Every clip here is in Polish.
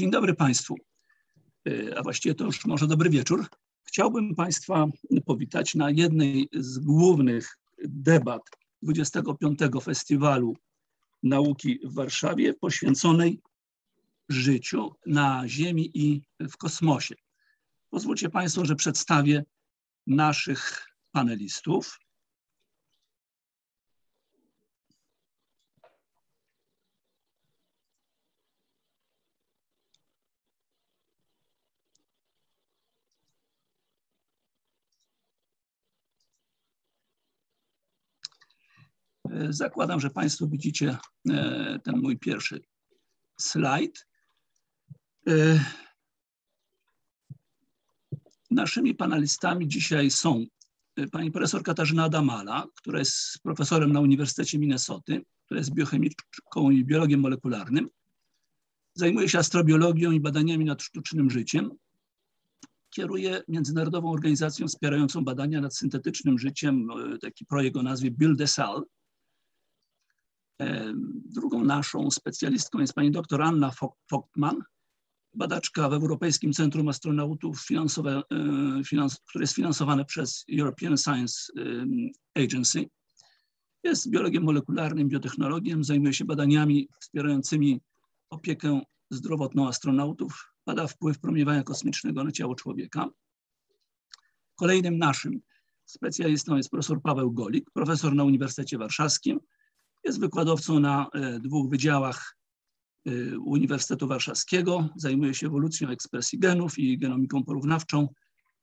Dzień dobry Państwu, a właściwie to już może dobry wieczór. Chciałbym Państwa powitać na jednej z głównych debat 25. Festiwalu Nauki w Warszawie poświęconej życiu na Ziemi i w kosmosie. Pozwólcie Państwo, że przedstawię naszych panelistów. Zakładam, że Państwo widzicie e, ten mój pierwszy slajd. E, naszymi panelistami dzisiaj są e, pani profesor Katarzyna Adamala, która jest profesorem na Uniwersytecie Minnesoty, która jest biochemiczką i biologiem molekularnym. Zajmuje się astrobiologią i badaniami nad sztucznym życiem. Kieruje międzynarodową organizacją wspierającą badania nad syntetycznym życiem, taki projekt o nazwie Build a Cell, Drugą naszą specjalistką jest pani dr Anna Vogtman, badaczka w Europejskim Centrum Astronautów, finansowe, finans, które jest finansowane przez European Science Agency. Jest biologiem molekularnym, biotechnologiem, zajmuje się badaniami wspierającymi opiekę zdrowotną astronautów, bada wpływ promieniowania kosmicznego na ciało człowieka. Kolejnym naszym specjalistą jest profesor Paweł Golik, profesor na Uniwersytecie Warszawskim, jest wykładowcą na e, dwóch wydziałach e, Uniwersytetu Warszawskiego. Zajmuje się ewolucją ekspresji genów i genomiką porównawczą.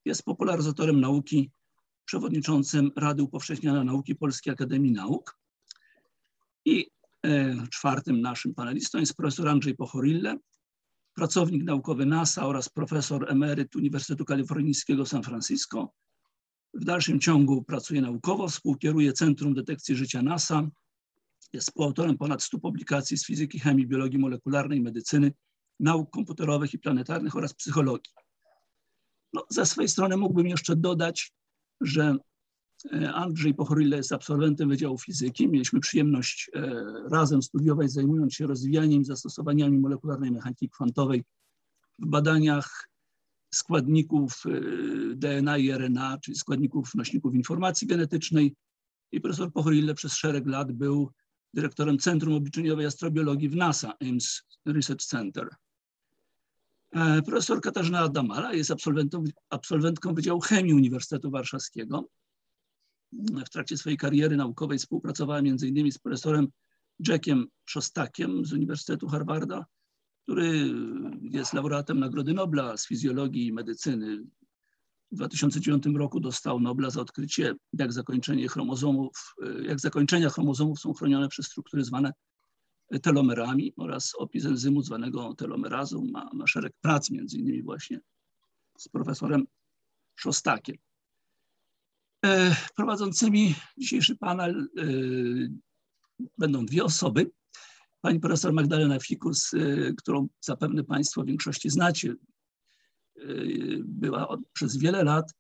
Jest popularyzatorem nauki, przewodniczącym Rady Upowszechniania Nauki Polskiej Akademii Nauk. I e, czwartym naszym panelistą jest profesor Andrzej Pochorille, pracownik naukowy NASA oraz profesor emeryt Uniwersytetu Kalifornijskiego San Francisco. W dalszym ciągu pracuje naukowo, współkieruje Centrum Detekcji Życia NASA, jest współautorem ponad 100 publikacji z fizyki, chemii, biologii molekularnej, medycyny, nauk komputerowych i planetarnych oraz psychologii. No, ze swojej strony mógłbym jeszcze dodać, że e, Andrzej Pochoryle jest absolwentem Wydziału Fizyki. Mieliśmy przyjemność e, razem studiować, zajmując się rozwijaniem zastosowaniami molekularnej mechaniki kwantowej w badaniach składników e, DNA i RNA, czyli składników nośników informacji genetycznej. I profesor Pochorille przez szereg lat był dyrektorem Centrum Obliczeniowej Astrobiologii w NASA Ames Research Center. E, profesor Katarzyna Adamala jest absolwentką Wydziału Chemii Uniwersytetu Warszawskiego. W trakcie swojej kariery naukowej współpracowała m.in. z profesorem Jackiem Szostakiem z Uniwersytetu Harvarda, który jest laureatem Nagrody Nobla z fizjologii i medycyny w 2009 roku dostał Nobla za odkrycie, jak zakończenie chromozomów, jak zakończenia chromozomów są chronione przez struktury zwane telomerami oraz opis enzymu zwanego telomerazą. Ma, ma szereg prac, między innymi właśnie z profesorem Szostakiem. E, prowadzącymi dzisiejszy panel e, będą dwie osoby. Pani profesor Magdalena Fikus, e, którą zapewne Państwo w większości znacie, była od, przez wiele lat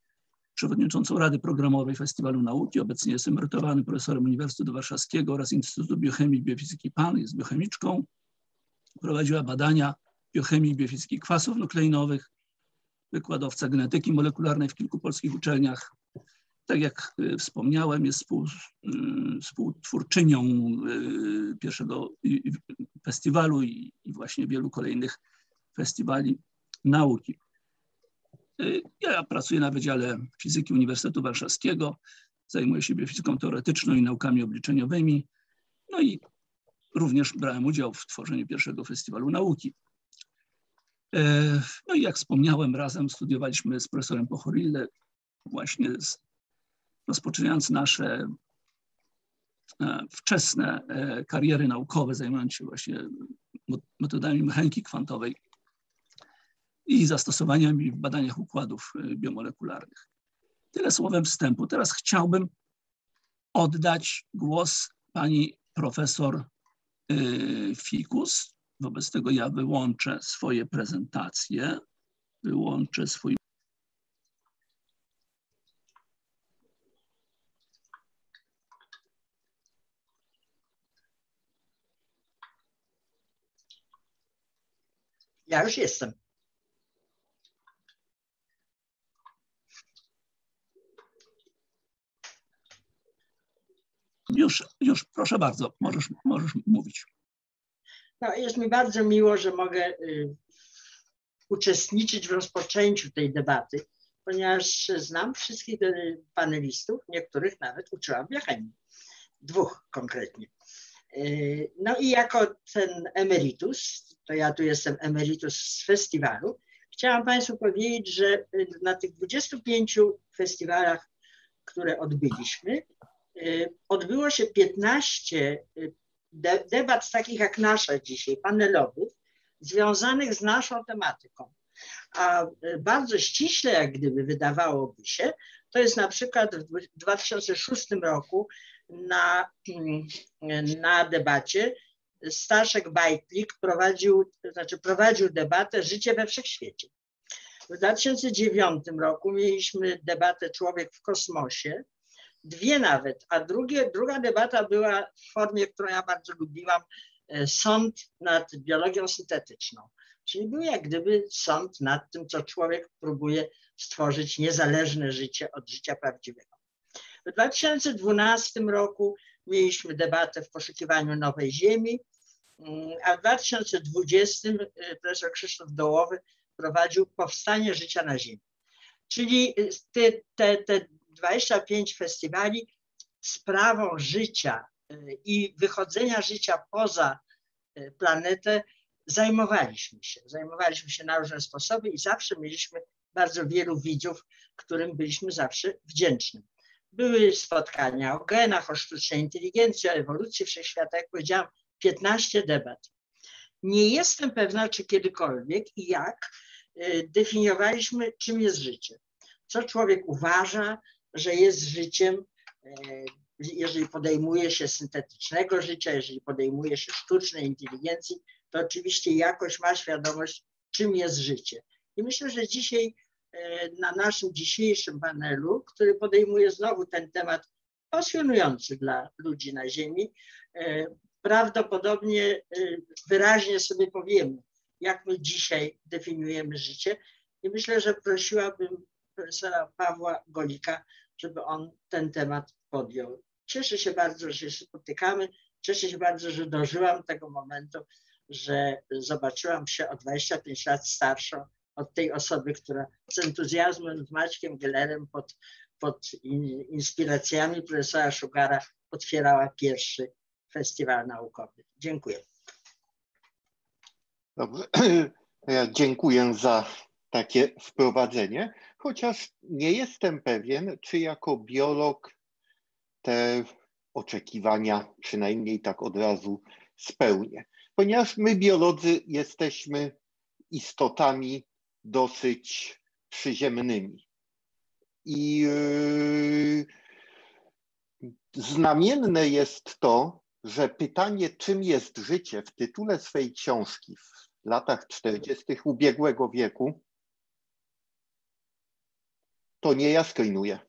przewodniczącą Rady Programowej Festiwalu Nauki. Obecnie jest emerytowanym profesorem Uniwersytetu Warszawskiego oraz Instytutu Biochemii i Biofizyki PAN, jest biochemiczką. Prowadziła badania biochemii i biofizyki kwasów nukleinowych, wykładowca genetyki molekularnej w kilku polskich uczelniach. Tak jak y, wspomniałem, jest y, współtwórczynią y, pierwszego festiwalu i właśnie wielu kolejnych festiwali nauki. Ja pracuję na Wydziale Fizyki Uniwersytetu Warszawskiego, zajmuję się biofizyką teoretyczną i naukami obliczeniowymi, no i również brałem udział w tworzeniu pierwszego festiwalu nauki. E, no i jak wspomniałem, razem studiowaliśmy z profesorem Pochorille właśnie z, rozpoczynając nasze e, wczesne e, kariery naukowe, zajmując się właśnie metodami mechaniki kwantowej i zastosowaniami w badaniach układów y, biomolekularnych. Tyle słowem wstępu. Teraz chciałbym oddać głos pani profesor y, Fikus. Wobec tego ja wyłączę swoje prezentacje, wyłączę swój Ja już jestem. Już, już, proszę bardzo, możesz, możesz mówić. No, jest mi bardzo miło, że mogę y, uczestniczyć w rozpoczęciu tej debaty, ponieważ znam wszystkich y, panelistów, niektórych nawet uczyłam w Jachemii, dwóch konkretnie. Y, no i jako ten emeritus, to ja tu jestem emeritus z festiwalu, chciałam Państwu powiedzieć, że y, na tych 25 festiwalach, które odbyliśmy, odbyło się 15 debat takich jak nasza dzisiaj, panelowych, związanych z naszą tematyką. A bardzo ściśle, jak gdyby wydawałoby się, to jest na przykład w 2006 roku na, na debacie Staszek Bajtlik prowadził, znaczy prowadził debatę Życie we Wszechświecie. W 2009 roku mieliśmy debatę Człowiek w kosmosie, dwie nawet, a drugie, druga debata była w formie, którą ja bardzo lubiłam, e, sąd nad biologią syntetyczną. Czyli był jak gdyby sąd nad tym, co człowiek próbuje stworzyć niezależne życie od życia prawdziwego. W 2012 roku mieliśmy debatę w poszukiwaniu nowej ziemi, mm, a w 2020 e, profesor Krzysztof Dołowy prowadził powstanie życia na ziemi. Czyli te, te, te 25 festiwali sprawą życia e, i wychodzenia życia poza e, planetę zajmowaliśmy się. Zajmowaliśmy się na różne sposoby i zawsze mieliśmy bardzo wielu widzów, którym byliśmy zawsze wdzięczni. Były spotkania o genach, o sztucznej inteligencji, o ewolucji wszechświata, jak powiedziałam, 15 debat. Nie jestem pewna, czy kiedykolwiek i jak y, definiowaliśmy, czym jest życie. Co człowiek uważa, że jest życiem, y, jeżeli podejmuje się syntetycznego życia, jeżeli podejmuje się sztucznej inteligencji, to oczywiście jakoś ma świadomość, czym jest życie. I myślę, że dzisiaj E, na naszym dzisiejszym panelu, który podejmuje znowu ten temat pasjonujący dla ludzi na Ziemi. E, prawdopodobnie e, wyraźnie sobie powiemy, jak my dzisiaj definiujemy życie. I myślę, że prosiłabym profesora Pawła Golika, żeby on ten temat podjął. Cieszę się bardzo, że się spotykamy. Cieszę się bardzo, że dożyłam tego momentu, że zobaczyłam się o 25 lat starszą od tej osoby, która z entuzjazmem, z Maćkiem Gellerem pod, pod inspiracjami profesora Szugara otwierała pierwszy festiwal naukowy. Dziękuję. Dobrze. Ja dziękuję za takie wprowadzenie, chociaż nie jestem pewien, czy jako biolog te oczekiwania przynajmniej tak od razu spełnię. Ponieważ my biolodzy jesteśmy istotami dosyć przyziemnymi. I yy, znamienne jest to, że pytanie, czym jest życie w tytule swej książki w latach 40. ubiegłego wieku, to nie ja screenuję.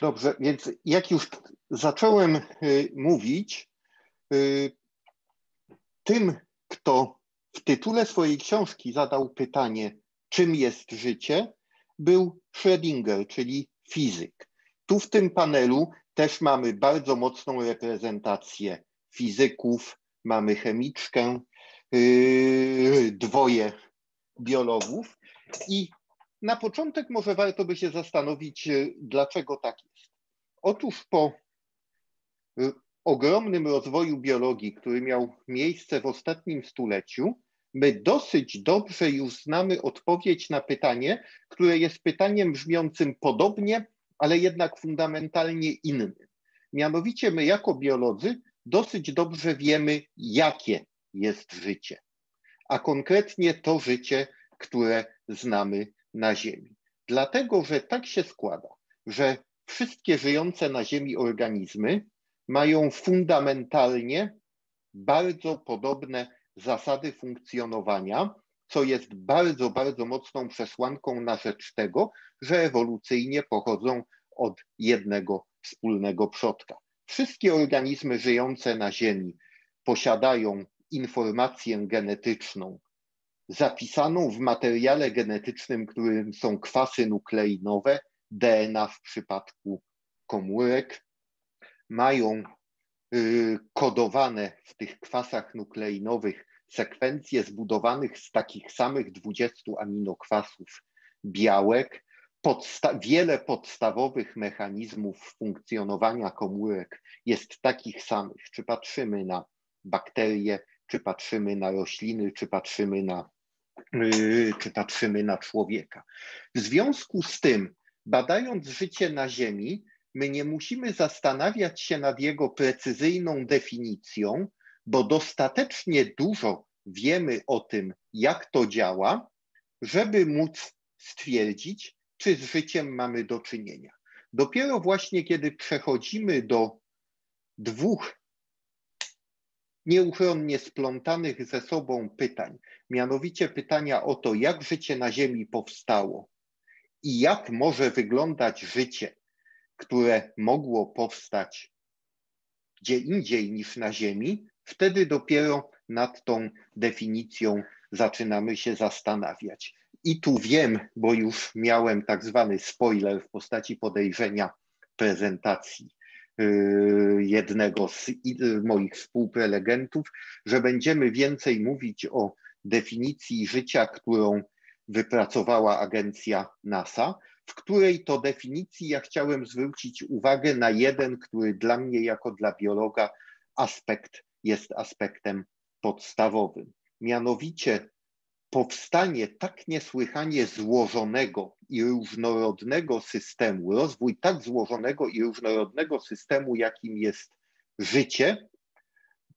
Dobrze, więc jak już zacząłem y, mówić, y, tym, kto w tytule swojej książki zadał pytanie, czym jest życie, był Schrödinger, czyli fizyk. Tu w tym panelu też mamy bardzo mocną reprezentację fizyków, mamy chemiczkę, y, dwoje biologów i na początek może warto by się zastanowić, y, dlaczego tak jest. Otóż po y, ogromnym rozwoju biologii, który miał miejsce w ostatnim stuleciu, my dosyć dobrze już znamy odpowiedź na pytanie, które jest pytaniem brzmiącym podobnie, ale jednak fundamentalnie innym. Mianowicie my jako biolodzy dosyć dobrze wiemy, jakie jest życie, a konkretnie to życie, które znamy na Ziemi. Dlatego, że tak się składa, że wszystkie żyjące na Ziemi organizmy mają fundamentalnie bardzo podobne zasady funkcjonowania, co jest bardzo, bardzo mocną przesłanką na rzecz tego, że ewolucyjnie pochodzą od jednego wspólnego przodka. Wszystkie organizmy żyjące na Ziemi posiadają informację genetyczną zapisaną w materiale genetycznym, którym są kwasy nukleinowe, DNA w przypadku komórek, mają y, kodowane w tych kwasach nukleinowych sekwencje zbudowanych z takich samych 20 aminokwasów białek, podsta wiele podstawowych mechanizmów funkcjonowania komórek jest takich samych. Czy patrzymy na bakterie, czy patrzymy na rośliny, czy patrzymy na, czy patrzymy na człowieka. W związku z tym, badając życie na Ziemi, my nie musimy zastanawiać się nad jego precyzyjną definicją, bo dostatecznie dużo wiemy o tym, jak to działa, żeby móc stwierdzić, czy z życiem mamy do czynienia. Dopiero właśnie kiedy przechodzimy do dwóch nieuchronnie splątanych ze sobą pytań, mianowicie pytania o to, jak życie na Ziemi powstało i jak może wyglądać życie, które mogło powstać gdzie indziej niż na Ziemi, wtedy dopiero nad tą definicją zaczynamy się zastanawiać. I tu wiem, bo już miałem tak zwany spoiler w postaci podejrzenia prezentacji y, jednego z moich współprelegentów, że będziemy więcej mówić o definicji życia, którą wypracowała agencja NASA, w której to definicji ja chciałem zwrócić uwagę na jeden, który dla mnie jako dla biologa aspekt jest aspektem podstawowym. Mianowicie powstanie tak niesłychanie złożonego i różnorodnego systemu, rozwój tak złożonego i różnorodnego systemu, jakim jest życie,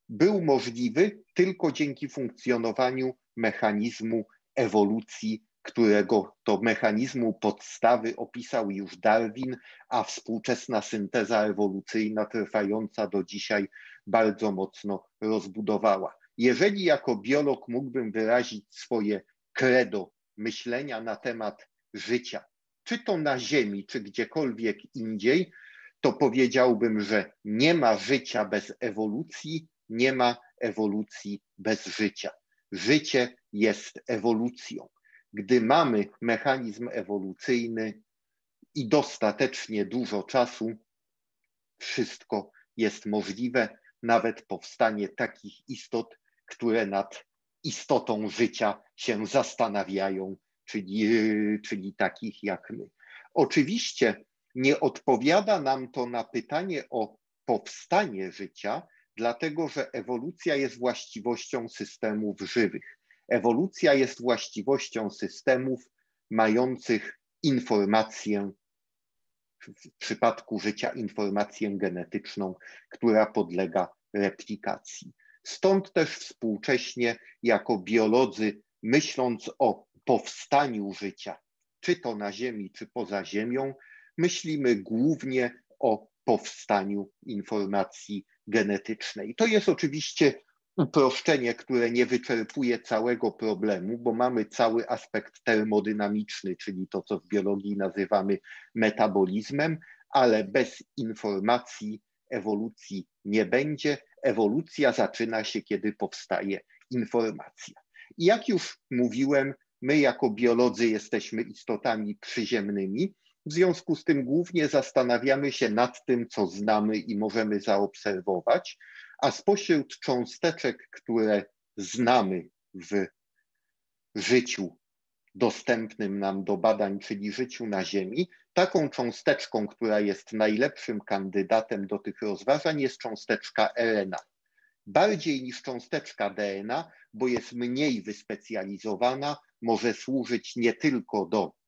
był możliwy tylko dzięki funkcjonowaniu mechanizmu ewolucji, którego to mechanizmu podstawy opisał już Darwin, a współczesna synteza ewolucyjna trwająca do dzisiaj bardzo mocno rozbudowała. Jeżeli jako biolog mógłbym wyrazić swoje credo myślenia na temat życia, czy to na Ziemi, czy gdziekolwiek indziej, to powiedziałbym, że nie ma życia bez ewolucji, nie ma ewolucji bez życia. Życie jest ewolucją. Gdy mamy mechanizm ewolucyjny i dostatecznie dużo czasu, wszystko jest możliwe, nawet powstanie takich istot, które nad istotą życia się zastanawiają, czyli, czyli takich jak my. Oczywiście nie odpowiada nam to na pytanie o powstanie życia, dlatego że ewolucja jest właściwością systemów żywych. Ewolucja jest właściwością systemów mających informację, w przypadku życia informację genetyczną, która podlega replikacji. Stąd też współcześnie jako biolodzy, myśląc o powstaniu życia, czy to na Ziemi, czy poza Ziemią, myślimy głównie o powstaniu informacji genetycznej. To jest oczywiście uproszczenie, które nie wyczerpuje całego problemu, bo mamy cały aspekt termodynamiczny, czyli to, co w biologii nazywamy metabolizmem, ale bez informacji ewolucji nie będzie. Ewolucja zaczyna się, kiedy powstaje informacja. I jak już mówiłem, my jako biolodzy jesteśmy istotami przyziemnymi, w związku z tym głównie zastanawiamy się nad tym, co znamy i możemy zaobserwować, a spośród cząsteczek, które znamy w życiu dostępnym nam do badań, czyli życiu na Ziemi, taką cząsteczką, która jest najlepszym kandydatem do tych rozważań, jest cząsteczka RNA. Bardziej niż cząsteczka DNA, bo jest mniej wyspecjalizowana, może służyć nie tylko do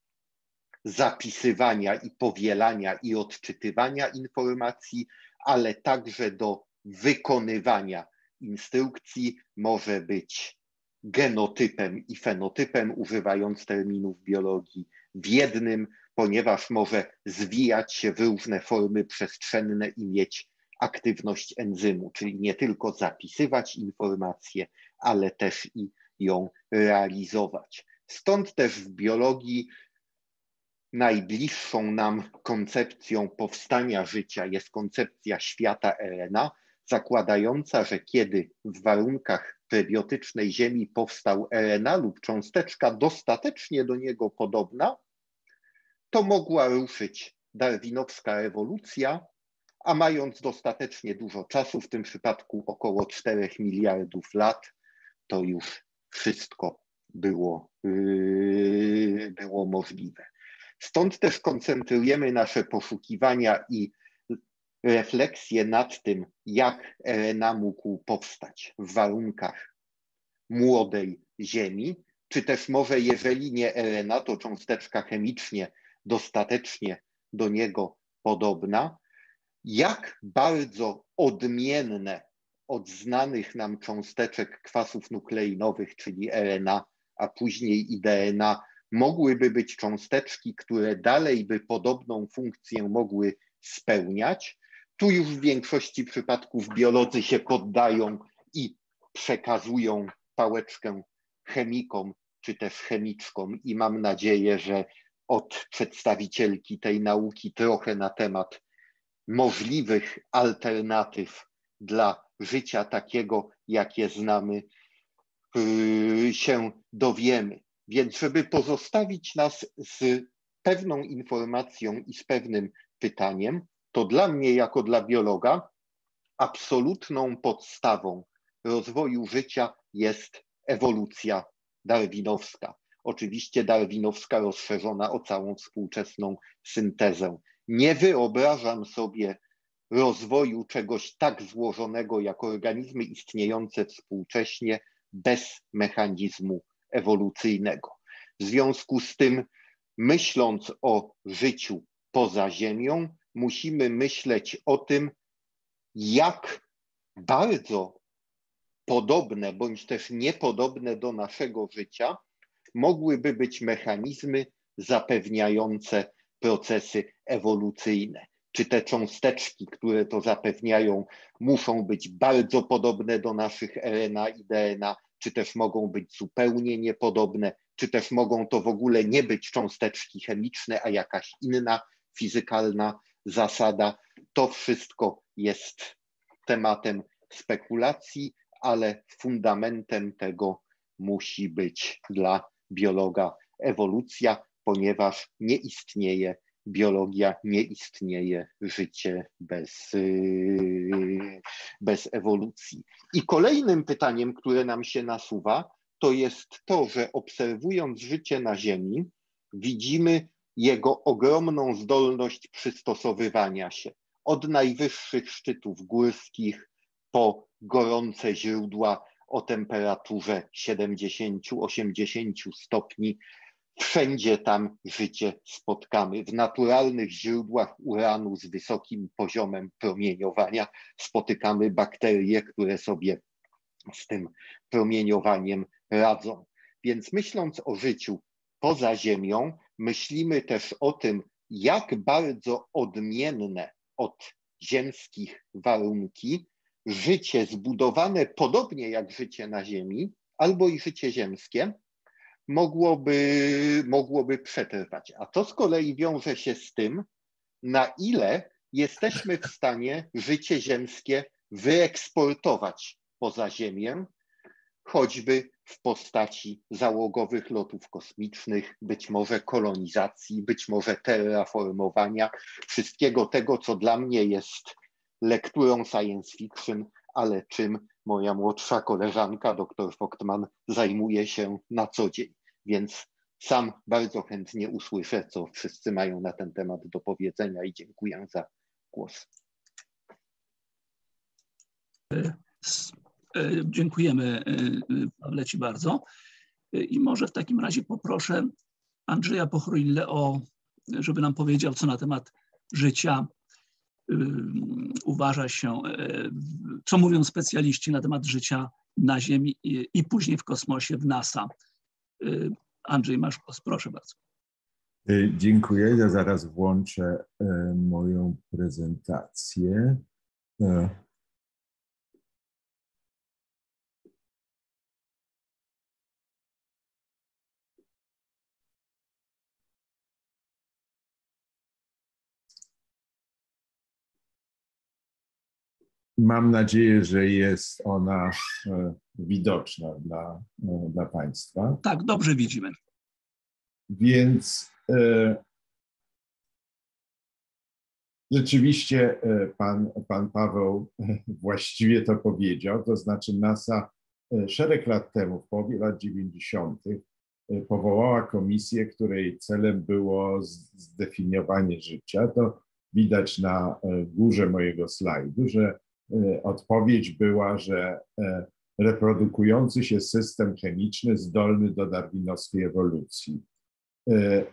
zapisywania i powielania i odczytywania informacji, ale także do wykonywania instrukcji, może być genotypem i fenotypem, używając terminów biologii w jednym, ponieważ może zwijać się w różne formy przestrzenne i mieć aktywność enzymu, czyli nie tylko zapisywać informację, ale też i ją realizować. Stąd też w biologii najbliższą nam koncepcją powstania życia jest koncepcja świata RNA, zakładająca, że kiedy w warunkach prebiotycznej Ziemi powstał RNA lub cząsteczka dostatecznie do niego podobna, to mogła ruszyć darwinowska ewolucja, a mając dostatecznie dużo czasu, w tym przypadku około 4 miliardów lat, to już wszystko było, yy, było możliwe. Stąd też koncentrujemy nasze poszukiwania i refleksję nad tym, jak RNA mógł powstać w warunkach młodej Ziemi, czy też może jeżeli nie RNA, to cząsteczka chemicznie dostatecznie do niego podobna, jak bardzo odmienne od znanych nam cząsteczek kwasów nukleinowych, czyli RNA, a później i DNA, mogłyby być cząsteczki, które dalej by podobną funkcję mogły spełniać. Tu już w większości przypadków biolodzy się poddają i przekazują pałeczkę chemikom czy też chemiczkom i mam nadzieję, że od przedstawicielki tej nauki trochę na temat możliwych alternatyw dla życia takiego, jakie znamy, yy, się dowiemy. Więc, żeby pozostawić nas z pewną informacją i z pewnym pytaniem, to dla mnie, jako dla biologa, absolutną podstawą rozwoju życia jest ewolucja darwinowska. Oczywiście darwinowska rozszerzona o całą współczesną syntezę. Nie wyobrażam sobie rozwoju czegoś tak złożonego jak organizmy istniejące współcześnie bez mechanizmu ewolucyjnego. W związku z tym, myśląc o życiu poza Ziemią, musimy myśleć o tym, jak bardzo podobne bądź też niepodobne do naszego życia mogłyby być mechanizmy zapewniające procesy ewolucyjne. Czy te cząsteczki, które to zapewniają, muszą być bardzo podobne do naszych RNA i DNA, czy też mogą być zupełnie niepodobne, czy też mogą to w ogóle nie być cząsteczki chemiczne, a jakaś inna fizykalna zasada. To wszystko jest tematem spekulacji, ale fundamentem tego musi być dla biologa ewolucja, ponieważ nie istnieje biologia, nie istnieje życie bez, yy, bez ewolucji. I kolejnym pytaniem, które nam się nasuwa, to jest to, że obserwując życie na Ziemi, widzimy jego ogromną zdolność przystosowywania się od najwyższych szczytów górskich po gorące źródła o temperaturze 70-80 stopni. Wszędzie tam życie spotkamy. W naturalnych źródłach uranu z wysokim poziomem promieniowania spotykamy bakterie, które sobie z tym promieniowaniem radzą. Więc myśląc o życiu poza Ziemią, myślimy też o tym, jak bardzo odmienne od ziemskich warunki życie zbudowane podobnie jak życie na Ziemi, albo i życie ziemskie, mogłoby, mogłoby przetrwać. A to z kolei wiąże się z tym, na ile jesteśmy w stanie życie ziemskie wyeksportować poza Ziemię, choćby w postaci załogowych lotów kosmicznych, być może kolonizacji, być może terraformowania, wszystkiego tego, co dla mnie jest lekturą science fiction, ale czym moja młodsza koleżanka, dr Fochtman, zajmuje się na co dzień. Więc sam bardzo chętnie usłyszę, co wszyscy mają na ten temat do powiedzenia i dziękuję za głos. Dziękujemy Pawle Ci bardzo. I może w takim razie poproszę Andrzeja Pochruille o, żeby nam powiedział, co na temat życia uważa się, co mówią specjaliści na temat życia na Ziemi i, później w kosmosie w NASA. Andrzej, masz głos, proszę bardzo. Dziękuję. Ja zaraz włączę moją prezentację. Mam nadzieję, że jest ona widoczna dla, e, dla Państwa. Tak, dobrze widzimy. Więc e, rzeczywiście e, pan, pan Paweł właściwie to powiedział, to znaczy NASA e, szereg lat temu, w połowie lat 90., e, powołała komisję, której celem było zdefiniowanie życia. To widać na górze mojego slajdu, że odpowiedź była, że e, reprodukujący się system chemiczny zdolny do darwinowskiej ewolucji. Y,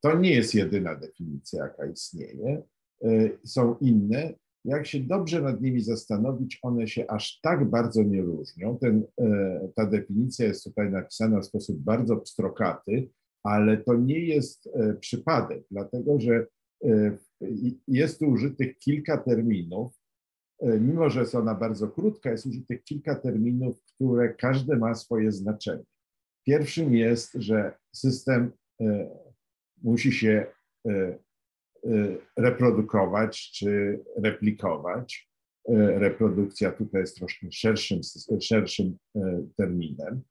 to nie jest jedyna definicja, jaka istnieje. Y, są inne. Jak się dobrze nad nimi zastanowić, one się aż tak bardzo nie różnią. Ten, e, ta definicja jest tutaj napisana w sposób bardzo pstrokaty, ale to nie jest e, przypadek, dlatego że jest tu użytych kilka terminów, E, mimo że jest ona bardzo krótka, jest użytych kilka terminów, które każde ma swoje znaczenie. Pierwszym jest, że system e, musi się e, reprodukować czy replikować. Reprodukcja tutaj jest troszkę szerszym, szerszym terminem.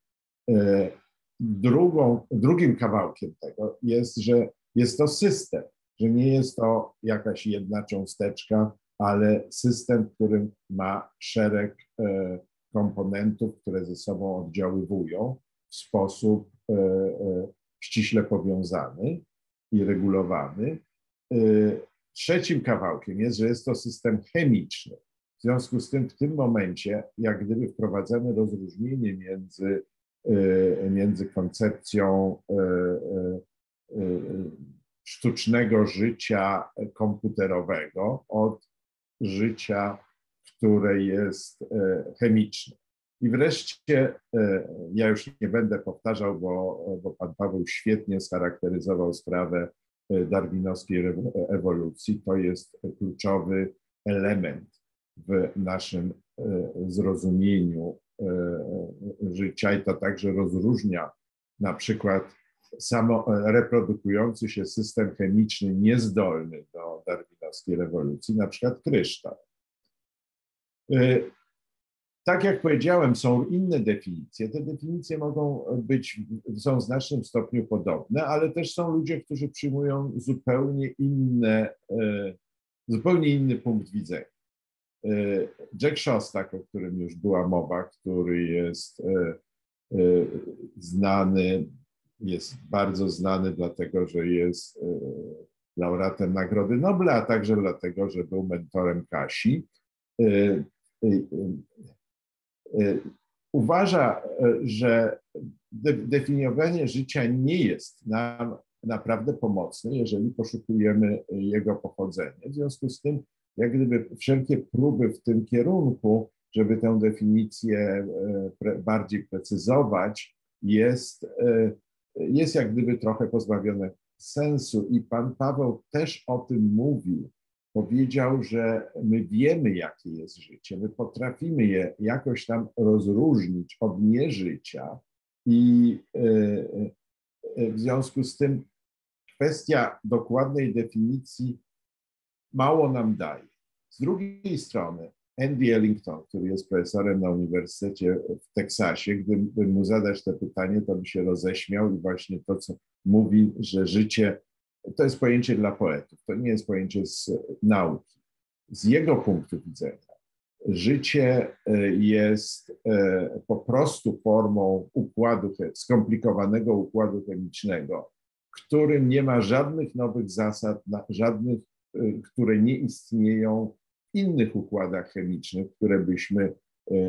Drugą, drugim kawałkiem tego jest, że jest to system, że nie jest to jakaś jedna cząsteczka, ale system, w którym ma szereg e, komponentów, które ze sobą oddziaływują w sposób e, e, ściśle powiązany i regulowany. Trzecim kawałkiem jest, że jest to system chemiczny. W związku z tym w tym momencie, jak gdyby wprowadzamy rozróżnienie między, między koncepcją sztucznego życia komputerowego od życia, które jest e, chemiczne. I wreszcie, e, ja już nie będę powtarzał, bo, bo pan Paweł świetnie scharakteryzował sprawę e, darwinowskiej ewolucji. To jest kluczowy element w naszym zrozumieniu życia i to także rozróżnia na przykład samo reprodukujący się system chemiczny niezdolny do darwinowskiej rewolucji, na przykład kryształ. Y, tak jak powiedziałem, są inne definicje. Te definicje mogą być, są w znacznym stopniu podobne, ale też są ludzie, którzy przyjmują zupełnie inne, y, zupełnie inny punkt widzenia. Jack Szostak, o którym już była mowa, który jest znany jest bardzo znany dlatego, że jest e, laureatem Nagrody Nobla, a także dlatego, że był mentorem Kasi. E, e, uważa, że definiowanie życia nie jest nam naprawdę pomocne, jeżeli poszukujemy jego pochodzenia. W związku z tym, jak gdyby wszelkie próby w tym kierunku, żeby tę definicję bardziej precyzować, jest jest jak gdyby trochę pozbawione sensu. I pan Paweł też o tym mówił. Powiedział, że my wiemy, jakie jest życie, my potrafimy je jakoś tam rozróżnić od nieżycia, i e, e, w związku z tym kwestia dokładnej definicji mało nam daje. Z drugiej strony, Andy Ellington, który jest profesorem na Uniwersytecie w Teksasie, gdybym mu zadać to pytanie, to by się roześmiał i właśnie to, co mówi, że życie to jest pojęcie dla poetów, to nie jest pojęcie z nauki. Z jego punktu widzenia życie jest po prostu formą układu, skomplikowanego układu chemicznego, w którym nie ma żadnych nowych zasad, żadnych, które nie istnieją innych układach chemicznych, które byśmy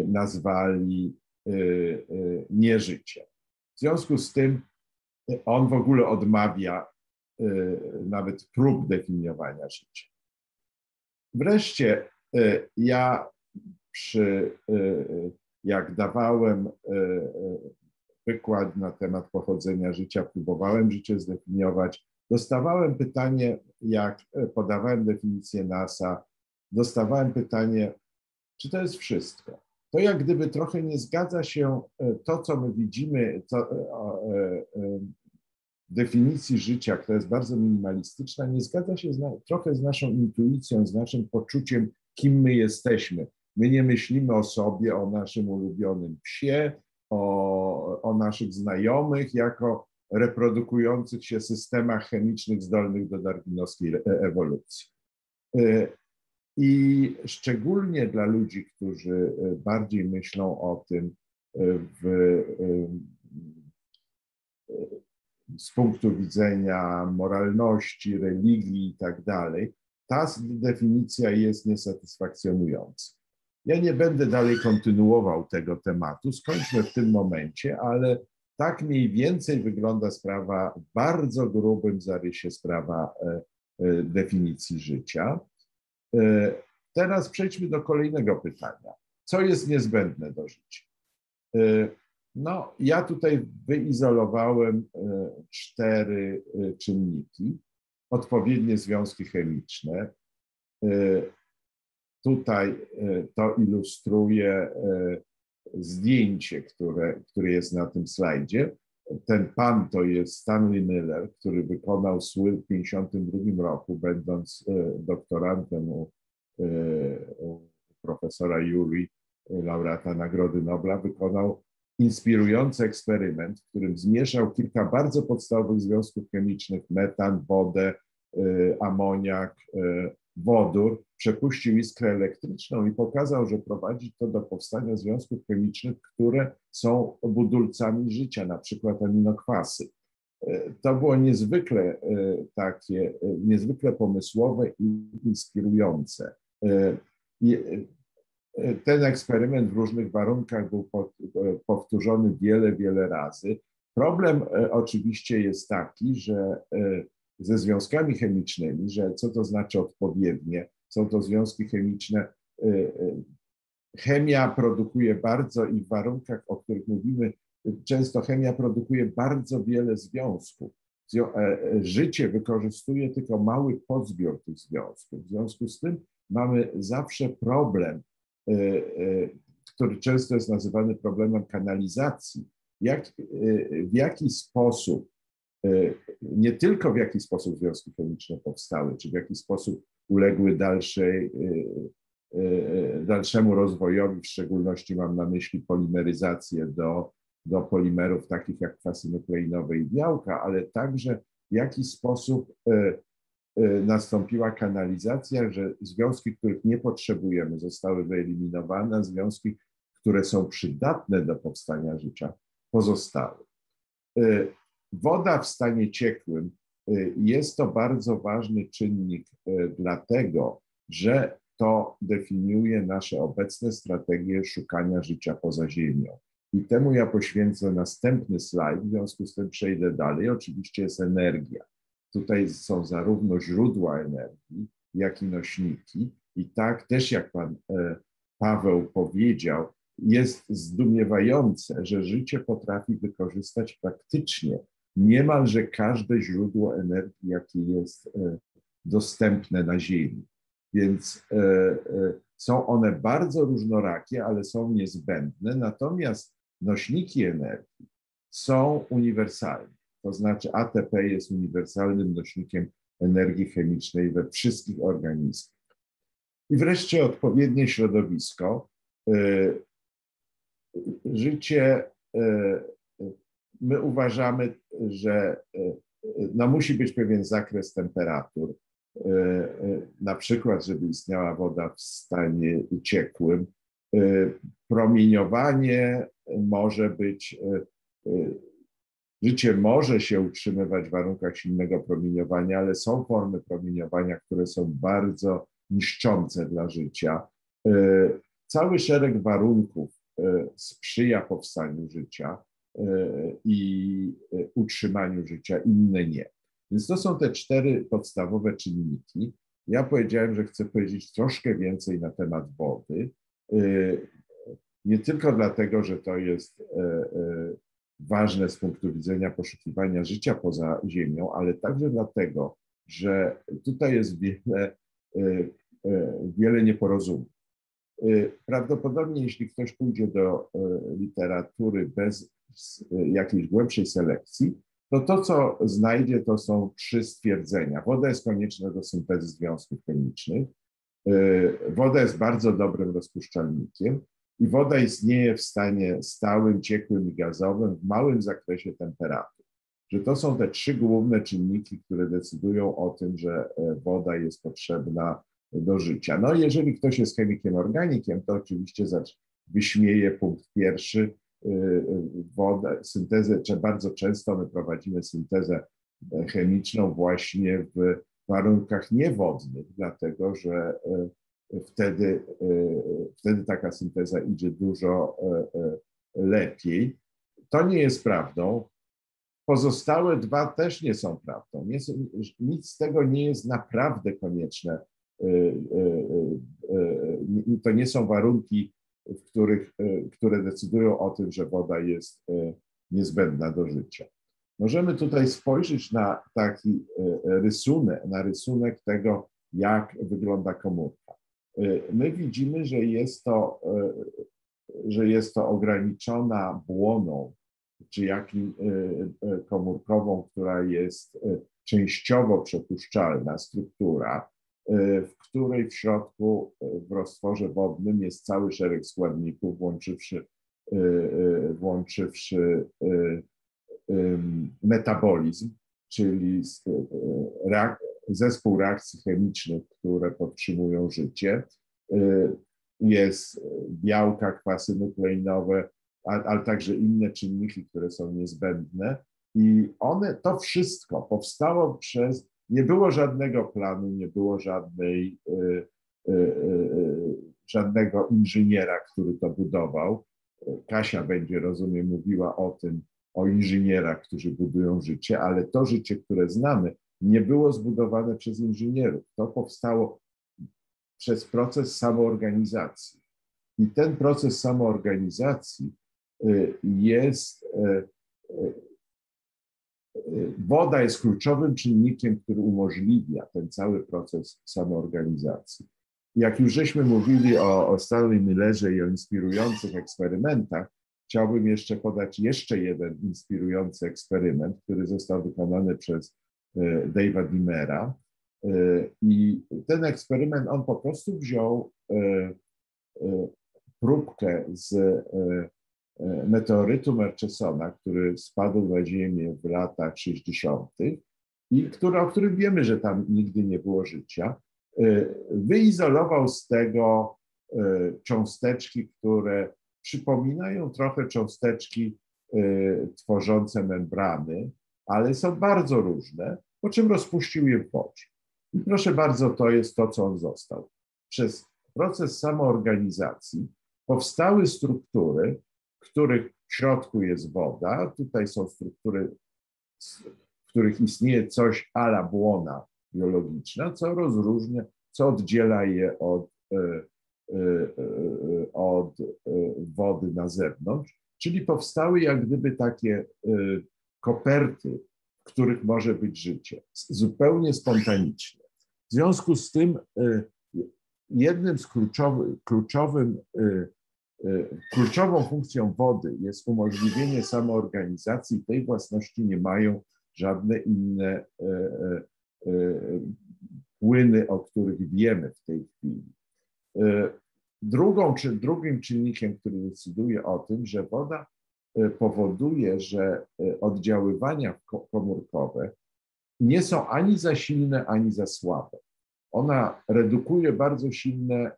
nazwali nieżyciem. W związku z tym on w ogóle odmawia nawet prób definiowania życia. Wreszcie ja przy, jak dawałem wykład na temat pochodzenia życia, próbowałem życie zdefiniować, dostawałem pytanie, jak podawałem definicję NASA, dostawałem pytanie, czy to jest wszystko to jak gdyby trochę nie zgadza się e, to, co my widzimy co, e, e, w definicji życia, która jest bardzo minimalistyczna, nie zgadza się z, trochę z naszą intuicją, z naszym poczuciem, kim my jesteśmy. My nie myślimy o sobie, o naszym ulubionym psie, o, o naszych znajomych jako reprodukujących się systemach chemicznych zdolnych do darwinowskiej ewolucji. I szczególnie dla ludzi, którzy e, bardziej myślą o tym e, w, e, z punktu widzenia moralności, religii i tak dalej, ta definicja jest niesatysfakcjonująca. Ja nie będę dalej kontynuował tego tematu, skończmy w tym momencie, ale tak mniej więcej wygląda sprawa w bardzo grubym zarysie sprawa definicji życia. E, teraz przejdźmy do kolejnego pytania. Co jest niezbędne do życia? E, no, ja tutaj wyizolowałem e, cztery czynniki. Odpowiednie związki chemiczne. Tutaj to ilustruje zdjęcie, które, które jest na tym slajdzie. Ten pan to jest Stanley Miller, który wykonał SWIL w 1952 roku, będąc e, doktorantem u, e, u profesora Yuri, laureata Nagrody Nobla, wykonał inspirujący eksperyment, w którym zmieszał kilka bardzo podstawowych związków chemicznych, metan, wodę, e, amoniak, wodór, przepuścił iskrę elektryczną i pokazał, że prowadzi to do powstania związków chemicznych, które są budulcami życia, na przykład aminokwasy. E, to było niezwykle e, takie, e, niezwykle pomysłowe i inspirujące. Ten eksperyment w różnych warunkach był powtórzony wiele, wiele razy. Problem oczywiście jest taki, że ze związkami chemicznymi, że co to znaczy odpowiednie, są to związki chemiczne. Y, y, chemia produkuje bardzo i w warunkach, o których mówimy, często chemia produkuje bardzo wiele związków. E, e, życie wykorzystuje tylko mały pozbiór tych związków. W związku z tym mamy zawsze problem, y, który często jest nazywany problemem kanalizacji. Jak, w jaki sposób nie tylko w jaki sposób związki chemiczne powstały, czy w jaki sposób uległy dalszej, e, e, dalszemu rozwojowi, w szczególności mam na myśli polimeryzację do, do polimerów takich jak kwasy nukleinowe i białka, ale także w jaki sposób nastąpiła kanalizacja, że związki, których nie potrzebujemy, zostały wyeliminowane, a związki, które są przydatne do powstania życia, pozostały. Woda w stanie ciekłym y, jest to bardzo ważny czynnik, y, dlatego że to definiuje nasze obecne strategie szukania życia poza Ziemią. I temu ja poświęcę następny slajd, w związku z tym przejdę dalej. Oczywiście jest energia. Tutaj są zarówno źródła energii, jak i nośniki. I tak też, jak pan e, Paweł powiedział, jest zdumiewające, że życie potrafi wykorzystać praktycznie niemalże każde źródło energii, jakie jest e, dostępne na Ziemi. Więc e, e, są one bardzo różnorakie, ale są niezbędne. Natomiast nośniki energii są uniwersalne. To znaczy ATP jest uniwersalnym nośnikiem energii chemicznej we wszystkich organizmach. I wreszcie odpowiednie środowisko. Życie my uważamy, że e, no, musi być pewien zakres temperatur. na przykład, żeby istniała woda w stanie ciekłym. Promieniowanie może być, życie może się utrzymywać w warunkach silnego promieniowania, ale są formy promieniowania, które są bardzo niszczące dla życia. Cały szereg warunków sprzyja powstaniu życia i utrzymaniu życia, inne nie. Więc to są te cztery podstawowe czynniki. Ja powiedziałem, że chcę powiedzieć troszkę więcej na temat wody. Y, nie tylko dlatego, że to jest e, e, ważne z punktu widzenia poszukiwania życia poza Ziemią, ale także dlatego, że tutaj jest wiele, e, wiele nieporozumień. Prawdopodobnie, jeśli ktoś pójdzie do literatury bez jakiejś głębszej selekcji, to to, co znajdzie, to są trzy stwierdzenia. Woda jest konieczna do syntezy związków chemicznych, y, woda jest bardzo dobrym rozpuszczalnikiem i woda istnieje w stanie stałym, ciekłym i gazowym w małym zakresie temperatur. Że to są te trzy główne czynniki, które decydują o tym, że e, woda jest potrzebna do życia. No jeżeli ktoś jest chemikiem organikiem, to oczywiście wyśmieje punkt pierwszy, Y, y, wodę, syntezę, bardzo często my prowadzimy syntezę e, chemiczną właśnie w warunkach niewodnych, dlatego że e, wtedy, e, wtedy taka synteza idzie dużo lepiej. To nie jest prawdą. Pozostałe dwa też nie są prawdą. Nie, nic z tego nie jest naprawdę konieczne. To nie są warunki w których, e, które decydują o tym, że woda jest e, niezbędna do życia. Możemy tutaj spojrzeć na taki e, rysunek, na rysunek tego, jak wygląda komórka. My widzimy, że jest to, że jest to ograniczona błoną, czy jakim komórkową, która jest częściowo przepuszczalna struktura, w której w środku e, w roztworze wodnym jest cały szereg składników, włączywszy, e, włączywszy metabolizm, czyli zespół reakcji chemicznych, które podtrzymują życie. Jest białka, kwasy nukleinowe, ale także inne czynniki, które są niezbędne. I one, to wszystko powstało przez nie było żadnego planu, nie było żadnej, y, y, y, żadnego inżyniera, który to budował. Kasia będzie, rozumiem, mówiła o tym, o inżynierach, którzy budują życie, ale to życie, które znamy, nie było zbudowane przez inżynierów. To powstało przez proces samoorganizacji. I ten proces samoorganizacji jest woda jest kluczowym czynnikiem, który umożliwia ten cały proces samoorganizacji. Jak już żeśmy mówili o, o Stanley Millerze i o inspirujących eksperymentach, chciałbym jeszcze podać jeszcze jeden inspirujący eksperyment, który został wykonany przez e, Dave'a Dimera. E, I ten eksperyment, on po prostu wziął e, próbkę z meteorytu Murchisona, który spadł na Ziemię w latach 60. i który, o którym wiemy, że tam nigdy nie było życia, e, wyizolował z tego e, cząsteczki, które przypominają trochę cząsteczki tworzące membrany, ale są bardzo różne, po czym rozpuścił je w wodzie. I proszę bardzo, to jest to, co on został. Przez proces samoorganizacji powstały struktury, których w środku jest woda. Tutaj są struktury, w których istnieje coś ala błona biologiczna, co rozróżnia, co oddziela je od, e, e, e, od wody na zewnątrz. Czyli powstały jak gdyby takie koperty, w których może być życie, zupełnie spontaniczne. W związku z tym jednym z kluczowych, kluczowym kluczową funkcją wody jest umożliwienie samoorganizacji. Tej własności nie mają żadne inne e, e, płyny, o których wiemy w tej chwili. Drugą, czy drugim czynnikiem, który decyduje o tym, że woda powoduje, że oddziaływania komórkowe nie są ani za silne, ani za słabe. Ona redukuje bardzo silne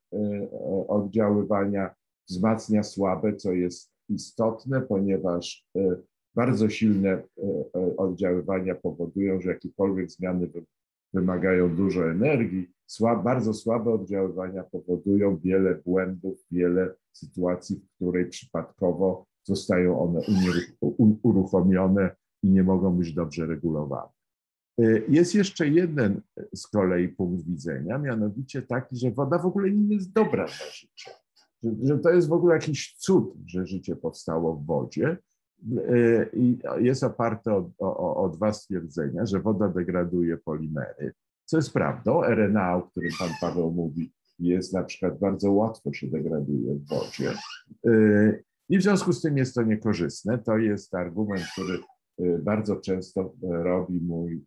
oddziaływania, wzmacnia słabe, co jest istotne, ponieważ bardzo silne oddziaływania powodują, że jakiekolwiek zmiany wymagają dużo energii, bardzo słabe oddziaływania powodują wiele błędów, wiele sytuacji, w której przypadkowo zostają one uruchomione i nie mogą być dobrze regulowane. Jest jeszcze jeden z kolei punkt widzenia, mianowicie taki, że woda w ogóle nie jest dobra dla życia. Że, że to jest w ogóle jakiś cud, że życie powstało w wodzie. Y, I jest oparte o, o, o dwa stwierdzenia, że woda degraduje polimery, co jest prawdą. RNA, o którym pan Paweł mówi, jest na przykład bardzo łatwo się degraduje w wodzie. Y, I w związku z tym jest to niekorzystne. To jest argument, który y, bardzo często robi mój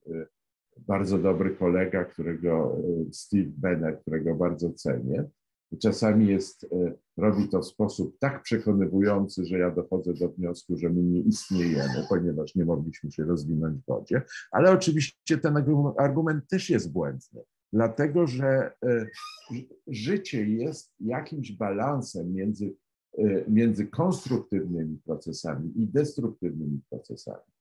bardzo dobry kolega, którego Steve Benner, którego bardzo cenię. Czasami jest, e, robi to w sposób tak przekonywujący, że ja dochodzę do wniosku, że my nie istniejemy, ponieważ nie mogliśmy się rozwinąć w wodzie. Ale oczywiście ten argument też jest błędny, dlatego że e, życie jest jakimś balansem między, e, między konstruktywnymi procesami i destruktywnymi procesami.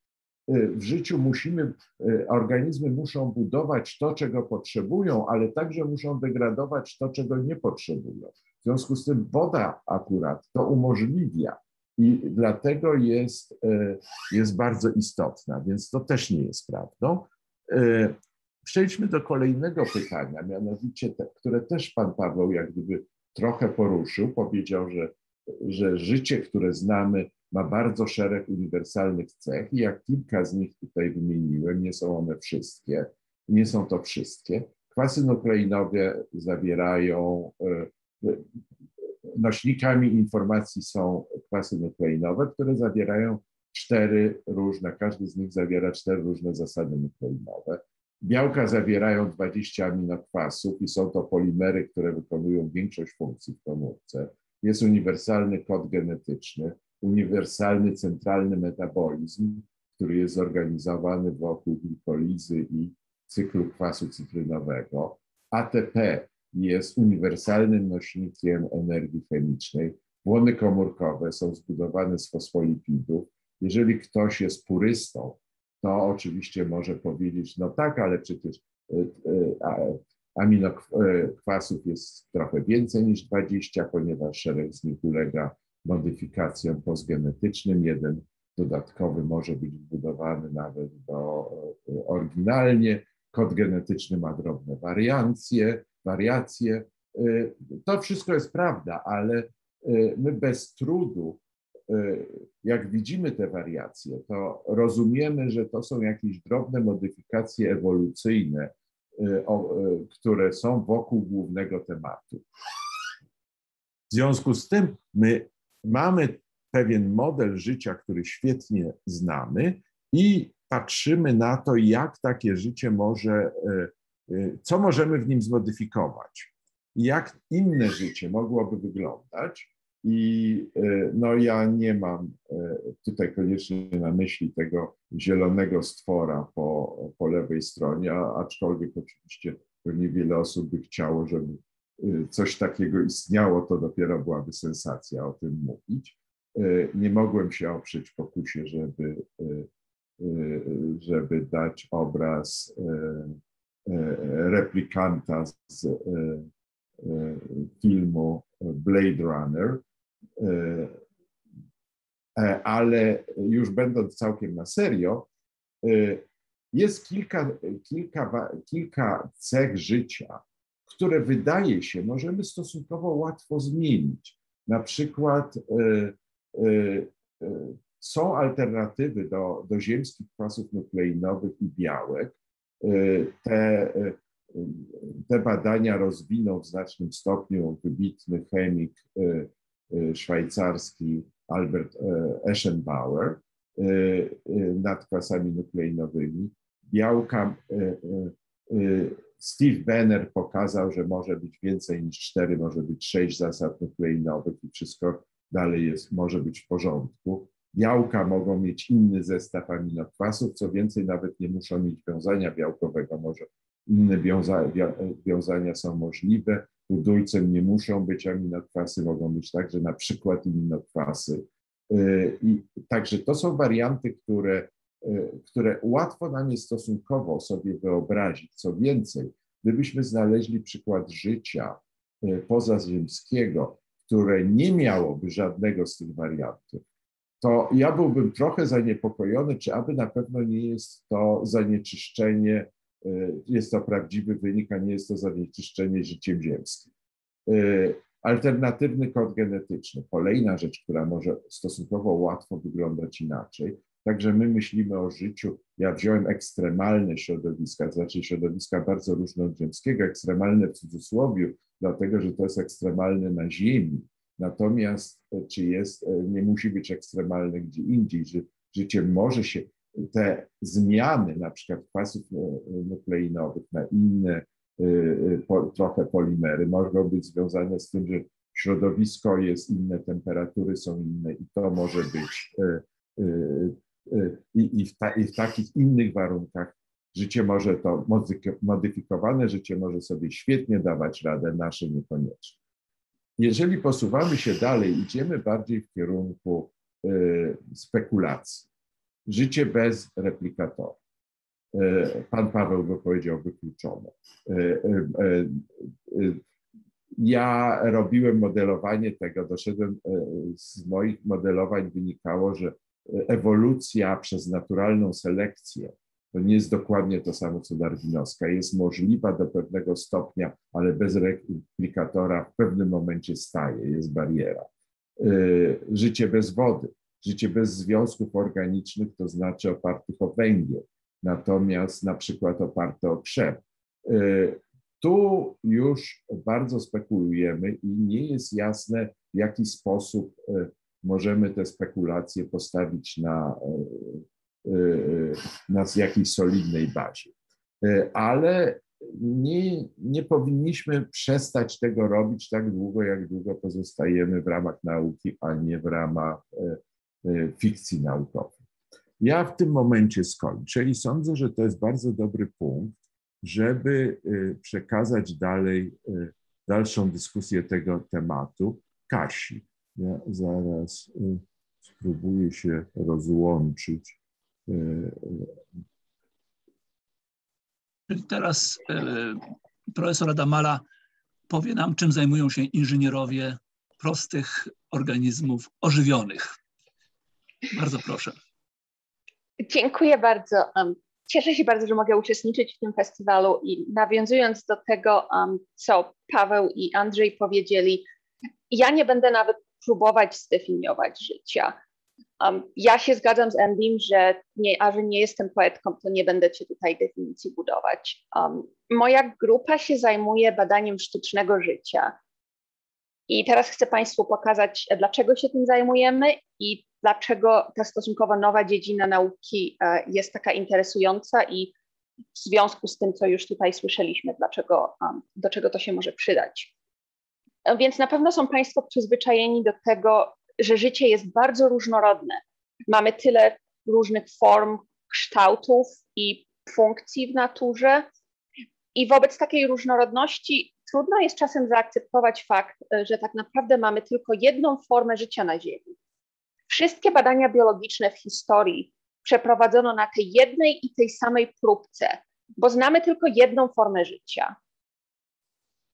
Y, w życiu musimy, y, organizmy muszą budować to, czego potrzebują, ale także muszą degradować to, czego nie potrzebują. W związku z tym woda akurat to umożliwia i dlatego jest, y, jest bardzo istotna, więc to też nie jest prawdą. Przejdźmy do kolejnego pytania, mianowicie te, które też pan Paweł jak gdyby trochę poruszył. Powiedział, że, że życie, które znamy, ma bardzo szereg uniwersalnych cech i jak kilka z nich tutaj wymieniłem, nie są one wszystkie, nie są to wszystkie. Kwasy nukleinowe zawierają, e, e, nośnikami informacji są kwasy nukleinowe, które zawierają cztery różne, każdy z nich zawiera cztery różne zasady nukleinowe. Białka zawierają 20 aminokwasów i są to polimery, które wykonują większość funkcji w komórce. Jest uniwersalny kod genetyczny, uniwersalny, centralny metabolizm, który jest zorganizowany wokół glikolizy i cyklu kwasu cytrynowego. ATP jest uniwersalnym nośnikiem energii chemicznej. Błony komórkowe są zbudowane z fosfolipidów. Jeżeli ktoś jest purystą, to oczywiście może powiedzieć, no tak, ale przecież e, e, aminokwasów jest trochę więcej niż 20, ponieważ szereg z nich ulega modyfikacjom postgenetycznym. Jeden dodatkowy może być wbudowany nawet do, e, oryginalnie. Kod genetyczny ma drobne wariacje, wariacje. E, to wszystko jest prawda, ale e, my bez trudu, jak widzimy te wariacje, to rozumiemy, że to są jakieś drobne modyfikacje ewolucyjne, które są wokół głównego tematu. W związku z tym my mamy pewien model życia, który świetnie znamy i patrzymy na to, jak takie życie może, e, e, co możemy w nim zmodyfikować, jak inne życie mogłoby wyglądać. I e, no, ja nie mam tutaj koniecznie na myśli tego zielonego stwora po, po lewej stronie, aczkolwiek oczywiście pewnie wiele osób by chciało, żeby coś takiego istniało, to dopiero byłaby sensacja o tym mówić. Y, nie mogłem się oprzeć pokusie, żeby, y, żeby dać obraz replikanta z filmu Blade Runner, e, ale już będąc całkiem na serio, jest kilka, kilka, kilka cech życia, które wydaje się możemy stosunkowo łatwo zmienić. Na przykład y, y, y, są alternatywy do, do ziemskich kwasów nukleinowych i białek. Te, te badania rozwinął w znacznym stopniu wybitny chemik szwajcarski Albert Eschenbauer nad kwasami nukleinowymi. Białka Steve Banner pokazał, że może być więcej niż cztery, może być sześć zasad nukleinowych i wszystko dalej jest, może być w porządku. Białka mogą mieć inny zestaw aminokwasów, co więcej, nawet nie muszą mieć wiązania białkowego, może inne wiąza, wiązania są możliwe. Budulcem nie muszą być aminokwasy, mogą być także na przykład aminokwasy. Y, I także to są warianty, które, które łatwo nam jest stosunkowo sobie wyobrazić. Co więcej, gdybyśmy znaleźli przykład życia y, pozaziemskiego, które nie miałoby żadnego z tych wariantów, to ja byłbym trochę zaniepokojony, czy aby na pewno nie jest to zanieczyszczenie, jest to prawdziwy wynik, a nie jest to zanieczyszczenie życiem ziemskim alternatywny kod genetyczny. Kolejna rzecz, która może stosunkowo łatwo wyglądać inaczej. Także my myślimy o życiu. Ja wziąłem ekstremalne środowiska, to znaczy środowiska bardzo różne od ziemskiego, ekstremalne w cudzysłowie, dlatego że to jest ekstremalne na Ziemi. Natomiast e, czy jest, e, nie musi być ekstremalne gdzie indziej, że życie może się, te zmiany na przykład kwasów e, nukleinowych na inne po, trochę polimery. Mogą być związane z tym, że środowisko jest inne, temperatury są inne i to może być i, i, w, ta, i w takich innych warunkach życie może to modyfikowane życie może sobie świetnie dawać radę, nasze niekoniecznie. Jeżeli posuwamy się dalej, idziemy bardziej w kierunku spekulacji. Życie bez replikatora. E, pan Paweł by powiedział wykluczone. E, e, ja robiłem modelowanie tego, doszedłem, z moich modelowań wynikało, że ewolucja przez naturalną selekcję to nie jest dokładnie to samo co darwinowska. Jest możliwa do pewnego stopnia, ale bez replikatora w pewnym momencie staje, jest bariera. Życie bez wody, życie bez związków organicznych, to znaczy opartych o węgiel natomiast na przykład oparte o krzew. Y, tu już bardzo spekulujemy i nie jest jasne, w jaki sposób y, możemy te spekulacje postawić na, y, na jakiejś solidnej bazie. Ale nie, nie powinniśmy przestać tego robić tak długo, jak długo pozostajemy w ramach nauki, a nie w ramach fikcji naukowej. Ja w tym momencie skończę i sądzę, że to jest bardzo dobry punkt, żeby przekazać dalej dalszą dyskusję tego tematu Kasi. Ja zaraz y, spróbuję się rozłączyć. Teraz profesor Adamala powie nam, czym zajmują się inżynierowie prostych organizmów ożywionych. Bardzo proszę. Dziękuję bardzo. Cieszę się bardzo, że mogę uczestniczyć w tym festiwalu i nawiązując do tego, co Paweł i Andrzej powiedzieli, ja nie będę nawet próbować zdefiniować życia. Ja się zgadzam z Andym, że nie, a że nie jestem poetką, to nie będę cię tutaj definicji budować. Moja grupa się zajmuje badaniem sztucznego życia. I teraz chcę Państwu pokazać, dlaczego się tym zajmujemy i dlaczego ta stosunkowo nowa dziedzina nauki e, jest taka interesująca i w związku z tym, co już tutaj słyszeliśmy, dlaczego, do czego to się może przydać. E, więc na pewno są Państwo przyzwyczajeni do tego, że życie jest bardzo różnorodne. Mamy tyle różnych form, kształtów i funkcji w naturze, i wobec takiej różnorodności trudno jest czasem zaakceptować fakt, e, że tak naprawdę mamy tylko jedną formę życia na Ziemi. Wszystkie badania biologiczne w historii przeprowadzono na tej jednej i tej samej próbce, bo znamy tylko jedną formę życia.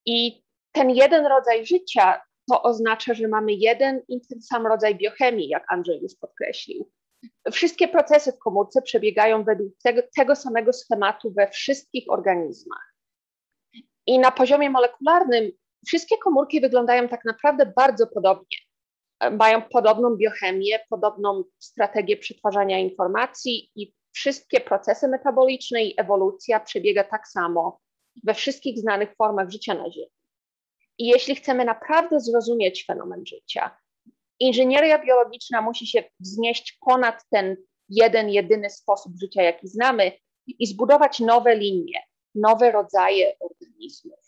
I ten jeden rodzaj życia to oznacza, że mamy jeden i ten sam rodzaj biochemii, jak Andrzej już podkreślił. Wszystkie procesy w komórce przebiegają według tego, tego samego schematu we wszystkich organizmach. I na poziomie molekularnym wszystkie komórki wyglądają tak naprawdę bardzo podobnie mają podobną biochemię, podobną strategię przetwarzania informacji i wszystkie procesy metaboliczne i ewolucja przebiega tak samo we wszystkich znanych formach życia na Ziemi. I jeśli chcemy naprawdę zrozumieć fenomen życia, inżynieria biologiczna musi się wznieść ponad ten jeden, jedyny sposób życia, jaki znamy, i zbudować nowe linie, nowe rodzaje organizmów.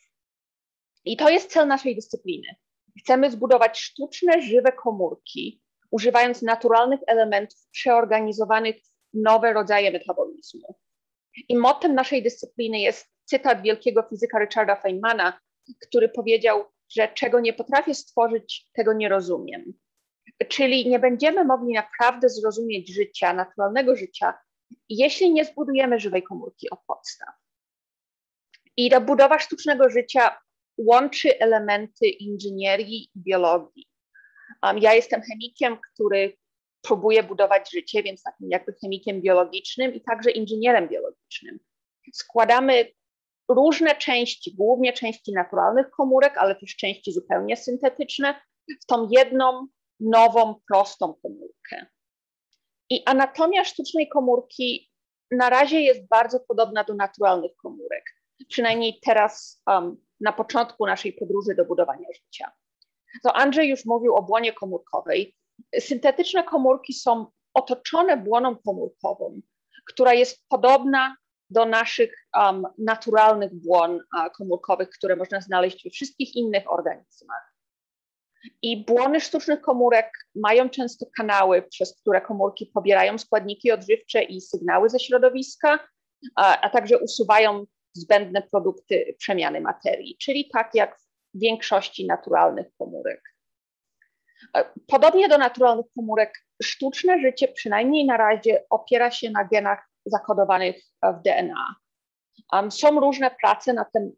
I to jest cel naszej dyscypliny. Chcemy zbudować sztuczne, żywe komórki, używając naturalnych elementów przeorganizowanych w nowe rodzaje metabolizmu. I mottem naszej dyscypliny jest cytat wielkiego fizyka Richarda Feynmana, który powiedział, że czego nie potrafię stworzyć, tego nie rozumiem. Czyli nie będziemy mogli naprawdę zrozumieć życia, naturalnego życia, jeśli nie zbudujemy żywej komórki od podstaw. I ta budowa sztucznego życia łączy elementy inżynierii i biologii. Um, ja jestem chemikiem, który próbuje budować życie, więc takim jakby chemikiem biologicznym i także inżynierem biologicznym. Składamy różne części, głównie części naturalnych komórek, ale też części zupełnie syntetyczne, w tą jedną nową, prostą komórkę. I anatomia sztucznej komórki na razie jest bardzo podobna do naturalnych komórek, przynajmniej teraz um, na początku naszej podróży do budowania życia. To Andrzej już mówił o błonie komórkowej. Syntetyczne komórki są otoczone błoną komórkową, która jest podobna do naszych um, naturalnych błon komórkowych, które można znaleźć we wszystkich innych organizmach. I błony sztucznych komórek mają często kanały, przez które komórki pobierają składniki odżywcze i sygnały ze środowiska, a, a także usuwają zbędne produkty przemiany materii, czyli tak jak w większości naturalnych komórek. Podobnie do naturalnych komórek, sztuczne życie, przynajmniej na razie, opiera się na genach zakodowanych w DNA. Są różne prace na tym,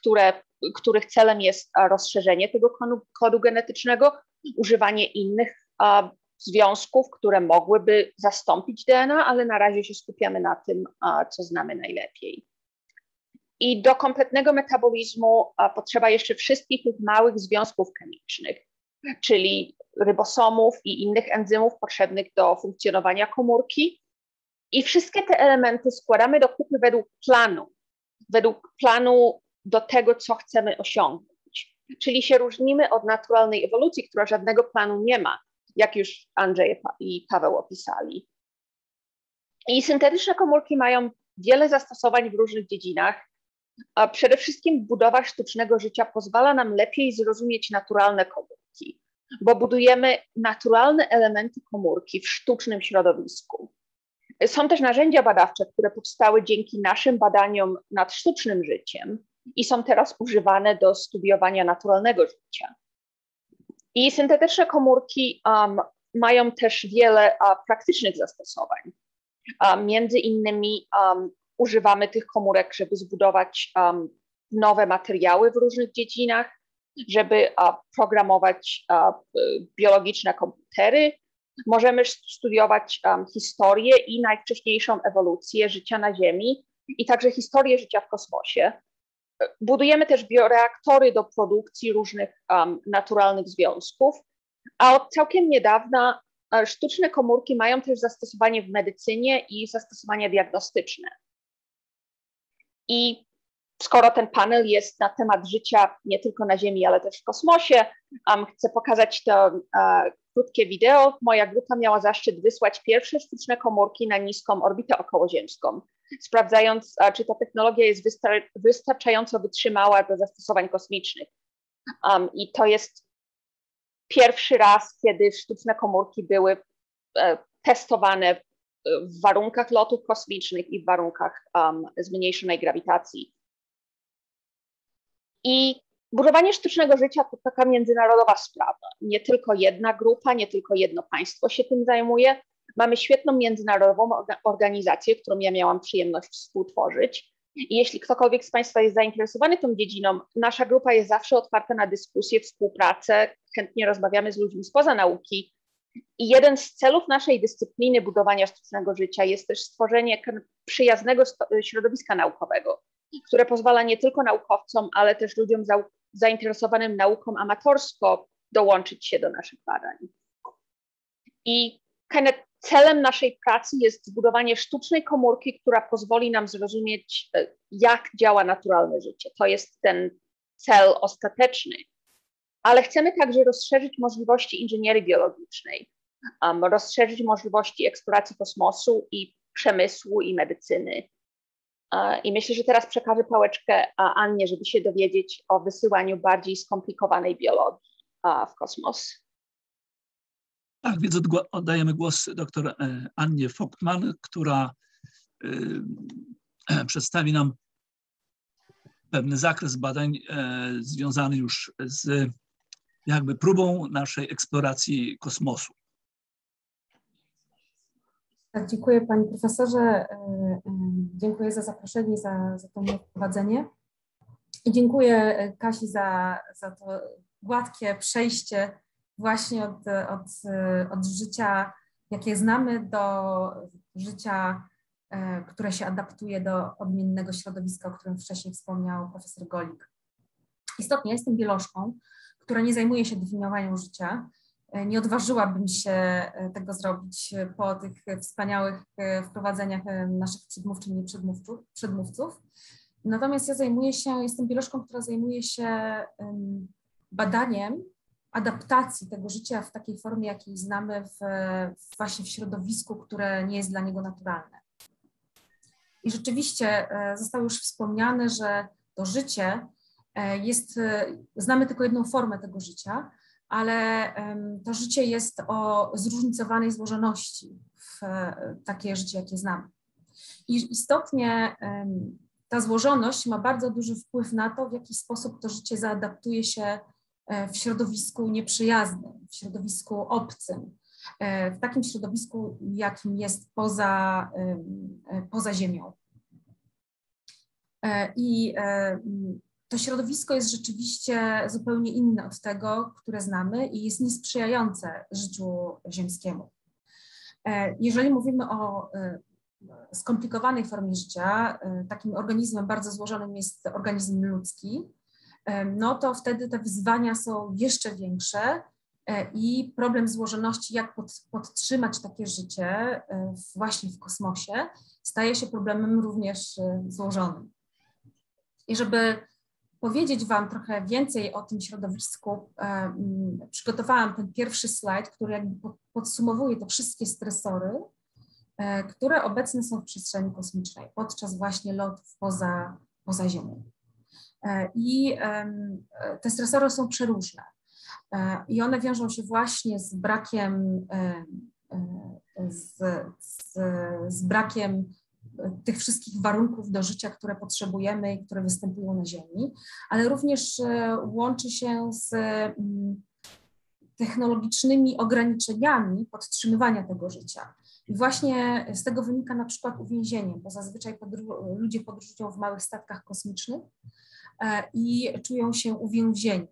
które których celem jest rozszerzenie tego kodu genetycznego, używanie innych związków, które mogłyby zastąpić DNA, ale na razie się skupiamy na tym, co znamy najlepiej. I do kompletnego metabolizmu potrzeba jeszcze wszystkich tych małych związków chemicznych, czyli rybosomów i innych enzymów potrzebnych do funkcjonowania komórki. I wszystkie te elementy składamy do kupy według planu, według planu do tego, co chcemy osiągnąć. Czyli się różnimy od naturalnej ewolucji, która żadnego planu nie ma, jak już Andrzej i Paweł opisali. I syntetyczne komórki mają wiele zastosowań w różnych dziedzinach. A przede wszystkim budowa sztucznego życia pozwala nam lepiej zrozumieć naturalne komórki, bo budujemy naturalne elementy komórki w sztucznym środowisku. Są też narzędzia badawcze, które powstały dzięki naszym badaniom nad sztucznym życiem, i są teraz używane do studiowania naturalnego życia. I syntetyczne komórki um, mają też wiele uh, praktycznych zastosowań. Um, między innymi um, używamy tych komórek, żeby zbudować nowe materiały w różnych dziedzinach, żeby uh, programować biologiczne komputery. Możemy studiować historię i najwcześniejszą ewolucję życia na Ziemi i także historię życia w kosmosie. Budujemy też bioreaktory do produkcji różnych um, naturalnych związków, a od całkiem niedawna e, sztuczne komórki mają też zastosowanie w medycynie i zastosowania diagnostyczne. I skoro ten panel jest na temat życia nie tylko na Ziemi, ale też w kosmosie, um, chcę pokazać to krótkie wideo. Moja grupa miała zaszczyt wysłać pierwsze sztuczne komórki na niską orbitę okołoziemską sprawdzając, czy ta technologia jest wystar wystarczająco wytrzymała do zastosowań kosmicznych. Um, I to jest pierwszy raz, kiedy sztuczne komórki były e, testowane w warunkach lotów kosmicznych i w warunkach um, zmniejszonej grawitacji. I budowanie sztucznego życia to taka międzynarodowa sprawa. Nie tylko jedna grupa, nie tylko jedno państwo się tym zajmuje, Mamy świetną międzynarodową organizację, którą ja miałam przyjemność współtworzyć. I jeśli ktokolwiek z Państwa jest zainteresowany tą dziedziną, nasza grupa jest zawsze otwarta na dyskusję, współpracę, chętnie rozmawiamy z ludźmi spoza nauki. I jeden z celów naszej dyscypliny budowania sztucznego życia jest też stworzenie przyjaznego środowiska naukowego, które pozwala nie tylko naukowcom, ale też ludziom zainteresowanym nauką amatorsko dołączyć się do naszych badań. I celem naszej pracy jest zbudowanie sztucznej komórki, która pozwoli nam zrozumieć, e, jak działa naturalne życie. To jest ten cel ostateczny. Ale chcemy także rozszerzyć możliwości inżynierii biologicznej, um, rozszerzyć możliwości eksploracji kosmosu i przemysłu i medycyny. I myślę, że teraz przekażę pałeczkę Annie, żeby się dowiedzieć o wysyłaniu bardziej skomplikowanej biologii w kosmos. Tak, więc oddajemy głos dr e, Annie Vogtman, która e, przedstawi nam pewny zakres badań e, związany już z jakby próbą naszej eksploracji kosmosu. Tak, dziękuję Panie Profesorze. Dziękuję za zaproszenie, za, za to wprowadzenie. I dziękuję Kasi za, za to gładkie przejście właśnie od, od, od życia, jakie znamy, do życia, e, które się adaptuje do odmiennego środowiska, o którym wcześniej wspomniał profesor Golik. Istotnie jestem bielożką, która nie zajmuje się definiowaniem życia. E, nie odważyłabym się e, tego zrobić po tych wspaniałych wprowadzeniach naszych przedmówczyń i przedmówców. Natomiast ja zajmuję się, jestem bielożką, która zajmuje się badaniem adaptacji tego życia w takiej formie, jakiej znamy w, właśnie w środowisku, które nie jest dla niego naturalne. I rzeczywiście e, zostało już wspomniane, że to życie e, jest, e, znamy tylko jedną formę tego życia, ale to życie jest o zróżnicowanej złożoności w takie życie, jakie znamy. I istotnie ta złożoność ma bardzo duży wpływ na to, w jaki sposób to życie zaadaptuje się E, w środowisku nieprzyjaznym, w środowisku obcym, e, w takim środowisku, jakim jest poza, e, poza Ziemią. I to środowisko jest rzeczywiście zupełnie inne od tego, które znamy i jest niesprzyjające życiu ziemskiemu. Jeżeli mówimy o skomplikowanej formie życia, takim organizmem bardzo złożonym jest organizm ludzki, no to wtedy te wyzwania są jeszcze większe e, i problem złożoności, jak pod, podtrzymać takie życie e, właśnie w kosmosie, staje się problemem również e, złożonym. I żeby powiedzieć Wam trochę więcej o tym środowisku, przygotowałam ten pierwszy slajd, który jakby podsumowuje te wszystkie stresory, które obecne są w przestrzeni kosmicznej podczas właśnie lotów poza, poza Ziemią. E, I te stresory są przeróżne. E, I one wiążą się właśnie z brakiem, e, z, z, z brakiem tych wszystkich warunków do życia, które potrzebujemy i które występują na Ziemi, ale również łączy się z mm, technologicznymi ograniczeniami podtrzymywania tego życia. I właśnie z tego wynika na przykład uwięzienie, bo zazwyczaj podru ludzie podróżują w małych statkach kosmicznych, E, i czują się uwięzieni.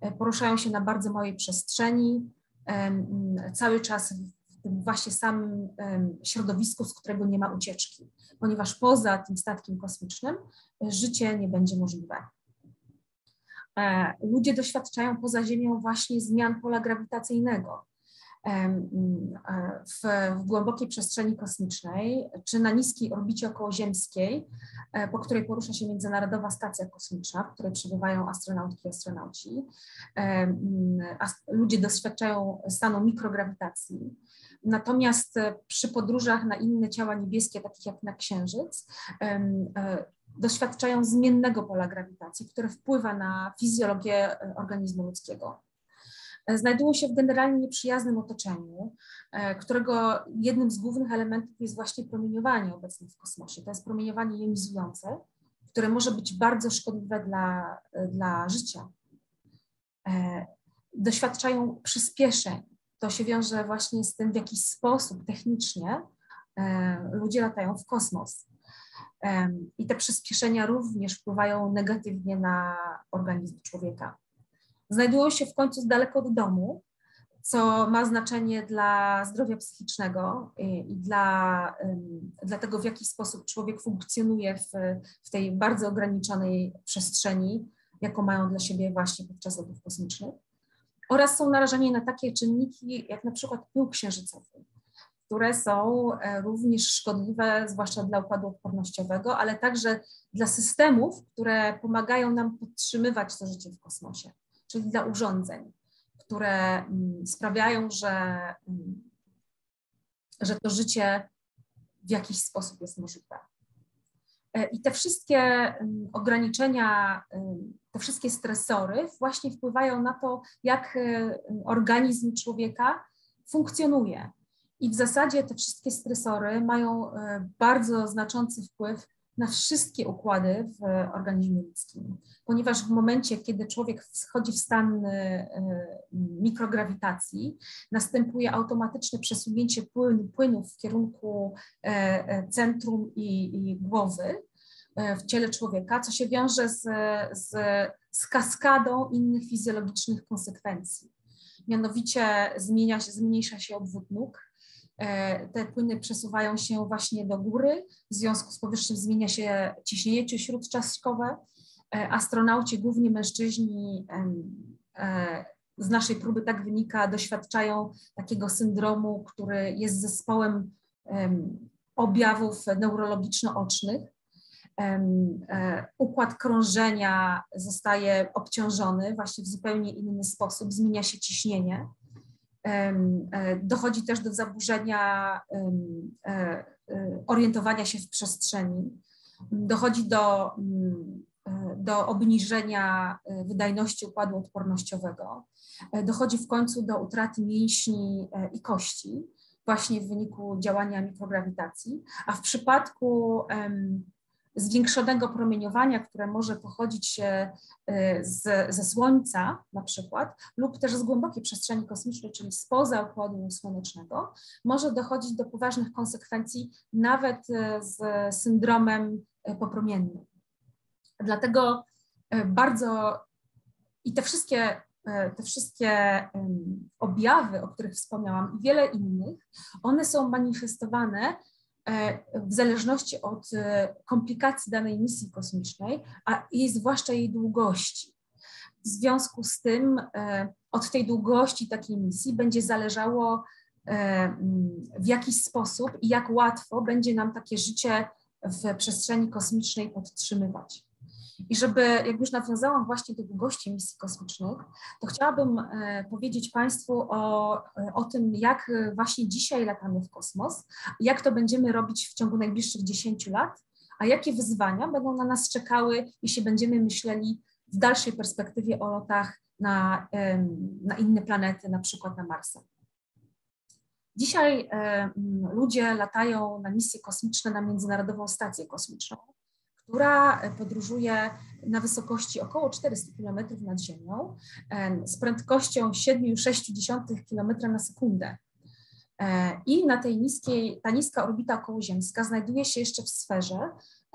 E, poruszają się na bardzo małej przestrzeni, cały czas tym właśnie samym środowisku, z którego nie ma ucieczki, ponieważ poza tym statkiem kosmicznym e, życie nie będzie możliwe. Ludzie doświadczają poza Ziemią właśnie zmian pola grawitacyjnego w, w, głębokiej przestrzeni kosmicznej, czy na niskiej orbicie okołoziemskiej, e, po której porusza się Międzynarodowa Stacja Kosmiczna, w której przebywają astronautki i astronauci. Ludzie doświadczają stanu mikrograwitacji. Natomiast e, przy podróżach na inne ciała niebieskie, takich jak na Księżyc, e, doświadczają zmiennego pola grawitacji, które wpływa na fizjologię organizmu ludzkiego znajdują się w generalnie nieprzyjaznym otoczeniu, e, którego jednym z głównych elementów jest właśnie promieniowanie obecne w kosmosie. To jest promieniowanie jonizujące, które może być bardzo szkodliwe dla, dla życia. E, doświadczają przyspieszeń. To się wiąże właśnie z tym, w jaki sposób technicznie e, ludzie latają w kosmos. I te przyspieszenia również wpływają negatywnie na organizm człowieka znajdują się w końcu daleko od domu, co ma znaczenie dla zdrowia psychicznego i, i dla, dla tego, w jaki sposób człowiek funkcjonuje w, w tej bardzo ograniczonej przestrzeni, jaką mają dla siebie właśnie podczas lotów kosmicznych. Oraz są narażeni na takie czynniki, jak na przykład pył księżycowy, które są e, również szkodliwe, zwłaszcza dla układu odpornościowego, ale także dla systemów, które pomagają nam podtrzymywać to życie w kosmosie czyli dla urządzeń, które mm, sprawiają, że, mm, że to życie w jakiś sposób jest możliwe. E, I te wszystkie mm, ograniczenia, te wszystkie stresory właśnie wpływają na to, jak e, organizm człowieka funkcjonuje. I w zasadzie te wszystkie stresory mają bardzo znaczący wpływ na wszystkie układy w organizmie ludzkim, ponieważ w momencie, kiedy człowiek wchodzi w stan mikrograwitacji, następuje automatyczne przesunięcie płynów w kierunku centrum i głowy w ciele człowieka, co się wiąże z, z, z kaskadą innych fizjologicznych konsekwencji. Mianowicie zmienia się, zmniejsza się obwód nóg, E, te płyny przesuwają się właśnie do góry, w związku z powyższym zmienia się ciśnienie śródczaszkowe. E, astronauci, głównie mężczyźni, e, z naszej próby tak wynika, doświadczają takiego syndromu, który jest zespołem objawów neurologiczno-ocznych. Układ krążenia zostaje obciążony właśnie w zupełnie inny sposób, zmienia się ciśnienie. E, dochodzi też do zaburzenia e, e, orientowania się w przestrzeni. Dochodzi do, mm, do obniżenia wydajności układu odpornościowego. Dochodzi w końcu do utraty mięśni i kości właśnie w wyniku działania mikrograwitacji, a w przypadku zwiększonego promieniowania, które może pochodzić z, ze Słońca na przykład, lub też z głębokiej przestrzeni kosmicznej, czyli spoza Układu Słonecznego, może dochodzić do poważnych konsekwencji nawet e, z syndromem e, popromiennym. Dlatego bardzo i te wszystkie, te wszystkie objawy, o których wspomniałam, i wiele innych, one są manifestowane w zależności od e, komplikacji danej misji kosmicznej, a jej zwłaszcza jej długości. W związku z tym e, od tej długości takiej misji będzie zależało w jakiś sposób i jak łatwo będzie nam takie życie w przestrzeni kosmicznej podtrzymywać. I żeby, jak już nawiązałam właśnie do długości misji kosmicznych, to chciałabym e, powiedzieć Państwu o, e, o tym, jak właśnie dzisiaj latamy w kosmos, jak to będziemy robić w ciągu najbliższych 10 lat, a jakie wyzwania będą na nas czekały, jeśli będziemy myśleli w dalszej perspektywie o lotach na, na inne planety, na przykład na Marsa. Dzisiaj ludzie latają na misje kosmiczne na Międzynarodową Stację Kosmiczną która podróżuje na wysokości około 400 km nad Ziemią z prędkością 7,6 km na sekundę. E, I na tej niskiej, ta niska orbita okołoziemska znajduje się jeszcze w sferze,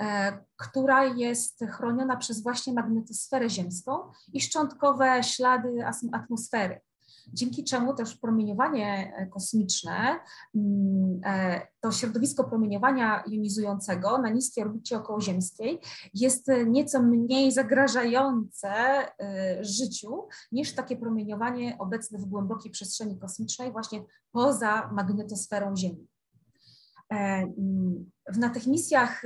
e, która jest chroniona przez właśnie magnetosferę ziemską i szczątkowe ślady atmosfery dzięki czemu też promieniowanie e, kosmiczne, mm, e, to środowisko promieniowania jonizującego na niskiej orbicie okołoziemskiej jest nieco mniej zagrażające e, życiu niż takie promieniowanie obecne w głębokiej przestrzeni kosmicznej, właśnie poza magnetosferą Ziemi. Mm, na tych misjach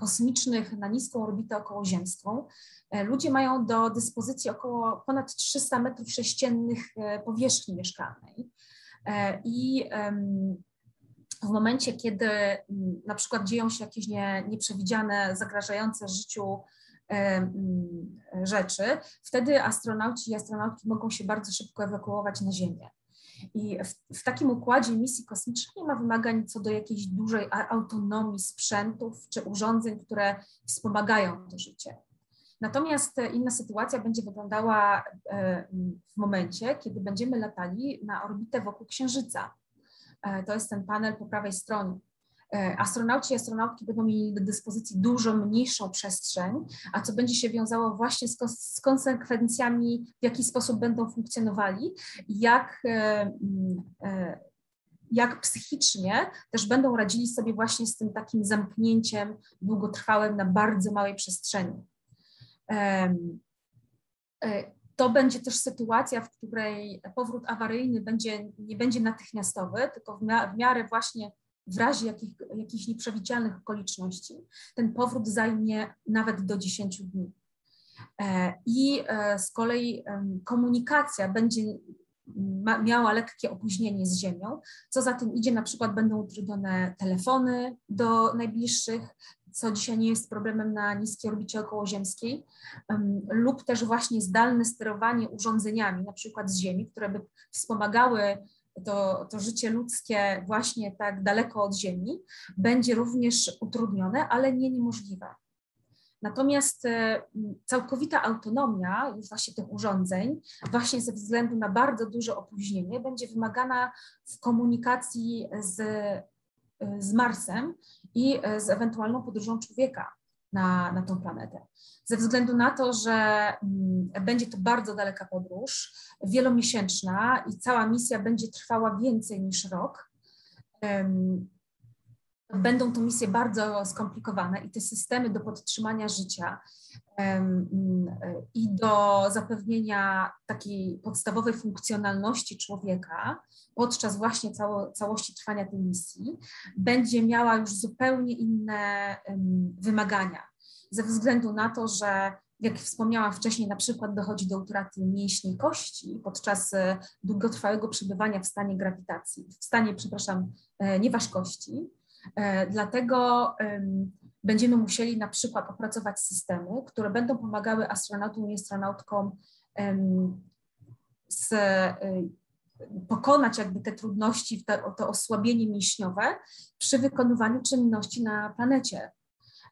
kosmicznych na niską orbitę okołoziemską E, ludzie mają do dyspozycji około ponad 300 metrów sześciennych e, powierzchni mieszkalnej. E, I w momencie, kiedy na przykład dzieją się jakieś nie, nieprzewidziane, zagrażające życiu rzeczy, wtedy astronauci i astronautki mogą się bardzo szybko ewakuować na Ziemię. I w, w, takim układzie misji kosmicznej nie ma wymagań co do jakiejś dużej autonomii sprzętów czy urządzeń, które wspomagają to życie. Natomiast inna sytuacja będzie wyglądała e, w momencie, kiedy będziemy latali na orbitę wokół Księżyca. E, to jest ten panel po prawej stronie. E, astronauci i astronautki będą mieli do dyspozycji dużo mniejszą przestrzeń, a co będzie się wiązało właśnie z, z konsekwencjami, w jaki sposób będą funkcjonowali, jak, jak psychicznie też będą radzili sobie właśnie z tym takim zamknięciem długotrwałym na bardzo małej przestrzeni. E, to będzie też sytuacja, w której powrót awaryjny będzie, nie będzie natychmiastowy, tylko w miarę właśnie w razie jakich, jakichś nieprzewidzialnych okoliczności, ten powrót zajmie nawet do 10 dni. E, I e, z kolei komunikacja będzie miała lekkie opóźnienie z Ziemią. Co za tym idzie, na przykład będą utrudnione telefony do najbliższych, co dzisiaj nie jest problemem na niskiej orbicie okołoziemskiej, lub też właśnie zdalne sterowanie urządzeniami, na przykład z Ziemi, które by wspomagały to, to życie ludzkie właśnie tak daleko od Ziemi, będzie również utrudnione, ale nie niemożliwe. Natomiast e, całkowita autonomia już właśnie tych urządzeń, właśnie ze względu na bardzo duże opóźnienie, będzie wymagana w komunikacji z, e, z Marsem i e, z ewentualną podróżą człowieka na, na tą planetę. Ze względu na to, że mm, będzie to bardzo daleka podróż, wielomiesięczna i cała misja będzie trwała więcej niż rok, będą to misje bardzo skomplikowane i te systemy do podtrzymania życia i do zapewnienia takiej podstawowej funkcjonalności człowieka podczas właśnie cało, całości trwania tej misji będzie miała już zupełnie inne wymagania. Ze względu na to, że jak wspomniałam wcześniej, na przykład dochodzi do utraty mięśni kości podczas e, długotrwałego przebywania w stanie grawitacji, w stanie, przepraszam, e, nieważkości, dlatego będziemy musieli na przykład opracować systemy, które będą pomagały astronautom i astronautkom z, e, pokonać jakby te trudności, te, to osłabienie mięśniowe przy wykonywaniu czynności na planecie.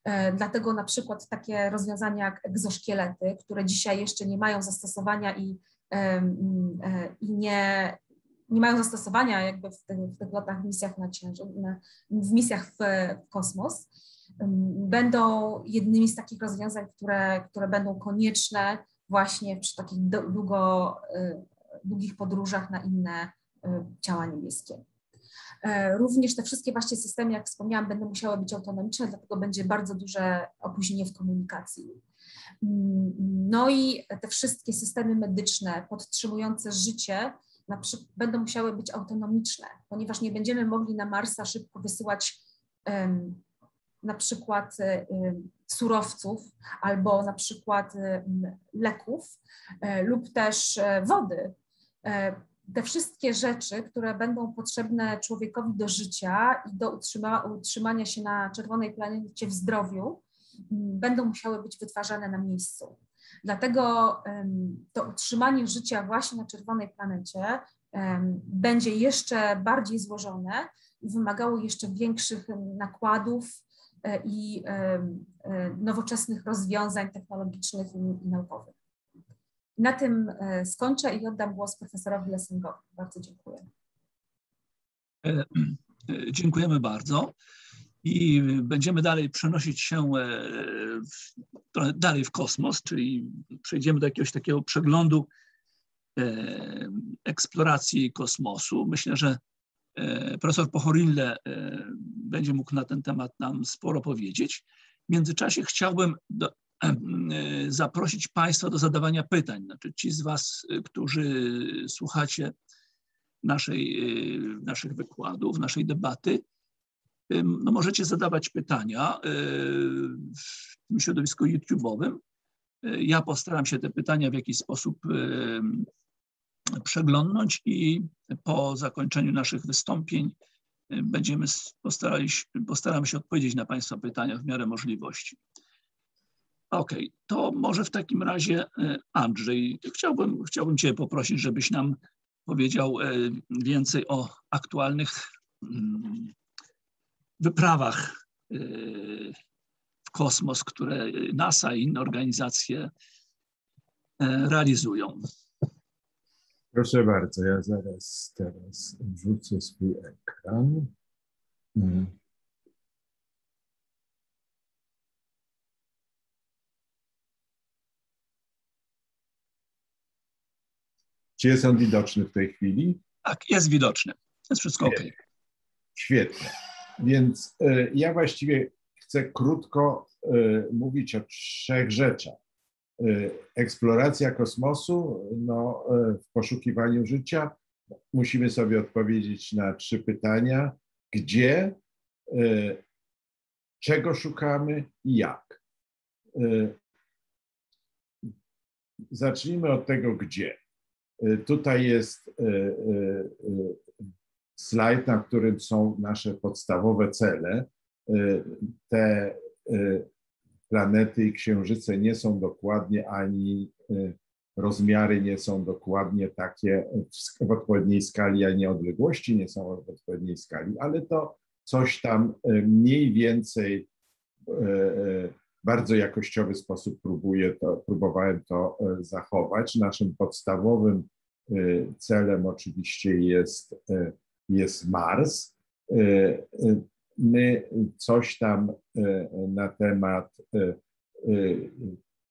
E, dlatego na przykład takie rozwiązania jak egzoszkielety, które dzisiaj jeszcze nie mają zastosowania i, i nie, nie mają zastosowania jakby w tych, w tych latach misjach na na, w misjach w, w kosmos, będą jednymi z takich rozwiązań, które, które będą konieczne właśnie przy takich długo, y, długich podróżach na inne y, ciała niebieskie. E, również te wszystkie właśnie systemy, jak wspomniałam, będą musiały być autonomiczne, dlatego będzie bardzo duże opóźnienie w komunikacji. No i te wszystkie systemy medyczne podtrzymujące życie przykład będą musiały być autonomiczne, ponieważ nie będziemy mogli na Marsa szybko wysyłać um, na przykład um, surowców albo na przykład um, leków lub też wody. Te wszystkie rzeczy, które będą potrzebne człowiekowi do życia i do utrzyma, utrzymania się na czerwonej planecie w zdrowiu, będą musiały być wytwarzane na miejscu. Dlatego to utrzymanie życia właśnie na czerwonej planecie będzie jeszcze bardziej złożone i wymagało jeszcze większych nakładów e, i e, nowoczesnych rozwiązań technologicznych i naukowych. Na tym e, skończę i oddam głos profesorowi Lessingowi. Bardzo dziękuję. Dziękujemy bardzo i będziemy dalej przenosić się trochę dalej w kosmos, czyli przejdziemy do jakiegoś takiego przeglądu e, eksploracji kosmosu. Myślę, że e, profesor Pochorille e, będzie mógł na ten temat nam sporo powiedzieć. W międzyczasie chciałbym do, zaprosić Państwa do zadawania pytań. Znaczy ci z Was, którzy słuchacie naszej, naszych wykładów, naszej debaty, no możecie zadawać pytania w tym środowisku YouTube'owym. Ja postaram się te pytania w jakiś sposób przeglądnąć i po zakończeniu naszych wystąpień będziemy postarali, postaramy się odpowiedzieć na Państwa pytania w miarę możliwości. OK, to może w takim razie Andrzej, chciałbym, chciałbym Cię poprosić, żebyś nam powiedział więcej o aktualnych mm, wyprawach y, w kosmos, które NASA i inne organizacje e, realizują. Proszę bardzo, ja zaraz teraz wrzucę swój ekran. Hmm. Czy jest on widoczny w tej chwili? Tak, jest widoczny. Jest wszystko ok. Świetnie. Więc e, ja właściwie chcę krótko e, mówić o trzech rzeczach. E, eksploracja kosmosu no, w poszukiwaniu życia. Musimy sobie odpowiedzieć na trzy pytania: gdzie, czego szukamy i jak. Zacznijmy od tego, gdzie. Tutaj jest slajd, na którym są nasze podstawowe cele. Y, te planety i księżyce nie są dokładnie ani rozmiary nie są dokładnie takie w odpowiedniej skali, ani odległości nie są w odpowiedniej skali, ale to coś tam mniej więcej bardzo jakościowy sposób próbuję to, próbowałem to zachować. Naszym podstawowym celem oczywiście jest, jest Mars. My coś tam na temat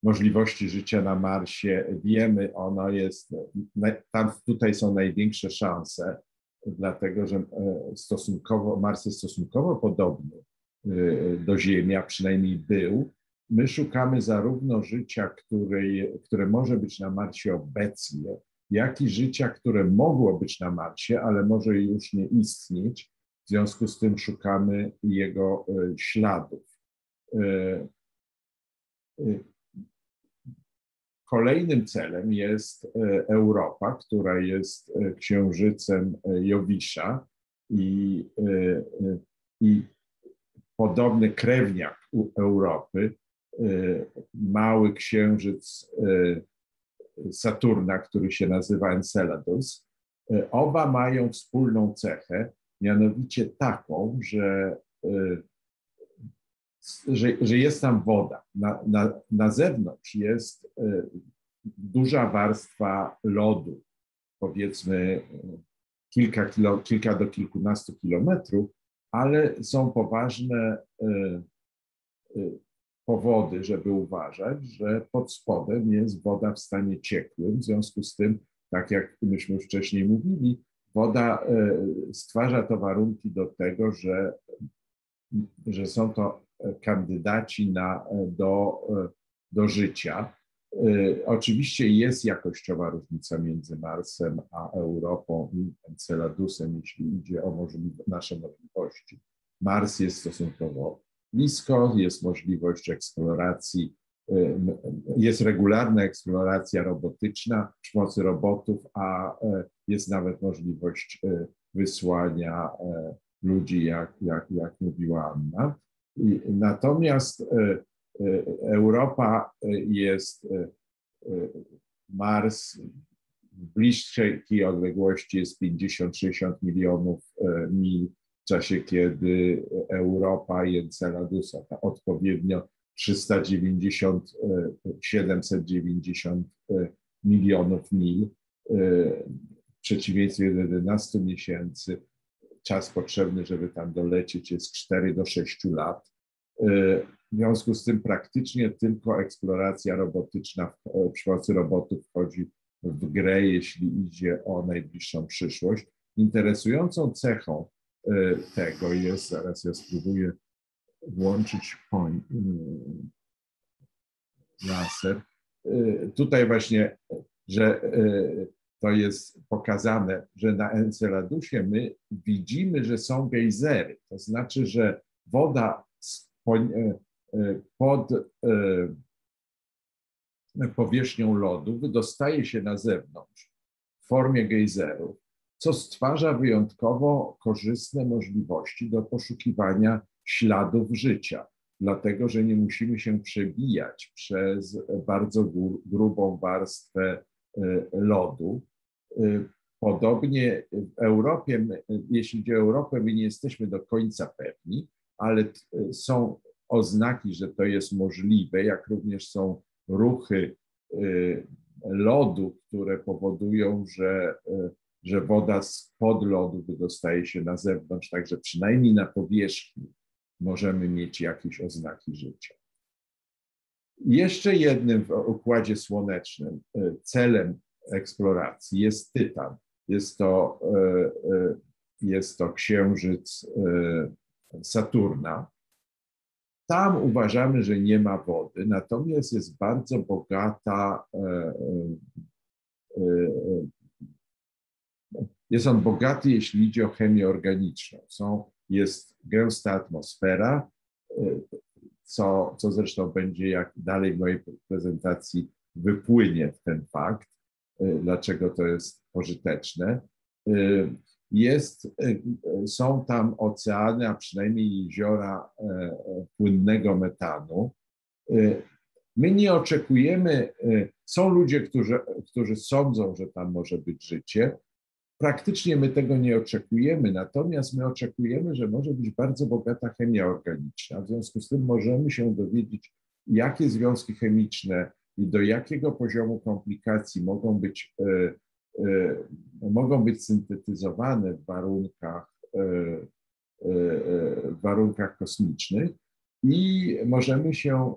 możliwości życia na Marsie wiemy, ono jest, tam tutaj są największe szanse, dlatego że stosunkowo, Mars jest stosunkowo podobny do Ziemi, a przynajmniej był. My szukamy zarówno życia, której, które może być na Marsie obecnie, jak i życia, które mogło być na Marsie, ale może już nie istnieć. W związku z tym szukamy jego e, śladów. E, e, kolejnym celem jest Europa, która jest księżycem Jowisza i, i podobny krewniak Europy, mały księżyc Saturna, który się nazywa Enceladus, e, oba mają wspólną cechę, mianowicie taką, że, e, że, że jest tam woda. Na, na, na zewnątrz jest e, duża warstwa lodu, powiedzmy kilka, kilo, kilka do kilkunastu kilometrów, ale są poważne powody, żeby uważać, że pod spodem jest woda w stanie ciekłym. W związku z tym, tak jak myśmy już wcześniej mówili, woda e, stwarza to warunki do tego, że, że są to kandydaci na, do, e, do życia. E, oczywiście jest jakościowa różnica między Marsem a Europą i Enceladusem, jeśli idzie o możliwe, nasze możliwości. Mars jest stosunkowo blisko, jest możliwość eksploracji, y, jest regularna eksploracja robotyczna przy pomocy robotów, a e, jest nawet możliwość e, wysłania e, ludzi, jak, jak, jak mówiła Anna. Natomiast Europa jest Mars w bliższej odległości jest 50-60 milionów mil czasie, kiedy Europa i Enceladusa odpowiednio 390, 790 e, milionów mil, e, w przeciwieństwie do 11 miesięcy. Czas potrzebny, żeby tam dolecieć jest 4 do 6 lat. E, w związku z tym praktycznie tylko eksploracja robotyczna przy pomocy robotów wchodzi w grę, jeśli idzie o najbliższą przyszłość. Interesującą cechą E, tego jest, zaraz ja spróbuję włączyć point, e, laser. E, tutaj właśnie, że to jest pokazane, że na Enceladusie my widzimy, że są gejzery. To znaczy, że woda pod powierzchnią lodu wydostaje się na zewnątrz w formie gejzerów co stwarza wyjątkowo korzystne możliwości do poszukiwania śladów życia, dlatego że nie musimy się przebijać przez bardzo grubą warstwę e, lodu. E, podobnie w Europie, jeśli chodzi o Europę, my nie jesteśmy do końca pewni, ale są oznaki, że to jest możliwe, jak również są ruchy lodu, które powodują, że że woda spod lodu wydostaje się na zewnątrz, także przynajmniej na powierzchni możemy mieć jakieś oznaki życia. Jeszcze jednym w Układzie Słonecznym e, celem eksploracji jest Tytan. Jest to, e, e, jest to księżyc Saturna. Tam uważamy, że nie ma wody, natomiast jest bardzo bogata jest on bogaty, jeśli idzie o chemię organiczną. Są, jest gęsta atmosfera, y, co, co zresztą będzie, jak dalej w mojej prezentacji wypłynie ten fakt, y, dlaczego to jest pożyteczne. Y, jest, są tam oceany, a przynajmniej jeziora płynnego metanu. My nie oczekujemy, są ludzie, którzy, którzy sądzą, że tam może być życie. Praktycznie my tego nie oczekujemy, natomiast my oczekujemy, że może być bardzo bogata chemia organiczna. W związku z tym możemy się dowiedzieć, jakie związki chemiczne i do jakiego poziomu komplikacji mogą być, e, e, mogą być syntetyzowane w warunkach, e, w warunkach kosmicznych i możemy się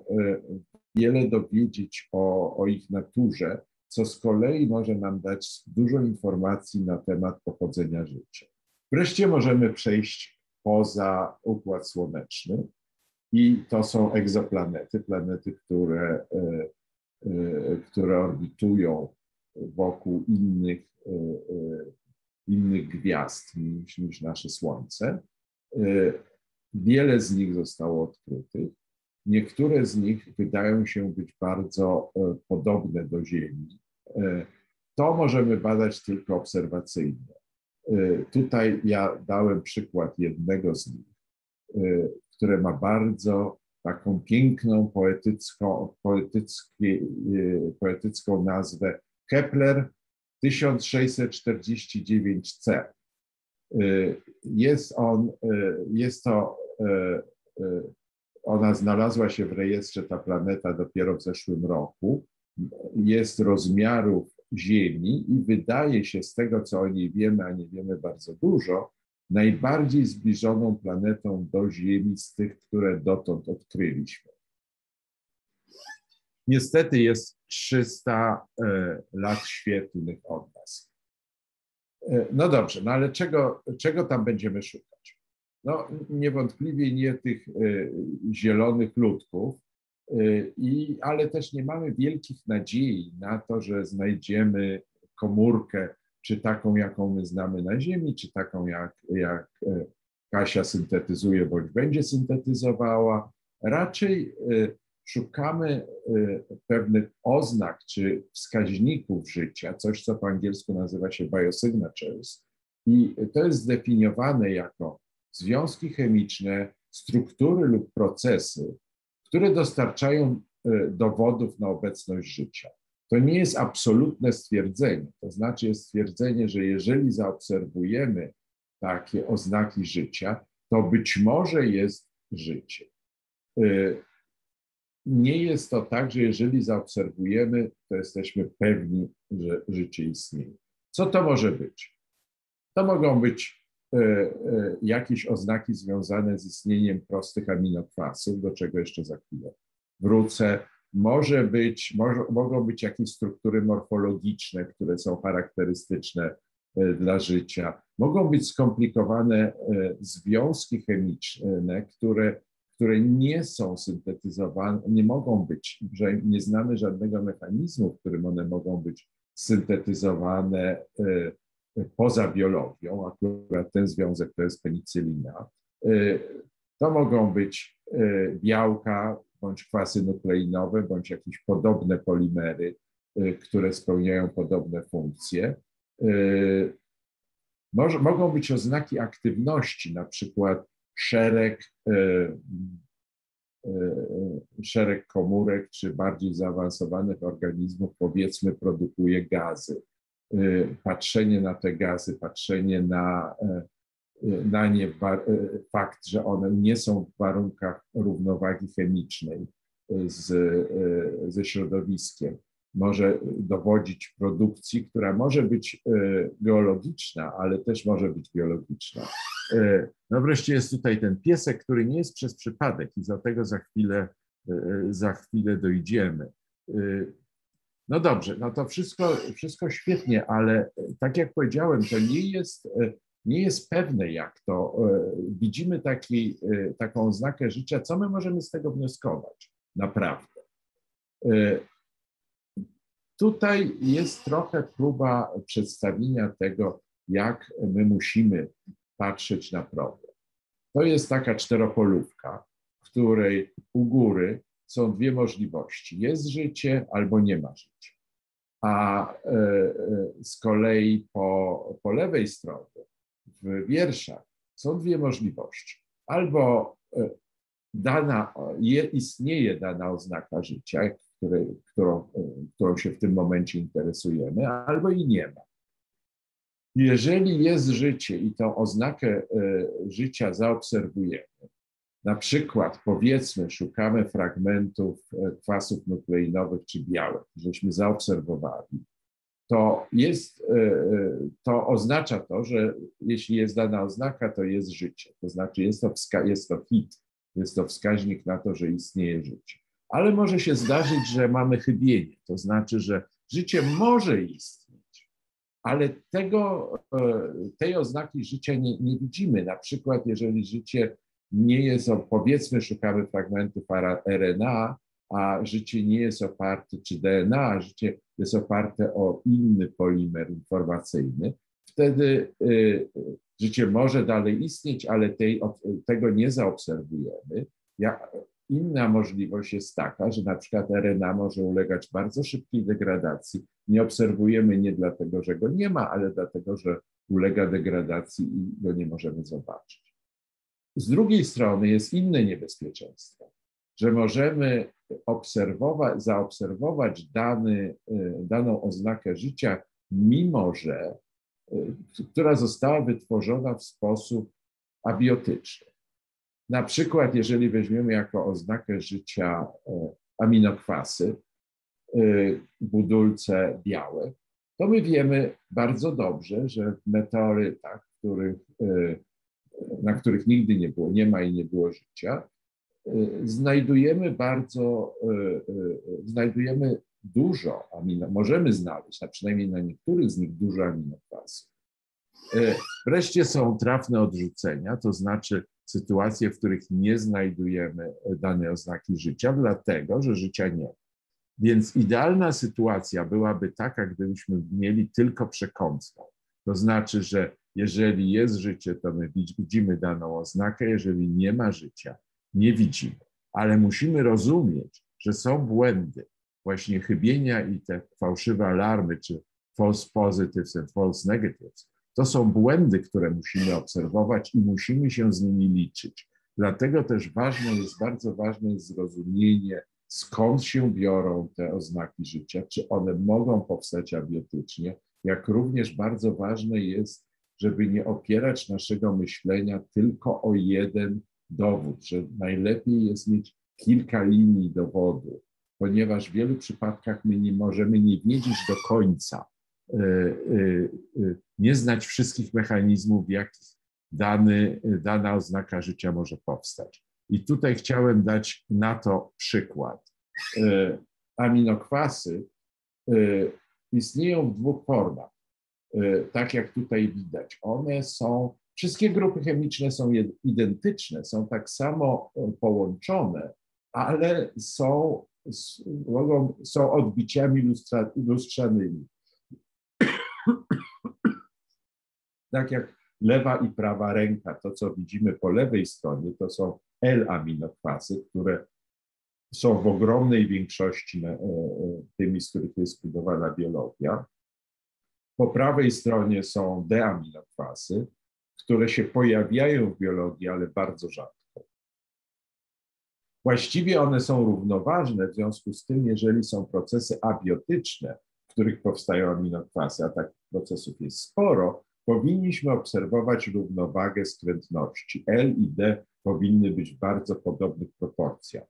wiele dowiedzieć o, o ich naturze, co z kolei może nam dać dużo informacji na temat pochodzenia życia. Wreszcie możemy przejść poza Układ Słoneczny i to są egzoplanety, planety, które, e, e, które orbitują wokół innych, e, innych gwiazd niż, niż nasze Słońce. Wiele z nich zostało odkrytych. Niektóre z nich wydają się być bardzo podobne do Ziemi. To możemy badać tylko obserwacyjnie. Tutaj ja dałem przykład jednego z nich które ma bardzo taką piękną, poetycką, poetycką nazwę Kepler 1649c. Jest on, jest to, ona znalazła się w rejestrze, ta planeta dopiero w zeszłym roku. Jest rozmiarów Ziemi i wydaje się z tego, co o niej wiemy, a nie wiemy bardzo dużo, najbardziej zbliżoną planetą do Ziemi z tych, które dotąd odkryliśmy. Niestety jest 300 e, lat świetlnych od nas. E, no dobrze, no ale czego, czego tam będziemy szukać? No niewątpliwie nie tych e, zielonych ludków, i, ale też nie mamy wielkich nadziei na to, że znajdziemy komórkę czy taką, jaką my znamy na Ziemi, czy taką, jak, jak e, Kasia syntetyzuje bądź będzie syntetyzowała. Raczej e, szukamy e, pewnych oznak czy wskaźników życia, coś, co po angielsku nazywa się biosignatures. I to jest zdefiniowane jako związki chemiczne, struktury lub procesy, które dostarczają dowodów na obecność życia. To nie jest absolutne stwierdzenie. To znaczy jest stwierdzenie, że jeżeli zaobserwujemy takie oznaki życia, to być może jest życie. Y, nie jest to tak, że jeżeli zaobserwujemy, to jesteśmy pewni, że życie istnieje. Co to może być? To mogą być jakieś oznaki związane z istnieniem prostych aminokwasów, do czego jeszcze za chwilę wrócę może być, może, mogą być jakieś struktury morfologiczne, które są charakterystyczne e, dla życia. Mogą być skomplikowane e, związki chemiczne, które, które nie są syntetyzowane, nie mogą być, że nie znamy żadnego mechanizmu, w którym one mogą być syntetyzowane e, poza biologią, akurat ten związek to jest penicylina. To mogą być białka, bądź kwasy nukleinowe, bądź jakieś podobne polimery, y, które spełniają podobne funkcje. Może, mogą być oznaki aktywności, na przykład szereg, szereg komórek czy bardziej zaawansowanych organizmów, powiedzmy, produkuje gazy. Patrzenie na te gazy, patrzenie na na nie fakt, że one nie są w warunkach równowagi chemicznej z, ze środowiskiem. Może dowodzić produkcji, która może być e, geologiczna, ale też może być biologiczna. E, no wreszcie jest tutaj ten piesek, który nie jest przez przypadek i do tego za chwilę, e, za chwilę dojdziemy. No dobrze, no to wszystko, wszystko świetnie, ale tak jak powiedziałem, to nie jest nie jest pewne, jak to. E, widzimy taki, e, taką oznakę życia, co my możemy z tego wnioskować, naprawdę. E, tutaj jest trochę próba przedstawienia tego, jak my musimy patrzeć na problem. To jest taka czteropolówka, w której u góry są dwie możliwości: jest życie albo nie ma życia. A z kolei po, po lewej stronie w wierszach, są dwie możliwości. Albo e, dana, je, istnieje dana oznaka życia, której, którą, którą się w tym momencie interesujemy, albo i nie ma. Jeżeli jest życie i tą oznakę życia zaobserwujemy, na przykład, powiedzmy, szukamy fragmentów e, kwasów nukleinowych czy białek, żeśmy zaobserwowali, to, jest, e, e, to oznacza to, że jeśli jest dana oznaka, to jest życie. To znaczy jest to, jest to hit, jest to wskaźnik na to, że istnieje życie. Ale może się zdarzyć, że mamy chybienie, to znaczy, że życie może istnieć, ale tego, tej oznaki życia nie, nie widzimy. Na przykład, jeżeli życie nie jest, powiedzmy, szukamy fragmentów RNA, a życie nie jest oparte, czy DNA, życie jest oparte o inny polimer informacyjny, wtedy y, życie może dalej istnieć, ale tej, tego nie zaobserwujemy. Ja, inna możliwość jest taka, że na przykład RNA może ulegać bardzo szybkiej degradacji. Nie obserwujemy nie dlatego, że go nie ma, ale dlatego, że ulega degradacji i go nie możemy zobaczyć. Z drugiej strony jest inne niebezpieczeństwo, że możemy obserwować, zaobserwować dany, y, daną oznakę życia, mimo że, y, która została wytworzona w sposób abiotyczny. Na przykład, jeżeli weźmiemy jako oznakę życia y, aminokwasy, budulce białe, to my wiemy bardzo dobrze, że w meteorytach, w których na których nigdy nie było, nie ma i nie było życia, y, znajdujemy bardzo, y, y, znajdujemy dużo amino, możemy znaleźć, a przynajmniej na niektórych z nich dużo aminokwasów. Wreszcie są trafne odrzucenia, to znaczy sytuacje, w których nie znajdujemy danej oznaki życia, dlatego że życia nie ma. Więc idealna sytuacja byłaby taka, gdybyśmy mieli tylko przekątną. To znaczy, że jeżeli jest życie, to my widzimy daną oznakę, jeżeli nie ma życia, nie widzimy. Ale musimy rozumieć, że są błędy, właśnie chybienia i te fałszywe alarmy, czy false positives and false negatives. To są błędy, które musimy obserwować i musimy się z nimi liczyć. Dlatego też ważne jest, bardzo ważne jest zrozumienie, skąd się biorą te oznaki życia, czy one mogą powstać abiotycznie, jak również bardzo ważne jest żeby nie opierać naszego myślenia tylko o jeden dowód, że najlepiej jest mieć kilka linii dowodu, ponieważ w wielu przypadkach my nie możemy nie wiedzieć do końca, e, e, e, nie znać wszystkich mechanizmów, w jakich dany, dana oznaka życia może powstać. I tutaj chciałem dać na to przykład. Aminokwasy istnieją w dwóch formach. Y, tak jak tutaj widać. One są, wszystkie grupy chemiczne są identyczne, są tak samo y, połączone, ale są, są odbiciami lustra, lustrzanymi. tak jak lewa i prawa ręka, to co widzimy po lewej stronie, to są L-aminokwasy, które są w ogromnej większości y, tymi, z których jest zbudowana biologia. Po prawej stronie są deaminokwasy, które się pojawiają w biologii, ale bardzo rzadko. Właściwie one są równoważne, w związku z tym, jeżeli są procesy abiotyczne, w których powstają aminokwasy, a takich procesów jest sporo, powinniśmy obserwować równowagę skrętności. L i D powinny być w bardzo podobnych proporcjach.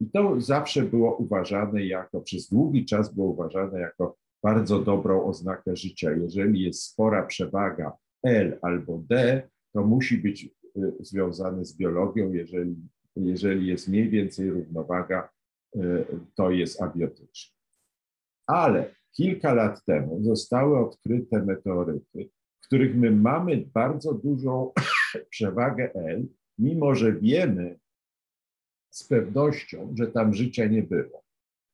I to zawsze było uważane jako, przez długi czas było uważane jako bardzo dobrą oznakę życia. Jeżeli jest spora przewaga L albo D, to musi być y, związany z biologią. Jeżeli, jeżeli jest mniej więcej równowaga, y, to jest abiotyczne. Ale kilka lat temu zostały odkryte meteoryty, w których my mamy bardzo dużą przewagę L, mimo że wiemy z pewnością, że tam życia nie było.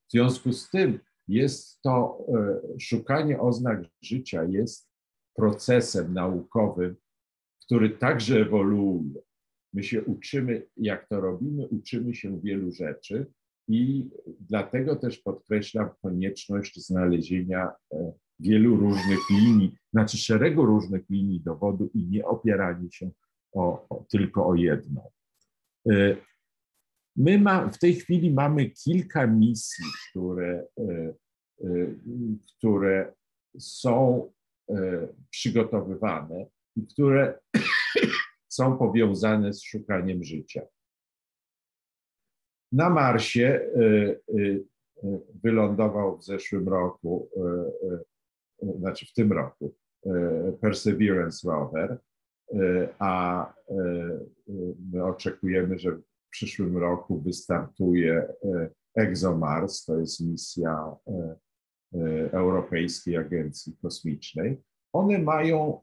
W związku z tym jest to e, szukanie oznak życia, jest procesem naukowym, który także ewoluuje. My się uczymy, jak to robimy, uczymy się wielu rzeczy i dlatego też podkreślam konieczność znalezienia e, wielu różnych linii, znaczy szeregu różnych linii dowodu i nie opieranie się o, o, tylko o jedną. My ma, w tej chwili mamy kilka misji, które, y, y, które są przygotowywane i które są powiązane z szukaniem życia. Na Marsie wylądował w zeszłym roku, znaczy w tym roku, Perseverance Rover, a my oczekujemy, że przyszłym roku wystartuje ExoMars, to jest misja Europejskiej Agencji Kosmicznej. One mają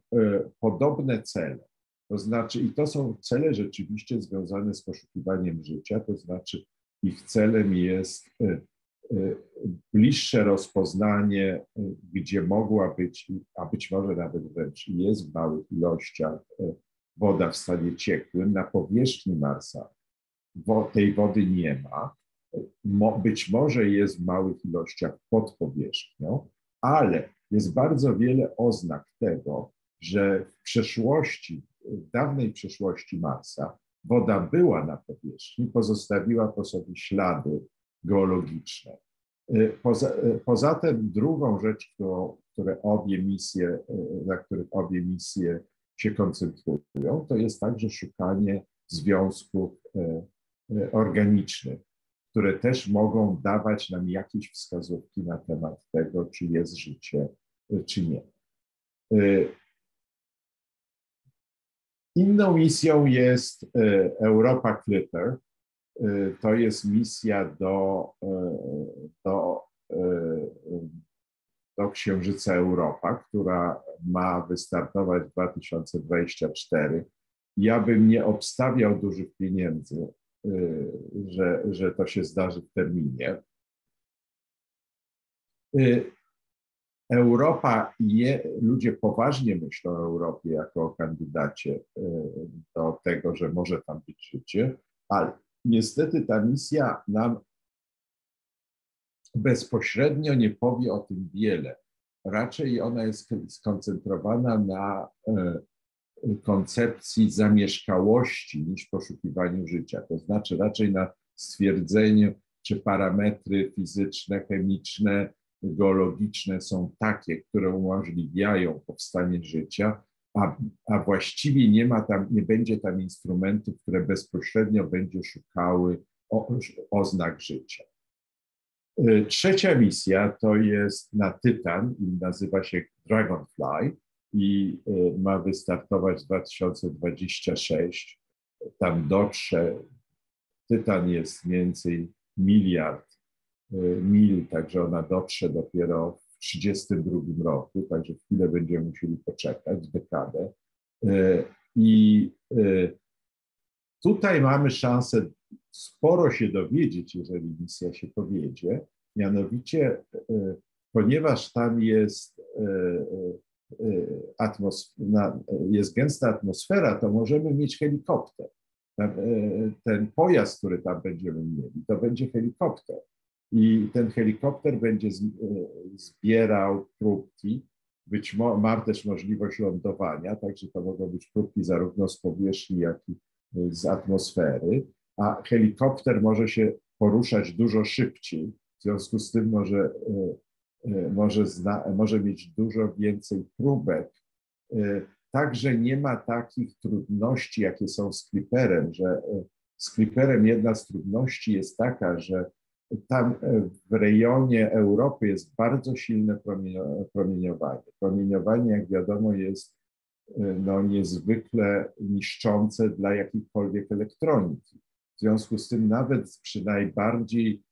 podobne cele. To znaczy, i to są cele rzeczywiście związane z poszukiwaniem życia, to znaczy ich celem jest bliższe rozpoznanie, gdzie mogła być, a być może nawet wręcz jest w małych ilościach woda w stanie ciekłym, na powierzchni Marsa tej wody nie ma. Być może jest w małych ilościach pod powierzchnią, ale jest bardzo wiele oznak tego, że w przeszłości, w dawnej przeszłości Marsa, woda była na powierzchni, pozostawiła po sobie ślady geologiczne. Y, poza, y, poza tym drugą rzecz, którą, które obie misje, y, na których obie misje się koncentrują, to jest także szukanie związków organicznych, które też mogą dawać nam jakieś wskazówki na temat tego, czy jest życie, czy nie. Inną misją jest Europa Clipper, to jest misja do, do, do Księżyca Europa, która ma wystartować w 2024. Ja bym nie obstawiał dużych pieniędzy, że, że to się zdarzy w terminie. Europa, je, ludzie poważnie myślą o Europie jako o kandydacie do tego, że może tam być życie, ale Niestety ta misja nam bezpośrednio nie powie o tym wiele. Raczej ona jest skoncentrowana na koncepcji zamieszkałości niż poszukiwaniu życia. To znaczy raczej na stwierdzeniu, czy parametry fizyczne, chemiczne, geologiczne są takie, które umożliwiają powstanie życia, a, a właściwie nie ma tam, nie będzie tam instrumentów, które bezpośrednio będzie szukały o, oznak życia. Trzecia misja to jest na Tytan i nazywa się Dragonfly i y, ma wystartować w 2026. Tam dotrze, Tytan jest mniej więcej miliard y, mil, także ona dotrze dopiero 1932 roku, także chwilę będziemy musieli poczekać, dekadę. E, I tutaj mamy szansę sporo się dowiedzieć, jeżeli misja się powiedzie, mianowicie, ponieważ tam jest, atmosfera, jest gęsta atmosfera, to możemy mieć helikopter. Ten pojazd, który tam będziemy mieli, to będzie helikopter i ten helikopter będzie e, zbierał próbki. Być mo- ma też możliwość lądowania, także to mogą być próbki zarówno z powierzchni, jak i e, z atmosfery, a helikopter może się poruszać dużo szybciej, w związku z tym może, e, może, zna, może mieć dużo więcej próbek. Także nie ma takich trudności, jakie są z Clipperem, że z Clipperem jedna z trudności jest taka, że tam w rejonie Europy jest bardzo silne promieniowanie. Promieniowanie, jak wiadomo, jest no, niezwykle niszczące dla jakiejkolwiek elektroniki. W związku z tym nawet przy najbardziej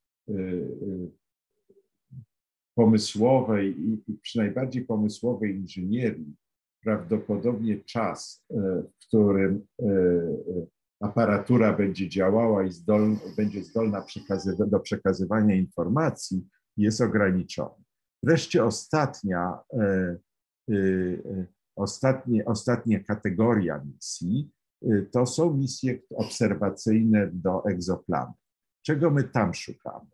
pomysłowej i przy najbardziej pomysłowej inżynierii prawdopodobnie czas, w którym aparatura będzie działała i będzie zdolna przekazywa, do przekazywania informacji, jest ograniczony. Wreszcie ostatnia, e, e, e, ostatnie, ostatnia kategoria misji e, to są misje obserwacyjne do egzoplanet. Czego my tam szukamy?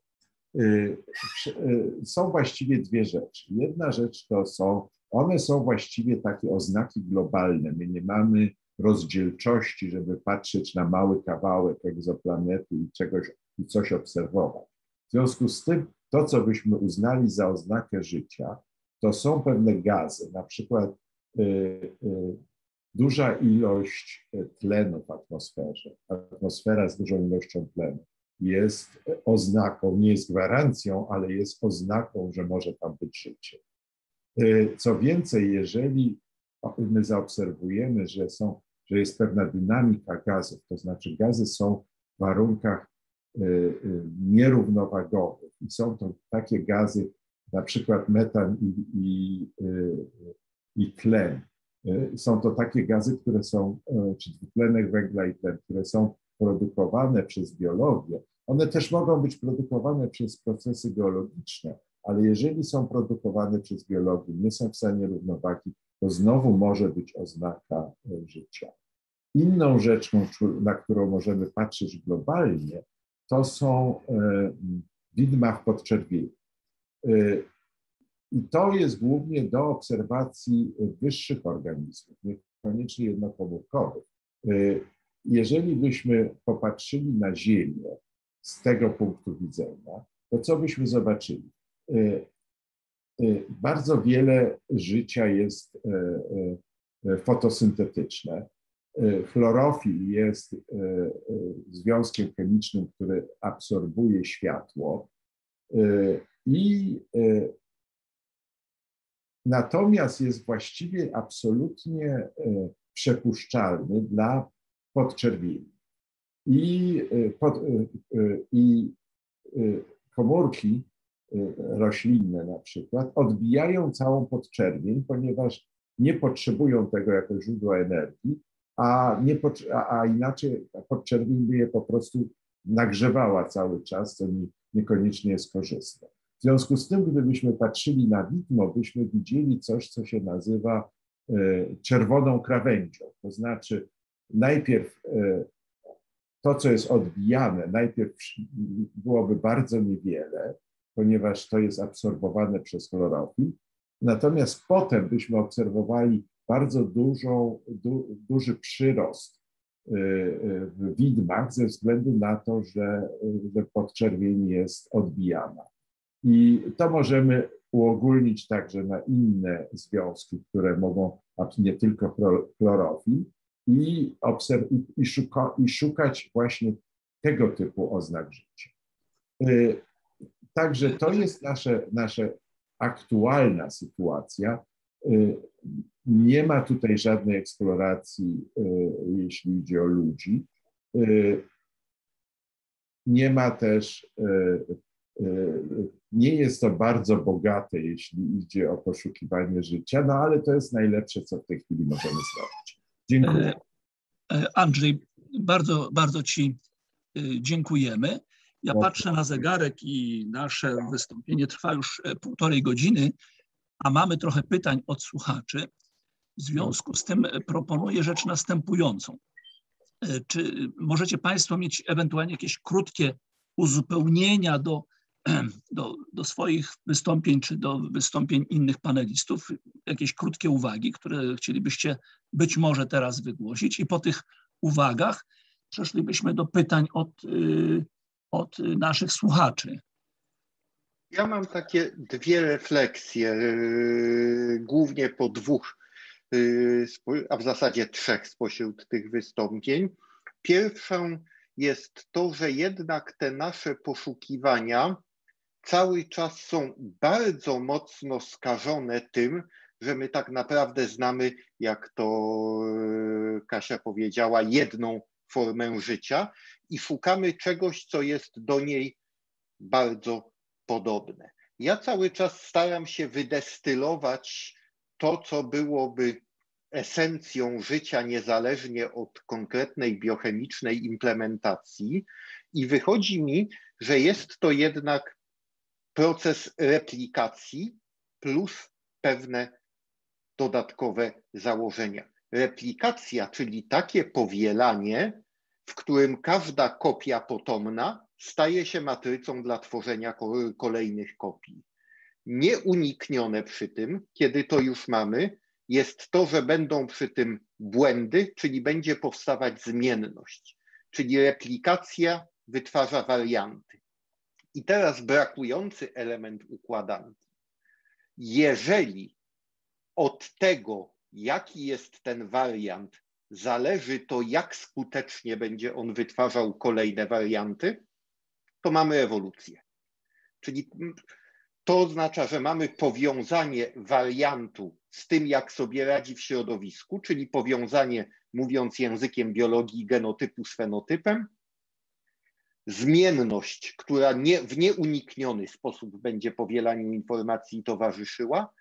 Są właściwie dwie rzeczy. Jedna rzecz to są, one są właściwie takie oznaki globalne. My nie mamy rozdzielczości, żeby patrzeć na mały kawałek egzoplanety i czegoś i coś obserwować. W związku z tym, to, co byśmy uznali za oznakę życia, to są pewne gazy, na przykład y, y, duża ilość tlenu w atmosferze, atmosfera z dużą ilością tlenu jest oznaką, nie jest gwarancją, ale jest oznaką, że może tam być życie. Y, co więcej, jeżeli my zaobserwujemy, że, są, że jest pewna dynamika gazów, to znaczy gazy są w warunkach y, y, nierównowagowych i są to takie gazy, na przykład metan i, i, i tlen. Są to takie gazy, które są, czy dwutlenek węgla i tlen, które są produkowane przez biologię. One też mogą być produkowane przez procesy geologiczne, ale jeżeli są produkowane przez biologię, nie są w stanie równowagi, to znowu może być oznaka e, życia. Inną rzeczą, na którą możemy patrzeć globalnie, to są e, widma w podczerwieni. E, I to jest głównie do obserwacji wyższych organizmów, niekoniecznie jednokomórkowych. Jeżeli byśmy popatrzyli na Ziemię z tego punktu widzenia, to co byśmy zobaczyli? Y, y, bardzo wiele życia jest y, fotosyntetyczne. Chlorofil jest związkiem chemicznym, który absorbuje światło i natomiast jest właściwie absolutnie przepuszczalny dla podczerwieni. I, pod, i komórki Y, roślinne na przykład, odbijają całą podczerwień, ponieważ nie potrzebują tego jako źródła energii, a, nie, a, inaczej podczerwień by je po prostu nagrzewała cały czas, co nie, niekoniecznie jest korzystne. W związku z tym, gdybyśmy patrzyli na widmo, byśmy widzieli coś, co się nazywa y, czerwoną krawędzią. To znaczy, najpierw y, to, co jest odbijane, najpierw byłoby bardzo niewiele, ponieważ to jest absorbowane przez chlorofil. Natomiast potem byśmy obserwowali bardzo dużą, du, duży przyrost y, y, w widmach ze względu na to, że, że podczerwień jest odbijana. I to możemy uogólnić także na inne związki, które mogą, nie tylko chlorofil, i, obserw- i, szuka, i szukać właśnie tego typu oznak życia. Y, Także to jest nasze, nasze aktualna sytuacja. Y, nie ma tutaj żadnej eksploracji, y, jeśli idzie o ludzi. Nie ma też, nie jest to bardzo bogate, jeśli idzie o poszukiwanie życia, no ale to jest najlepsze, co w tej chwili możemy zrobić. Dziękuję. E, e, Andrzej, bardzo, bardzo Ci dziękujemy. Ja patrzę na zegarek i nasze wystąpienie trwa już e, półtorej godziny, a mamy trochę pytań od słuchaczy. W związku z tym e, proponuję rzecz następującą. E, czy możecie Państwo mieć ewentualnie jakieś krótkie uzupełnienia do, do, do swoich wystąpień czy do wystąpień innych panelistów, jakieś krótkie uwagi, które chcielibyście być może teraz wygłosić i po tych uwagach przeszlibyśmy do pytań od y, od naszych słuchaczy. Ja mam takie dwie refleksje, yy, głównie po dwóch, yy, a w zasadzie trzech spośród tych wystąpień. Pierwszą jest to, że jednak te nasze poszukiwania cały czas są bardzo mocno skażone tym, że my tak naprawdę znamy, jak to yy, Kasia powiedziała, jedną formę życia i szukamy czegoś, co jest do niej bardzo podobne. Ja cały czas staram się wydestylować to, co byłoby esencją życia, niezależnie od konkretnej biochemicznej implementacji, i wychodzi mi, że jest to jednak proces replikacji plus pewne dodatkowe założenia. Replikacja, czyli takie powielanie, w którym każda kopia potomna staje się matrycą dla tworzenia kolejnych kopii. Nieuniknione przy tym, kiedy to już mamy, jest to, że będą przy tym błędy, czyli będzie powstawać zmienność, czyli replikacja wytwarza warianty. I teraz brakujący element układanki. Jeżeli od tego, jaki jest ten wariant, zależy to, jak skutecznie będzie on wytwarzał kolejne warianty, to mamy ewolucję. Czyli to oznacza, że mamy powiązanie wariantu z tym, jak sobie radzi w środowisku, czyli powiązanie, mówiąc językiem biologii, genotypu z fenotypem, zmienność, która nie, w nieunikniony sposób będzie powielaniu informacji towarzyszyła,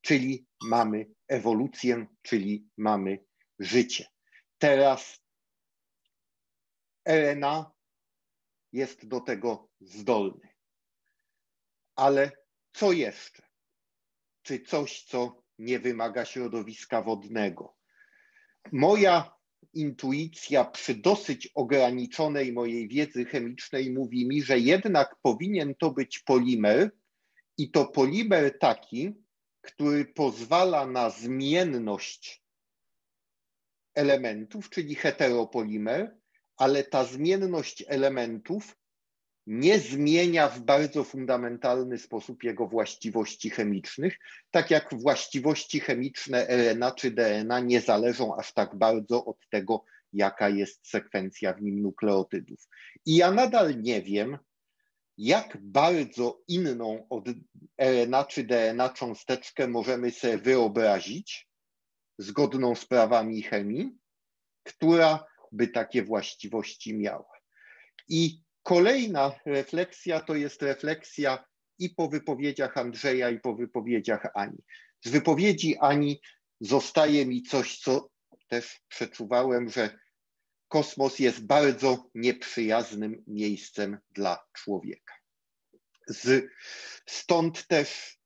czyli mamy ewolucję, czyli mamy życie. Teraz RNA jest do tego zdolny. Ale co jeszcze? Czy coś, co nie wymaga środowiska wodnego? Moja intuicja przy dosyć ograniczonej mojej wiedzy chemicznej mówi mi, że jednak powinien to być polimer i to polimer taki, który pozwala na zmienność elementów, czyli heteropolimer, ale ta zmienność elementów nie zmienia w bardzo fundamentalny sposób jego właściwości chemicznych, tak jak właściwości chemiczne RNA czy DNA nie zależą aż tak bardzo od tego, jaka jest sekwencja w nim nukleotydów. I ja nadal nie wiem, jak bardzo inną od RNA czy DNA cząsteczkę możemy sobie wyobrazić, zgodną z prawami chemii, która by takie właściwości miała. I Kolejna refleksja to jest refleksja i po wypowiedziach Andrzeja, i po wypowiedziach Ani. Z wypowiedzi Ani zostaje mi coś, co też przeczuwałem, że kosmos jest bardzo nieprzyjaznym miejscem dla człowieka. Z, stąd też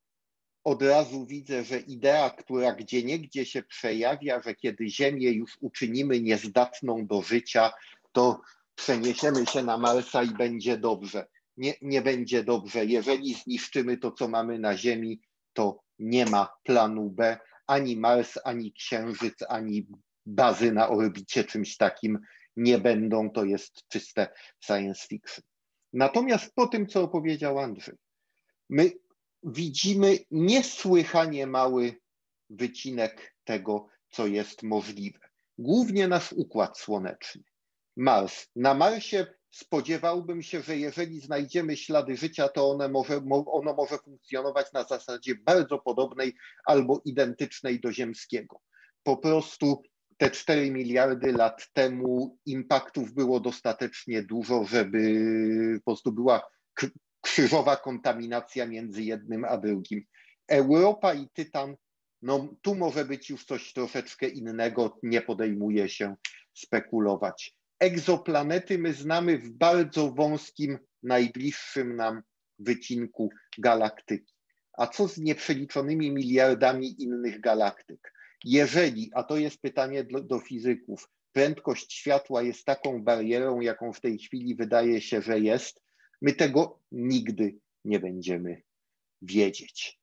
od razu widzę, że idea, która gdzie niegdzie się przejawia, że kiedy Ziemię już uczynimy niezdatną do życia, to przeniesiemy się na Marsa i będzie dobrze. Nie, nie będzie dobrze. Jeżeli zniszczymy to, co mamy na Ziemi, to nie ma planu B. Ani Mars, ani Księżyc, ani bazy na orbicie czymś takim nie będą. To jest czyste science fiction. Natomiast po tym, co opowiedział Andrzej, my widzimy niesłychanie mały wycinek tego, co jest możliwe. Głównie nasz układ słoneczny. Mars. Na Marsie spodziewałbym się, że jeżeli znajdziemy ślady życia, to one może, ono może funkcjonować na zasadzie bardzo podobnej albo identycznej do ziemskiego. Po prostu te 4 miliardy lat temu impaktów było dostatecznie dużo, żeby po prostu była krzyżowa kontaminacja między jednym a drugim. Europa i Tytan, no tu może być już coś troszeczkę innego, nie podejmuje się spekulować egzoplanety my znamy w bardzo wąskim, najbliższym nam wycinku galaktyki. A co z nieprzeliczonymi miliardami innych galaktyk? Jeżeli, a to jest pytanie do, do fizyków, prędkość światła jest taką barierą, jaką w tej chwili wydaje się, że jest, my tego nigdy nie będziemy wiedzieć.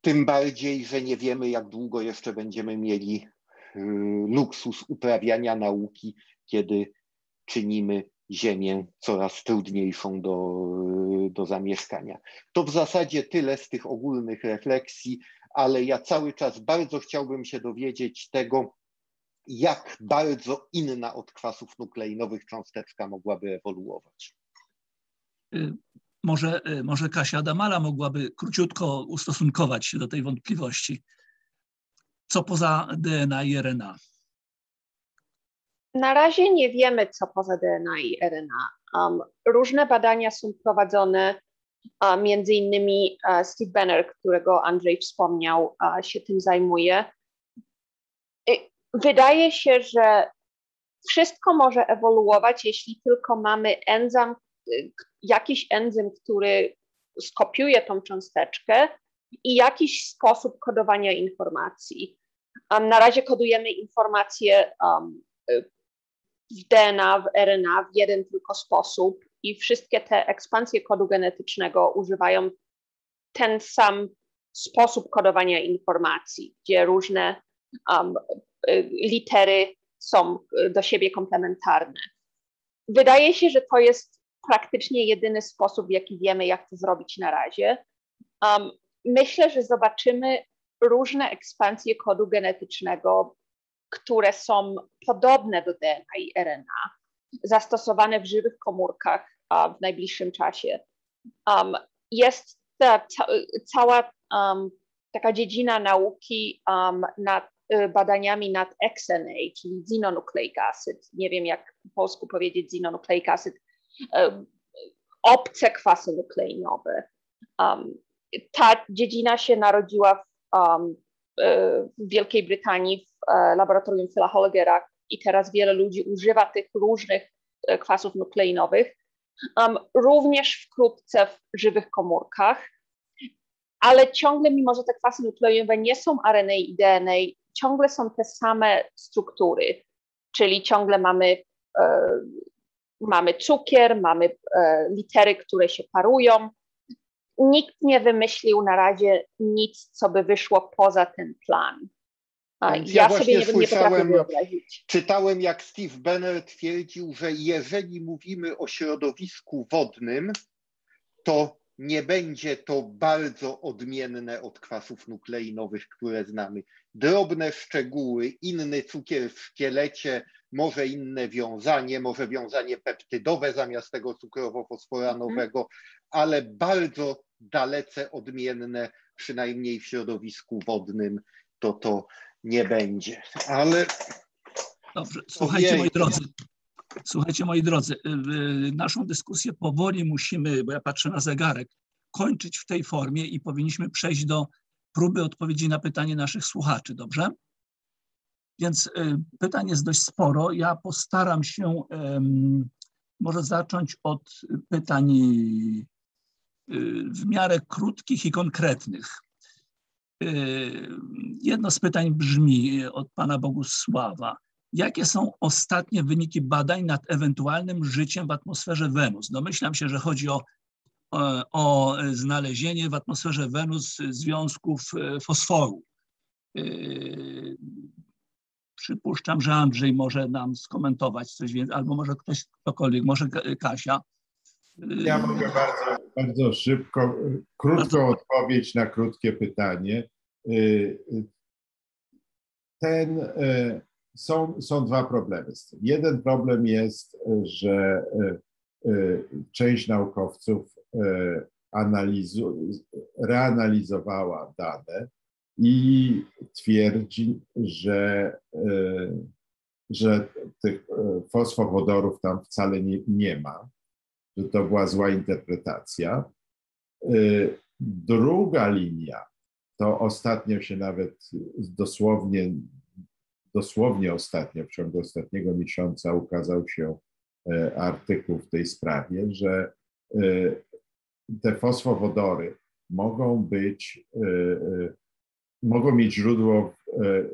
Tym bardziej, że nie wiemy, jak długo jeszcze będziemy mieli y, luksus uprawiania nauki kiedy czynimy ziemię coraz trudniejszą do, do zamieszkania. To w zasadzie tyle z tych ogólnych refleksji, ale ja cały czas bardzo chciałbym się dowiedzieć tego, jak bardzo inna od kwasów nukleinowych cząsteczka mogłaby ewoluować. Y, może, y, może Kasia Damala mogłaby króciutko ustosunkować się do tej wątpliwości. Co poza DNA i RNA? Na razie nie wiemy, co poza DNA i RNA. Um, różne badania są prowadzone, uh, między innymi uh, Steve Benner, którego Andrzej wspomniał, uh, się tym zajmuje. I wydaje się, że wszystko może ewoluować, jeśli tylko mamy enzym, jakiś enzym, który skopiuje tą cząsteczkę i jakiś sposób kodowania informacji. Um, na razie kodujemy informacje um, w DNA, w RNA w jeden tylko sposób i wszystkie te ekspansje kodu genetycznego używają ten sam sposób kodowania informacji, gdzie różne um, litery są do siebie komplementarne. Wydaje się, że to jest praktycznie jedyny sposób, w jaki wiemy, jak to zrobić na razie. Um, myślę, że zobaczymy różne ekspansje kodu genetycznego, które są podobne do DNA i RNA, zastosowane w żywych komórkach w najbliższym czasie. Um, jest ta, ca, cała um, taka dziedzina nauki nad y, badaniami nad XNA, czyli xenonucleic acid. Nie wiem, jak po polsku powiedzieć xenonucleic acid. Obce kwasy nukleinowe. Ta dziedzina się narodziła w, w Wielkiej Brytanii w e, laboratorium Phila Holgera i teraz wiele ludzi używa tych różnych e, kwasów nukleinowych, um, również wkrótce w żywych komórkach, ale ciągle, mimo że te kwasy nukleinowe nie są RNA i DNA, ciągle są te same struktury, czyli ciągle mamy, e, mamy cukier, mamy e, litery, które się parują, nikt nie wymyślił na razie nic, co by wyszło poza ten plan. Ja, ja sobie nie, nie potrafię wyobrazić. Czytałem, jak Steve Banner twierdził, że jeżeli mówimy o środowisku wodnym, to nie będzie to bardzo odmienne od kwasów nukleinowych, które znamy. Drobne szczegóły, inny cukier w szkielecie, może inne wiązanie, może wiązanie peptydowe zamiast tego cukrowo-fosforanowego, ale bardzo dalece odmienne, przynajmniej w środowisku wodnym, to to nie będzie. Ale. Dobrze, słuchajcie, moi drodzy. Słuchajcie, moi drodzy, naszą dyskusję powoli musimy, bo ja patrzę na zegarek, kończyć w tej formie i powinniśmy przejść do próby odpowiedzi na pytanie naszych słuchaczy, dobrze? Więc y, pytań jest dość sporo. Ja postaram się może zacząć od pytań w miarę krótkich i konkretnych. Jedno z pytań brzmi od pana Bogusława. Jakie są ostatnie wyniki badań nad ewentualnym życiem w atmosferze Wenus? Domyślam się, że chodzi o, o znalezienie w atmosferze Wenus związków e, fosforu. Przypuszczam, że Andrzej może nam skomentować coś więcej, albo może ktoś, ktokolwiek, może Kasia. Ja mogę bardzo, bardzo szybko, krótką odpowiedź na krótkie pytanie. Ten, są, są dwa problemy z tym. Jeden problem jest, że część naukowców analizu, reanalizowała dane i twierdzi, że, że tych fosfowodorów tam wcale nie, nie ma że to była zła interpretacja. Y, druga linia, to ostatnio się nawet dosłownie, dosłownie ostatnio, w ciągu ostatniego miesiąca ukazał się e, artykuł w tej sprawie, że e, te fosfowodory mogą być, e, mogą mieć źródło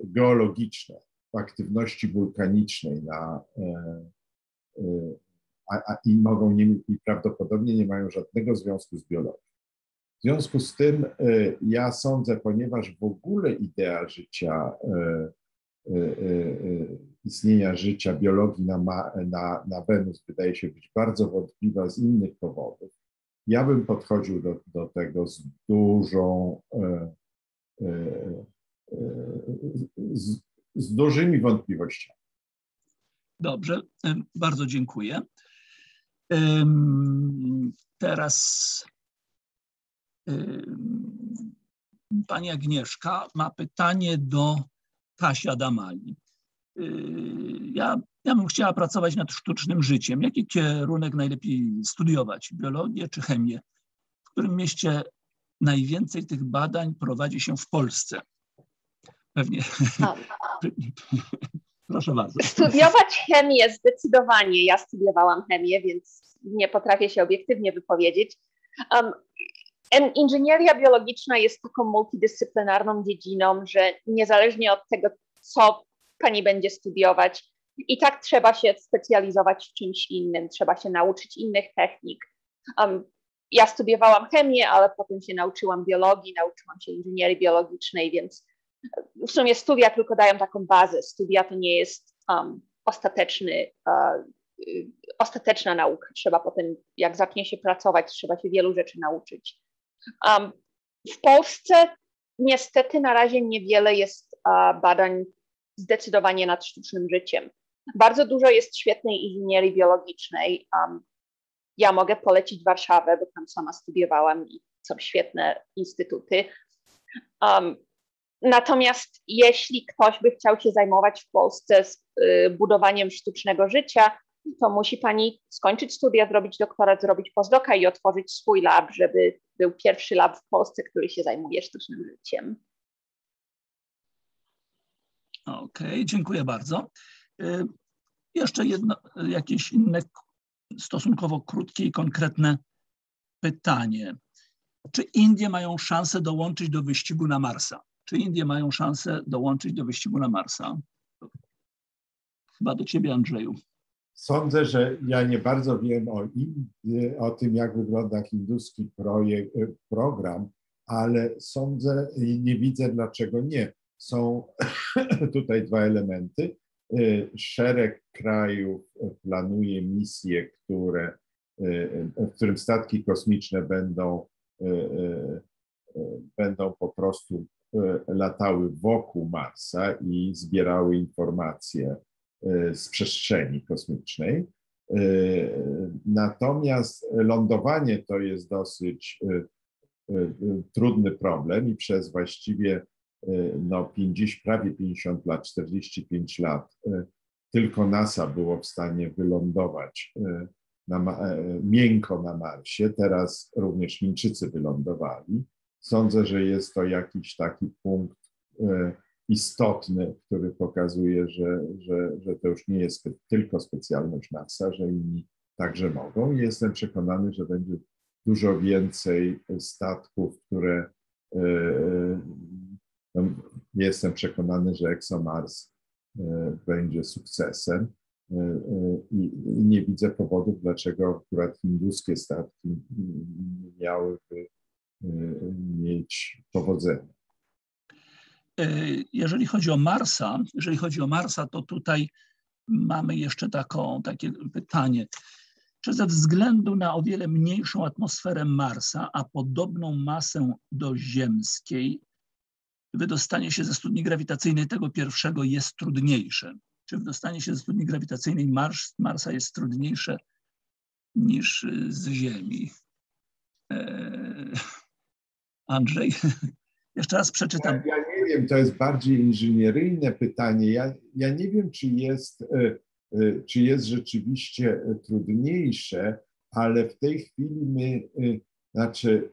geologiczne, aktywności wulkanicznej na, a, a, i mogą nie, i prawdopodobnie nie mają żadnego związku z biologią. W związku z tym y, ja sądzę, ponieważ w ogóle idea życia, y, y, istnienia życia, biologii na, na, na Wenus wydaje się być bardzo wątpliwa z innych powodów, ja bym podchodził do, do tego z dużą, z, z dużymi wątpliwościami. Dobrze, bardzo dziękuję. Teraz pani Agnieszka ma pytanie do Kasia Damali. Ja, ja bym chciała pracować nad sztucznym życiem. Jaki kierunek najlepiej studiować? Biologię czy chemię? W którym mieście najwięcej tych badań prowadzi się w Polsce? Pewnie. Proszę bardzo. Studiować chemię zdecydowanie. Ja studiowałam chemię, więc nie potrafię się obiektywnie wypowiedzieć. Um, inżynieria biologiczna jest taką multidyscyplinarną dziedziną, że niezależnie od tego, co pani będzie studiować, I tak trzeba się specjalizować w czymś innym, trzeba się nauczyć innych technik. Um, ja studiowałam chemię, ale potem się nauczyłam biologii, nauczyłam się inżynierii biologicznej, więc w sumie studia tylko dają taką bazę. Studia to nie jest um, ostateczny, uh, ostateczna nauka. Trzeba potem, jak zacznie się pracować, trzeba się wielu rzeczy nauczyć. Um, w Polsce niestety na razie niewiele jest uh, badań zdecydowanie nad sztucznym życiem. Bardzo dużo jest świetnej inżynierii biologicznej. Um, ja mogę polecić Warszawę, bo tam sama studiowałam i są świetne instytuty. Um, natomiast jeśli ktoś by chciał się zajmować w Polsce z y, budowaniem sztucznego życia, to musi pani skończyć studia, zrobić doktorat, zrobić postdoka i otworzyć swój lab, żeby był pierwszy lab w Polsce, który się zajmuje sztucznym życiem. Okej, okay, dziękuję bardzo. Y, jeszcze jedno, jakieś inne stosunkowo krótkie i konkretne pytanie. Czy Indie mają szansę dołączyć do wyścigu na Marsa? Czy Indie mają szansę dołączyć do wyścigu na Marsa? Chyba do ciebie, Andrzeju. Sądzę, że ja nie bardzo wiem o, o tym, jak wygląda hinduski projekt, program, ale sądzę i nie widzę, dlaczego nie. Są tutaj dwa elementy. Y, szereg krajów planuje misje, które, y, w którym statki kosmiczne będą, y, będą po prostu latały wokół Marsa i zbierały informacje z przestrzeni kosmicznej. Natomiast lądowanie to jest dosyć trudny problem i przez właściwie no 50, prawie 50 lat, 45 lat, e, tylko NASA było w stanie wylądować e, na, e, miękko na Marsie. Teraz również Chińczycy wylądowali. Sądzę, że jest to jakiś taki punkt istotny, który pokazuje, że, że, że to już nie jest tylko specjalność NASA, że inni także mogą. I jestem przekonany, że będzie dużo więcej statków, które no, jestem przekonany, że ExoMars e, będzie sukcesem e, e, i nie widzę powodów, dlaczego akurat hinduskie statki miałyby mieć powodzenie. Jeżeli chodzi o Marsa, jeżeli chodzi o Marsa, to tutaj mamy jeszcze taką, takie pytanie. Czy ze względu na o wiele mniejszą atmosferę Marsa, a podobną masę do Ziemskiej, wydostanie się ze studni grawitacyjnej tego pierwszego jest trudniejsze. Czy wydostanie się ze studni grawitacyjnej Mars, Marsa jest trudniejsze niż y, z Ziemi? Eee, Andrzej, jeszcze raz przeczytam. Ja, ja, nie wiem, to jest bardziej inżynieryjne pytanie. Ja, ja nie wiem, czy jest, e, e, czy jest rzeczywiście trudniejsze, ale w tej chwili my, e, znaczy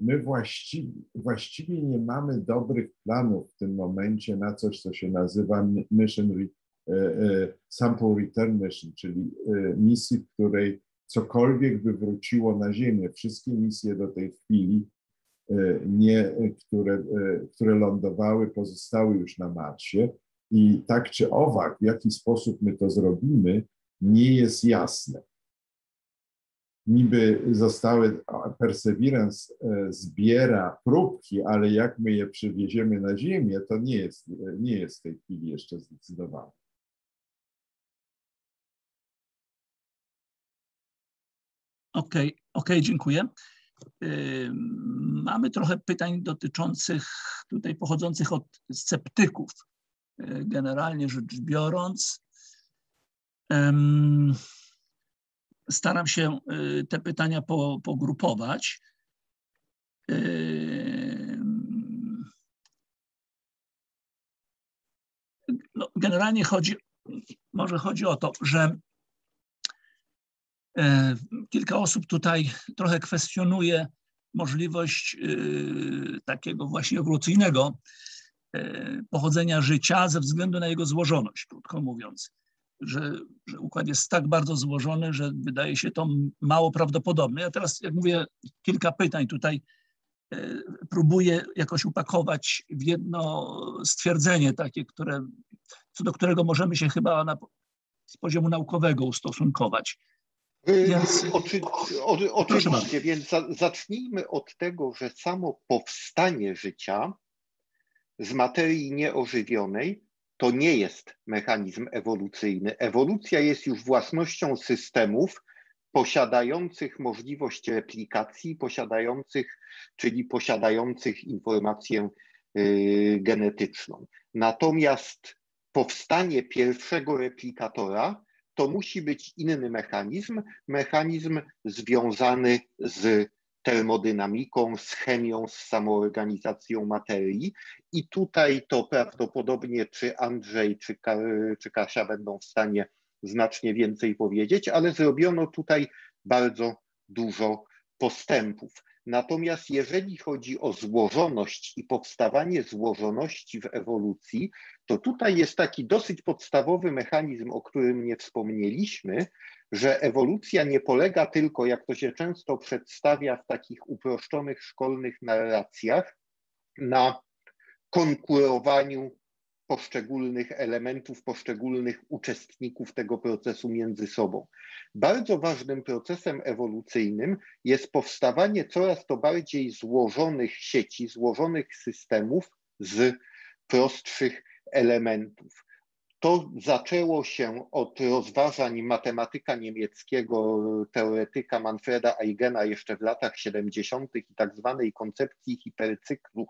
my właściwie, właściwie nie mamy dobrych planów w tym momencie na coś, co się nazywa mission sample return mission, czyli misji, w której cokolwiek by wróciło na Ziemię. Wszystkie misje do tej chwili, nie, które, które lądowały, pozostały już na Marsie. I tak czy owak, w jaki sposób my to zrobimy, nie jest jasne niby zostały, Perseverance e, zbiera próbki, ale jak my je przywieziemy na Ziemię, to nie jest, nie jest w tej chwili jeszcze zdecydowane. Okej, okay, okay, dziękuję. Mamy trochę pytań dotyczących tutaj pochodzących od sceptyków. E, generalnie rzecz biorąc, staram się y, te pytania po, pogrupować. Y, no, generalnie chodzi, może chodzi o to, że kilka osób tutaj trochę kwestionuje możliwość y, takiego właśnie ewolucyjnego e, pochodzenia życia ze względu na jego złożoność, krótko mówiąc że, że układ jest tak bardzo złożony, że wydaje się to mało prawdopodobne. Ja teraz, jak mówię, kilka pytań tutaj e, próbuję jakoś upakować w jedno stwierdzenie takie, które, co do którego możemy się chyba na, z poziomu naukowego ustosunkować. Oczy, o, oczywiście, więc za, zacznijmy od tego, że samo powstanie życia z materii nieożywionej to nie jest mechanizm ewolucyjny. Ewolucja jest już własnością systemów posiadających możliwość replikacji, posiadających, czyli posiadających informację y, genetyczną. Natomiast powstanie pierwszego replikatora to musi być inny mechanizm, mechanizm związany z termodynamiką, z chemią, z samoorganizacją materii. I tutaj to prawdopodobnie czy Andrzej, czy, czy Kasia będą w stanie znacznie więcej powiedzieć, ale zrobiono tutaj bardzo dużo postępów. Natomiast jeżeli chodzi o złożoność i powstawanie złożoności w ewolucji, to tutaj jest taki dosyć podstawowy mechanizm, o którym nie wspomnieliśmy, że ewolucja nie polega tylko, jak to się często przedstawia w takich uproszczonych szkolnych narracjach, na konkurowaniu poszczególnych elementów, poszczególnych uczestników tego procesu między sobą. Bardzo ważnym procesem ewolucyjnym jest powstawanie coraz to bardziej złożonych sieci, złożonych systemów z prostszych elementów. To zaczęło się od rozważań matematyka niemieckiego, teoretyka Manfreda Eigena jeszcze w latach 70. i tak zwanej koncepcji hipercyklu,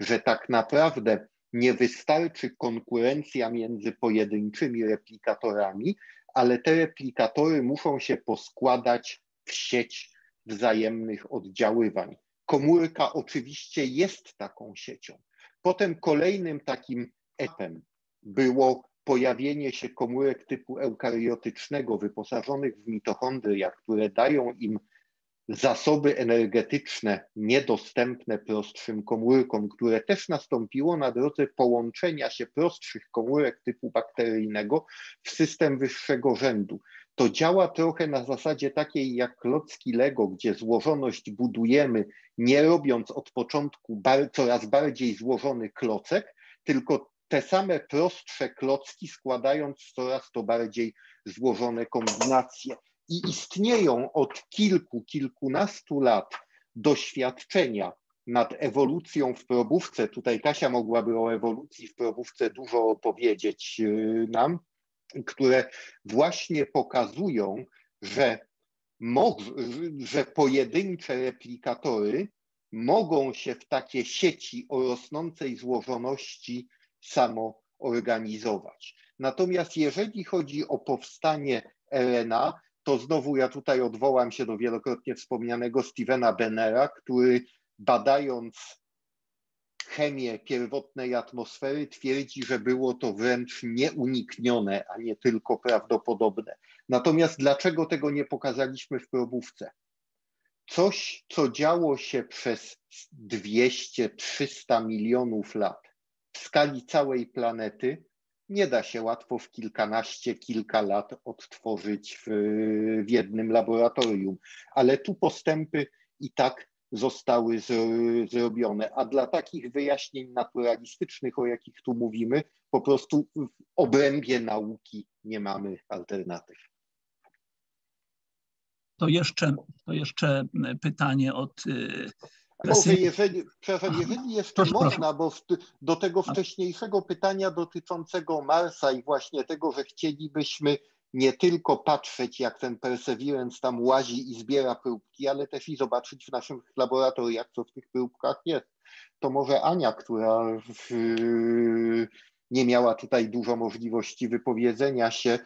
że tak naprawdę nie wystarczy konkurencja między pojedynczymi replikatorami, ale te replikatory muszą się poskładać w sieć wzajemnych oddziaływań. Komórka oczywiście jest taką siecią. Potem kolejnym takim etapem było pojawienie się komórek typu eukariotycznego wyposażonych w mitochondria, które dają im zasoby energetyczne niedostępne prostszym komórkom, które też nastąpiło na drodze połączenia się prostszych komórek typu bakteryjnego w system wyższego rzędu. To działa trochę na zasadzie takiej jak klocki Lego, gdzie złożoność budujemy nie robiąc od początku bar coraz bardziej złożony klocek, tylko te same prostsze klocki składając coraz to bardziej złożone kombinacje i istnieją od kilku, kilkunastu lat doświadczenia nad ewolucją w probówce. Tutaj Kasia mogłaby o ewolucji w probówce dużo opowiedzieć y, nam, które właśnie pokazują, że, że pojedyncze replikatory mogą się w takie sieci o rosnącej złożoności samoorganizować. Natomiast jeżeli chodzi o powstanie RNA, to znowu ja tutaj odwołam się do wielokrotnie wspomnianego Stevena Bennera, który badając chemię pierwotnej atmosfery twierdzi, że było to wręcz nieuniknione, a nie tylko prawdopodobne. Natomiast dlaczego tego nie pokazaliśmy w probówce? Coś, co działo się przez 200-300 milionów lat w skali całej planety, nie da się łatwo w kilkanaście, kilka lat odtworzyć w, w jednym laboratorium, ale tu postępy i tak zostały z, zrobione. A dla takich wyjaśnień naturalistycznych, o jakich tu mówimy, po prostu w obrębie nauki nie mamy alternatyw. To jeszcze, to jeszcze pytanie od y, może jeżeli, przepraszam, jeżeli jeszcze proszę, można, proszę. bo w, do tego wcześniejszego pytania dotyczącego Marsa i właśnie tego, że chcielibyśmy nie tylko patrzeć, jak ten Perseverance tam łazi i zbiera próbki, ale też i zobaczyć w naszych laboratoriach, co w tych próbkach jest. To może Ania, która w, nie miała tutaj dużo możliwości wypowiedzenia się,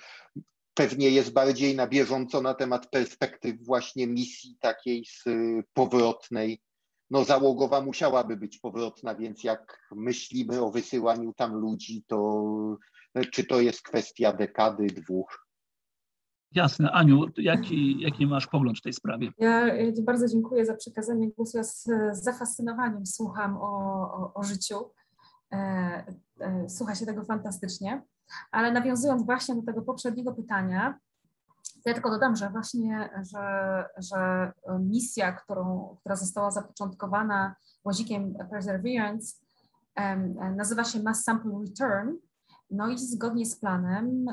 pewnie jest bardziej na bieżąco na temat perspektyw właśnie misji takiej z powrotnej no załogowa musiałaby być powrotna, więc jak myślimy o wysyłaniu tam ludzi, to czy to jest kwestia dekady, dwóch? Jasne. Aniu, jaki, jaki masz pogląd w tej sprawie? Ja bardzo dziękuję za przekazanie głosu. Ja z, z zafascynowaniem słucham o, o, o życiu. E, e, słucha się tego fantastycznie. Ale nawiązując właśnie do tego poprzedniego pytania, ja tylko dodam, że właśnie, że, że misja, którą, która została zapoczątkowana łazikiem Perseverance nazywa się Mass Sample Return. No i zgodnie z planem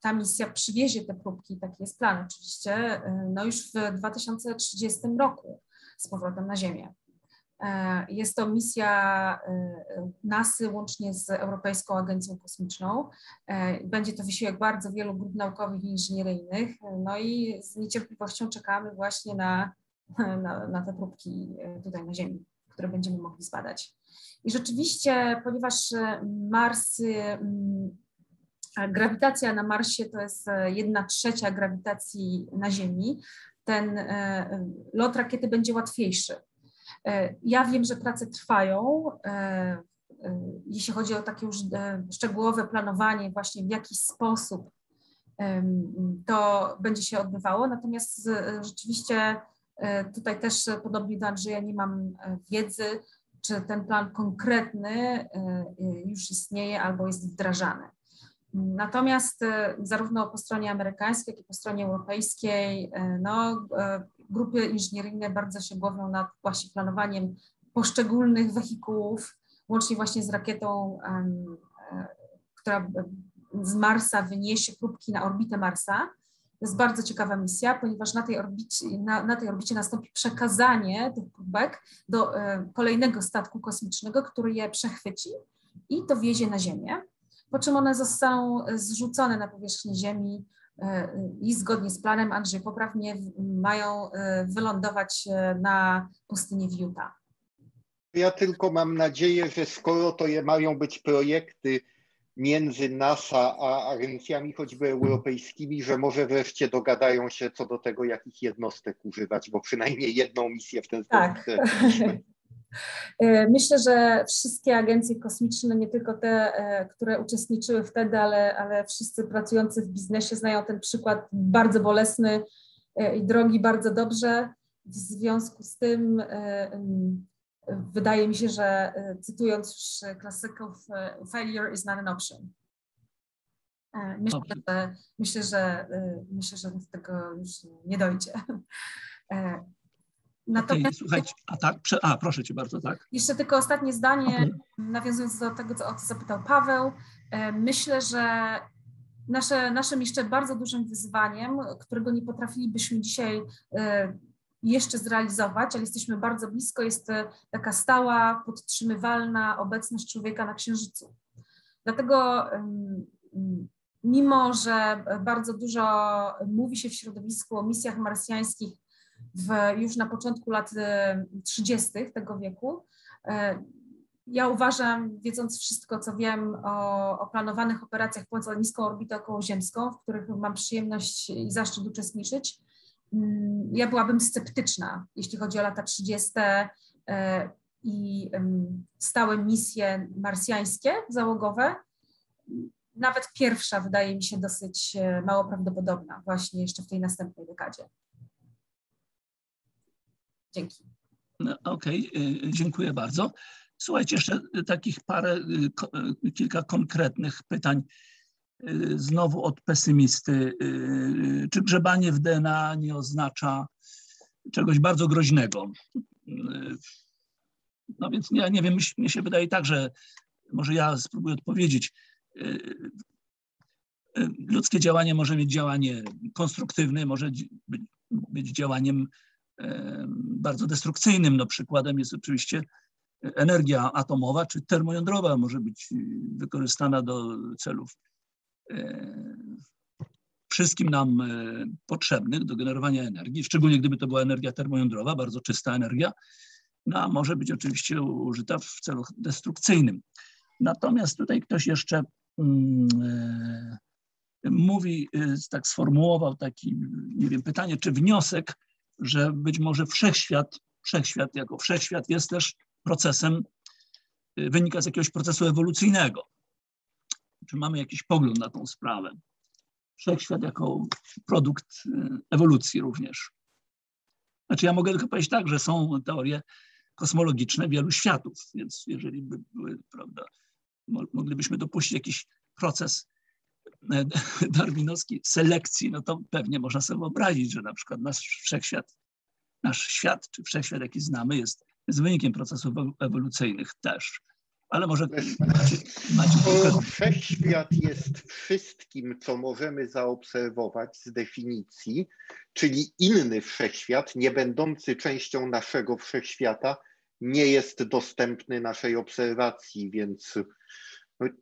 ta misja przywiezie te próbki, taki jest plan oczywiście, no już w 2030 roku z powrotem na Ziemię. E, jest to misja e, NASA łącznie z Europejską Agencją Kosmiczną. E, będzie to wysiłek bardzo wielu grup naukowych i inżynieryjnych. No i z niecierpliwością czekamy właśnie na, na, na te próbki tutaj na Ziemi, które będziemy mogli zbadać. I rzeczywiście, ponieważ Mars, mm, grawitacja na Marsie to jest jedna trzecia grawitacji na Ziemi, ten lot rakiety będzie łatwiejszy ja wiem, że prace trwają, e, e, jeśli chodzi o takie już szczegółowe planowanie, właśnie w jaki sposób to będzie się odbywało. Natomiast rzeczywiście tutaj też podobnie do Andrzeja nie mam wiedzy, czy ten plan konkretny już istnieje albo jest wdrażany. Natomiast zarówno po stronie amerykańskiej, jak i po stronie europejskiej, no, grupy inżynieryjne bardzo się głowią nad właśnie planowaniem poszczególnych wehikułów, łącznie właśnie z rakietą, um, która z Marsa wyniesie próbki na orbitę Marsa. To jest bardzo ciekawa misja, ponieważ na tej orbicie, na, na tej orbicie nastąpi przekazanie tych próbek do e, kolejnego statku kosmicznego, który je przechwyci i dowiezie na Ziemię, po czym one zostaną zrzucone na powierzchnię Ziemi i zgodnie z planem, Andrzej poprawnie, mają e, wylądować e, na pustyni w Utah. Ja tylko mam nadzieję, że skoro to je mają być projekty między NASA a agencjami choćby europejskimi, że może wreszcie dogadają się co do tego, jakich jednostek używać, bo przynajmniej jedną misję w ten sposób. Tak. E, myślę, że wszystkie agencje kosmiczne, nie tylko te, e, które uczestniczyły wtedy, ale, ale wszyscy pracujący w biznesie znają ten przykład bardzo bolesny e, i drogi bardzo dobrze. W związku z tym wydaje mi się, że cytując już klasyków, failure is not an option. Myślę, że, myślę, że, myślę, że do tego już nie dojdzie. Natomiast, okay, słuchajcie, a tak, a proszę cię bardzo, tak. Jeszcze tylko ostatnie zdanie, okay. nawiązując do tego, co, o co zapytał Paweł. E, myślę, że nasze, naszym jeszcze bardzo dużym wyzwaniem, którego nie potrafilibyśmy dzisiaj e, jeszcze zrealizować, ale jesteśmy bardzo blisko, jest e, taka stała, podtrzymywalna obecność człowieka na Księżycu. Dlatego mimo, że bardzo dużo mówi się w środowisku o misjach marsjańskich w, już na początku lat 30. E, tego wieku. E, ja uważam, wiedząc wszystko, co wiem o, o planowanych operacjach poza niską orbitę okołoziemską, w których mam przyjemność i zaszczyt uczestniczyć, mm, ja byłabym sceptyczna, jeśli chodzi o lata 30. E, i stałe misje marsjańskie, załogowe. Nawet pierwsza wydaje mi się dosyć mało prawdopodobna, właśnie jeszcze w tej następnej dekadzie. Dzięki. No, okej, okay, dziękuję bardzo. Słuchajcie, jeszcze takich parę, y, y, kilka konkretnych pytań. Y, znowu od pesymisty. Czy grzebanie w DNA nie oznacza czegoś bardzo groźnego? No więc ja nie wiem, mi się wydaje tak, że może ja spróbuję odpowiedzieć. Ludzkie działanie może mieć działanie konstruktywne, może być działaniem bardzo destrukcyjnym. No, przykładem jest oczywiście energia atomowa czy termojądrowa może być wykorzystana do celów wszystkim nam e, potrzebnych do generowania energii, szczególnie gdyby to była energia termojądrowa, bardzo czysta energia, no, a może być oczywiście użyta w celu destrukcyjnym. Natomiast tutaj ktoś jeszcze mm, e, mówi, e, tak sformułował taki, nie wiem, pytanie czy wniosek, że być może wszechświat, wszechświat jako wszechświat jest też procesem, y, wynika z jakiegoś procesu ewolucyjnego. Czy mamy jakiś pogląd na tą sprawę? Wszechświat jako produkt y, ewolucji również. Znaczy ja mogę tylko powiedzieć tak, że są teorie kosmologiczne wielu światów, więc jeżeli by były, prawda, moglibyśmy dopuścić jakiś proces darwinowskiej selekcji, no to pewnie można sobie wyobrazić, że na przykład nasz wszechświat, nasz świat, czy wszechświat, jaki znamy, jest, jest wynikiem procesów ewolucyjnych też. Ale może macie, macie Wszechświat jest wszystkim, co możemy zaobserwować z definicji, czyli inny wszechświat, nie będący częścią naszego wszechświata, nie jest dostępny naszej obserwacji, więc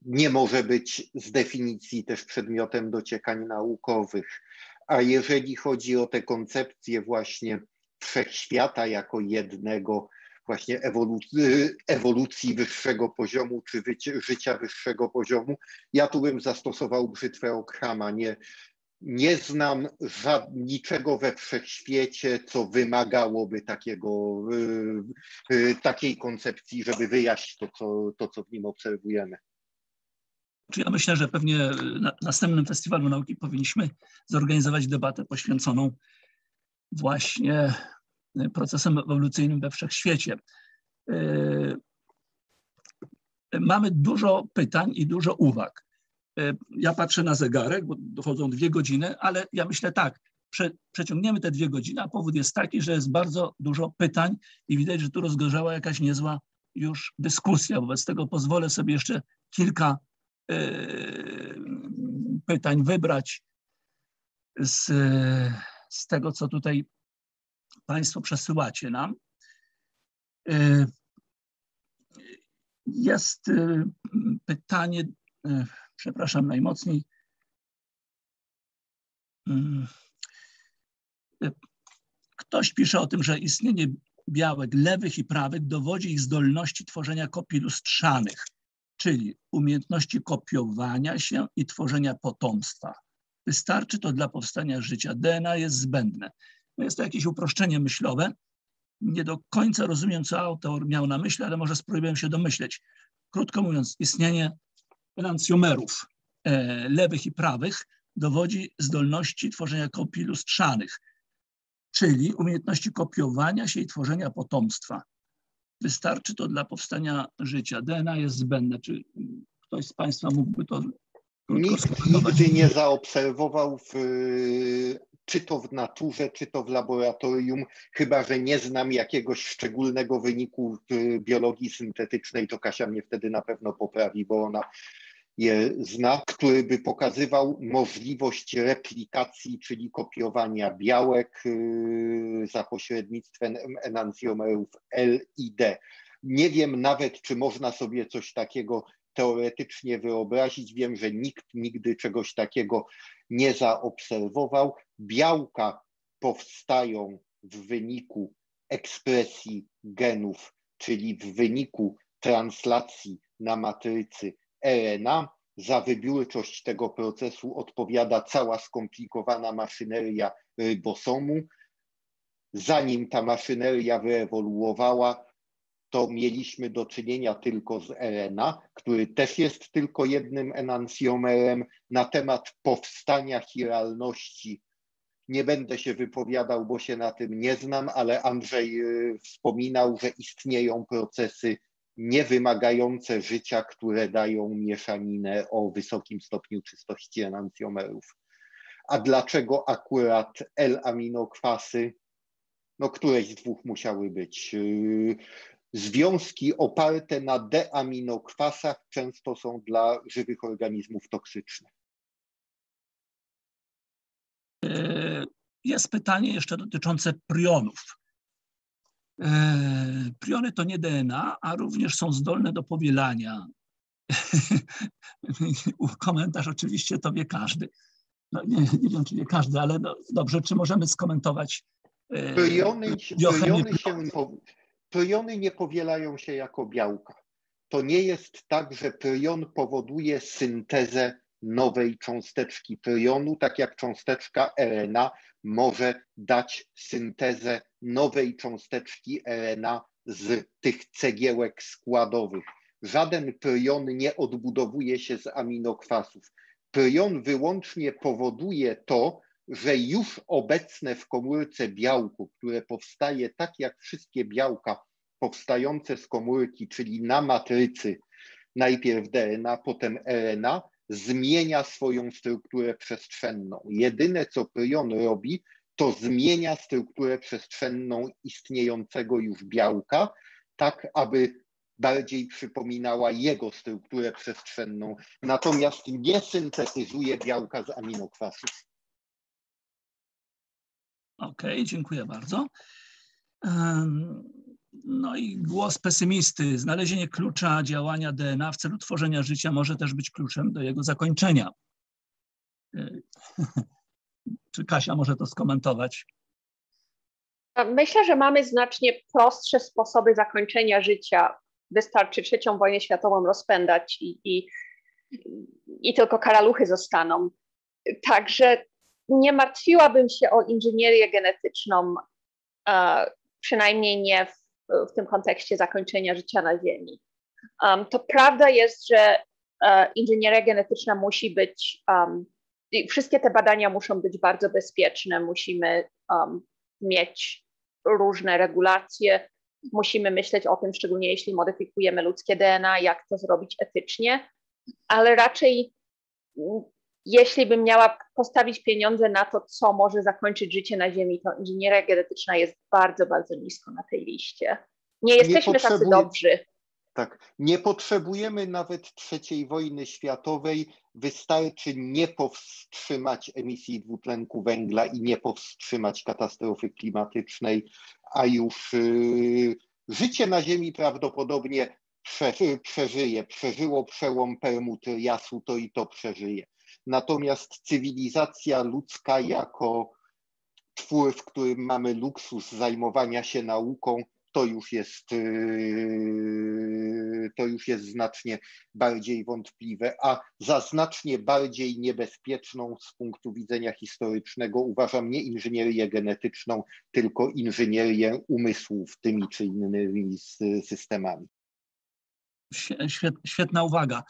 nie może być z definicji też przedmiotem dociekań naukowych. A jeżeli chodzi o te koncepcje właśnie wszechświata jako jednego, właśnie ewolucji, ewolucji wyższego poziomu czy życia wyższego poziomu, ja tu bym zastosował brzytwę Okrama. Nie, nie znam niczego we wszechświecie, co wymagałoby takiego, y, y, takiej koncepcji, żeby wyjaśnić to co, to, co w nim obserwujemy. Ja myślę, że pewnie na następnym Festiwalu Nauki powinniśmy zorganizować debatę poświęconą właśnie procesem ewolucyjnym we wszechświecie. Y, mamy dużo pytań i dużo uwag. E, ja patrzę na zegarek, bo dochodzą dwie godziny, ale ja myślę tak, prze, przeciągniemy te dwie godziny, a powód jest taki, że jest bardzo dużo pytań i widać, że tu rozgorzała jakaś niezła już dyskusja. Wobec tego pozwolę sobie jeszcze kilka pytań wybrać z, z tego, co tutaj Państwo przesyłacie nam. Y, jest pytanie przepraszam najmocniej. Ktoś pisze o tym, że istnienie białek lewych i prawych dowodzi ich zdolności tworzenia kopii lustrzanych, czyli umiejętności kopiowania się i tworzenia potomstwa. Wystarczy to dla powstania życia. DNA jest zbędne. No jest to jakieś uproszczenie myślowe. Nie do końca rozumiem, co autor miał na myśli, ale może spróbuję się domyśleć. Krótko mówiąc, istnienie enancjomerów e, lewych i prawych dowodzi zdolności tworzenia kopii lustrzanych, czyli umiejętności kopiowania się i tworzenia potomstwa. Wystarczy to dla powstania życia. DNA jest zbędne. Czy ktoś z Państwa mógłby to Nikt nigdy nie zaobserwował w, czy to w naturze, czy to w laboratorium, chyba że nie znam jakiegoś szczególnego wyniku w biologii syntetycznej, to Kasia mnie wtedy na pewno poprawi, bo ona je zna, który by pokazywał możliwość replikacji, czyli kopiowania białek y, za pośrednictwem enancjomerów L i D. Nie wiem nawet, czy można sobie coś takiego teoretycznie wyobrazić. Wiem, że nikt nigdy czegoś takiego nie zaobserwował. Białka powstają w wyniku ekspresji genów, czyli w wyniku translacji na matrycy RNA. Za wybiórczość tego procesu odpowiada cała skomplikowana maszyneria rybosomu. Zanim ta maszyneria wyewoluowała, to mieliśmy do czynienia tylko z RNA, który też jest tylko jednym enancjomerem. Na temat powstania chiralności nie będę się wypowiadał, bo się na tym nie znam, ale Andrzej y, wspominał, że istnieją procesy niewymagające życia, które dają mieszaninę o wysokim stopniu czystości enancjomerów. A dlaczego akurat L-aminokwasy? No, któreś z dwóch musiały być. Y, związki oparte na D-aminokwasach często są dla żywych organizmów toksyczne. E, jest pytanie jeszcze dotyczące prionów. E, priony to nie DNA, a również są zdolne do powielania. Komentarz oczywiście to wie każdy. No, nie, nie, wiem, czy wie każdy, ale no, dobrze, czy możemy skomentować e, priony, priony, się, priony nie powielają się jako białka. To nie jest tak, że prion powoduje syntezę nowej cząsteczki prionu, tak jak cząsteczka RNA może dać syntezę nowej cząsteczki RNA z tych cegiełek składowych. Żaden prion nie odbudowuje się z aminokwasów. Prion wyłącznie powoduje to, że już obecne w komórce białku, które powstaje tak jak wszystkie białka powstające z komórki, czyli na matrycy, najpierw DNA, potem RNA, zmienia swoją strukturę przestrzenną. Jedyne, co prion robi, to zmienia strukturę przestrzenną istniejącego już białka, tak aby bardziej przypominała jego strukturę przestrzenną, natomiast nie syntetyzuje białka z aminokwasów. Okej, okay, dziękuję bardzo. No i głos pesymisty. Znalezienie klucza działania DNA w celu tworzenia życia może też być kluczem do jego zakończenia. Czy Kasia może to skomentować? Myślę, że mamy znacznie prostsze sposoby zakończenia życia. Wystarczy trzecią wojnę światową rozpędać i, i, i tylko karaluchy zostaną. Także nie martwiłabym się o inżynierię genetyczną, przynajmniej nie w, w tym kontekście zakończenia życia na Ziemi. Um, to prawda jest, że uh, inżynieria genetyczna musi być, um, wszystkie te badania muszą być bardzo bezpieczne, musimy um, mieć różne regulacje, musimy myśleć o tym, szczególnie jeśli modyfikujemy ludzkie DNA, jak to zrobić etycznie, ale raczej jeśli bym miała postawić pieniądze na to, co może zakończyć życie na Ziemi, to inżynieria genetyczna jest bardzo, bardzo nisko na tej liście. Nie jesteśmy nie tacy dobrzy. Tak, nie potrzebujemy nawet trzeciej wojny światowej. Wystarczy nie powstrzymać emisji dwutlenku węgla i nie powstrzymać katastrofy klimatycznej, a już yy, życie na Ziemi prawdopodobnie przeżyje. Przeżyło przełom Permu-Triasu, to i to przeżyje. Natomiast cywilizacja ludzka jako twór, w którym mamy luksus zajmowania się nauką, to już jest, yy, to już jest znacznie bardziej wątpliwe, a za znacznie bardziej niebezpieczną z punktu widzenia historycznego uważam nie inżynierię genetyczną, tylko inżynierię umysłów tymi czy innymi systemami. Świetna uwaga.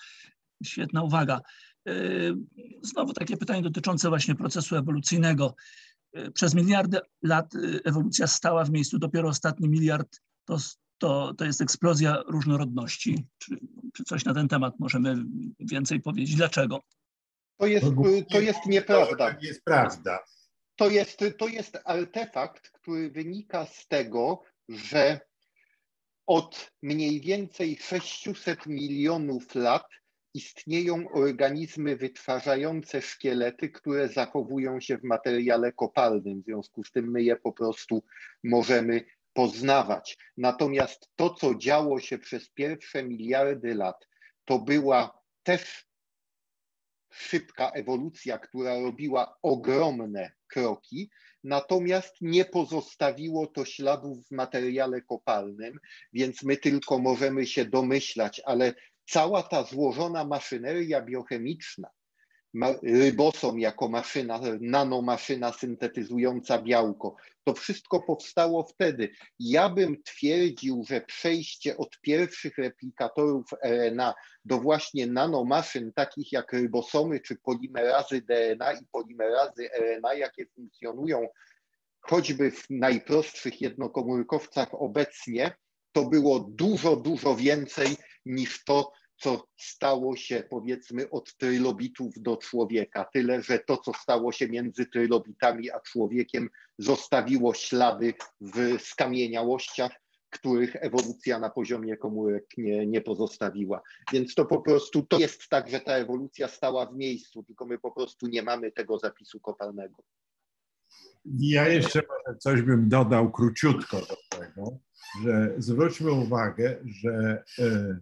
Świetna uwaga. Yy, znowu takie pytanie dotyczące właśnie procesu ewolucyjnego. Yy, przez miliardy lat yy, ewolucja stała w miejscu, dopiero ostatni miliard to, to, to jest eksplozja różnorodności. Czy, czy coś na ten temat możemy więcej powiedzieć? Dlaczego? To jest, to jest nieprawda. To jest prawda. To jest, to jest artefakt, który wynika z tego, że od mniej więcej 600 milionów lat istnieją organizmy wytwarzające szkielety, które zachowują się w materiale kopalnym. W związku z tym my je po prostu możemy poznawać. Natomiast to, co działo się przez pierwsze miliardy lat, to była też szybka ewolucja, która robiła ogromne kroki, natomiast nie pozostawiło to śladów w materiale kopalnym, więc my tylko możemy się domyślać, ale cała ta złożona maszyneria biochemiczna, rybosom jako maszyna, nanomaszyna syntetyzująca białko. To wszystko powstało wtedy. Ja bym twierdził, że przejście od pierwszych replikatorów RNA do właśnie nanomaszyn, takich jak rybosomy czy polimerazy DNA i polimerazy RNA, jakie funkcjonują choćby w najprostszych jednokomórkowcach obecnie, to było dużo, dużo więcej niż to, co stało się powiedzmy od trylobitów do człowieka. Tyle, że to, co stało się między trylobitami a człowiekiem, zostawiło ślady w skamieniałościach, których ewolucja na poziomie komórek nie, nie pozostawiła. Więc to po prostu to jest tak, że ta ewolucja stała w miejscu, tylko my po prostu nie mamy tego zapisu kopalnego. Ja jeszcze coś bym dodał króciutko do tego, że zwróćmy uwagę, że y,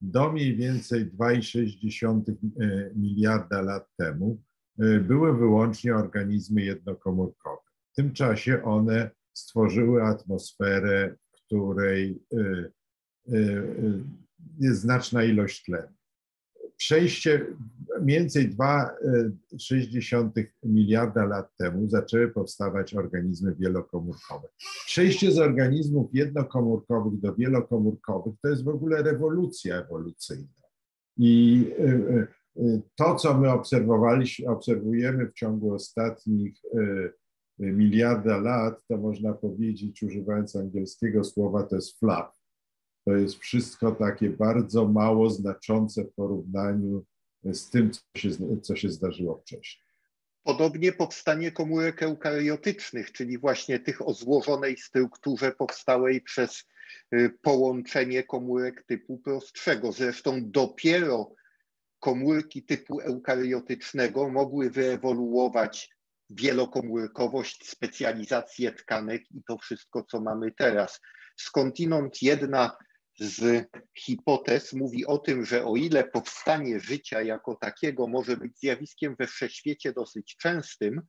do mniej więcej 2,6 e, miliarda lat temu e, były wyłącznie organizmy jednokomórkowe. W tym czasie one stworzyły atmosferę, w której e, jest znaczna ilość tlenu przejście mniej więcej 2,6 miliarda lat temu zaczęły powstawać organizmy wielokomórkowe. Przejście z organizmów jednokomórkowych do wielokomórkowych to jest w ogóle rewolucja ewolucyjna. I y, y, to, co my obserwowaliśmy, obserwujemy w ciągu ostatnich y, miliarda lat, to można powiedzieć, używając angielskiego słowa, to jest fluff to jest wszystko takie bardzo mało znaczące w porównaniu z tym, co się, co się zdarzyło wcześniej. Podobnie powstanie komórek eukariotycznych, czyli właśnie tych o złożonej strukturze powstałej przez y, połączenie komórek typu prostszego. Zresztą dopiero komórki typu eukariotycznego mogły wyewoluować wielokomórkowość, specjalizację tkanek i to wszystko, co mamy teraz. Skądinąd jedna z hipotez mówi o tym, że o ile powstanie życia jako takiego może być zjawiskiem we wszechświecie dosyć częstym,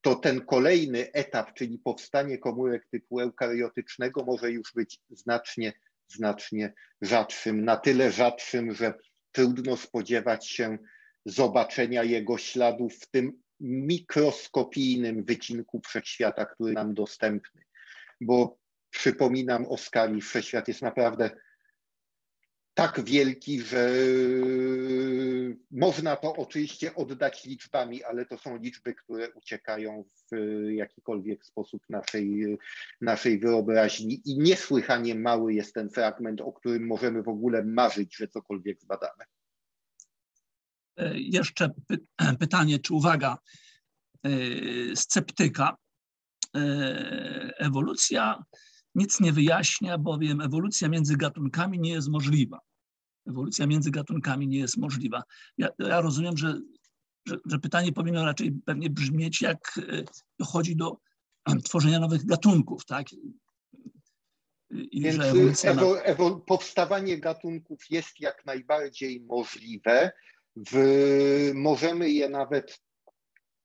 to ten kolejny etap, czyli powstanie komórek typu eukariotycznego, może już być znacznie, znacznie rzadszym. Na tyle rzadszym, że trudno spodziewać się zobaczenia jego śladów w tym mikroskopijnym wycinku wszechświata, który nam dostępny. Bo przypominam o skali, wszechświat jest naprawdę tak wielki, że można to oczywiście oddać liczbami, ale to są liczby, które uciekają w jakikolwiek sposób naszej, naszej wyobraźni i niesłychanie mały jest ten fragment, o którym możemy w ogóle marzyć, że cokolwiek zbadamy. E, jeszcze py pytanie czy uwaga e, sceptyka. E, ewolucja nic nie wyjaśnia, bowiem ewolucja między gatunkami nie jest możliwa. Ewolucja między gatunkami nie jest możliwa. Ja, ja rozumiem, że, że, że, pytanie powinno raczej pewnie brzmieć, jak dochodzi do tworzenia nowych gatunków, tak? I Więc ewolucja... powstawanie gatunków jest jak najbardziej możliwe. W, możemy je nawet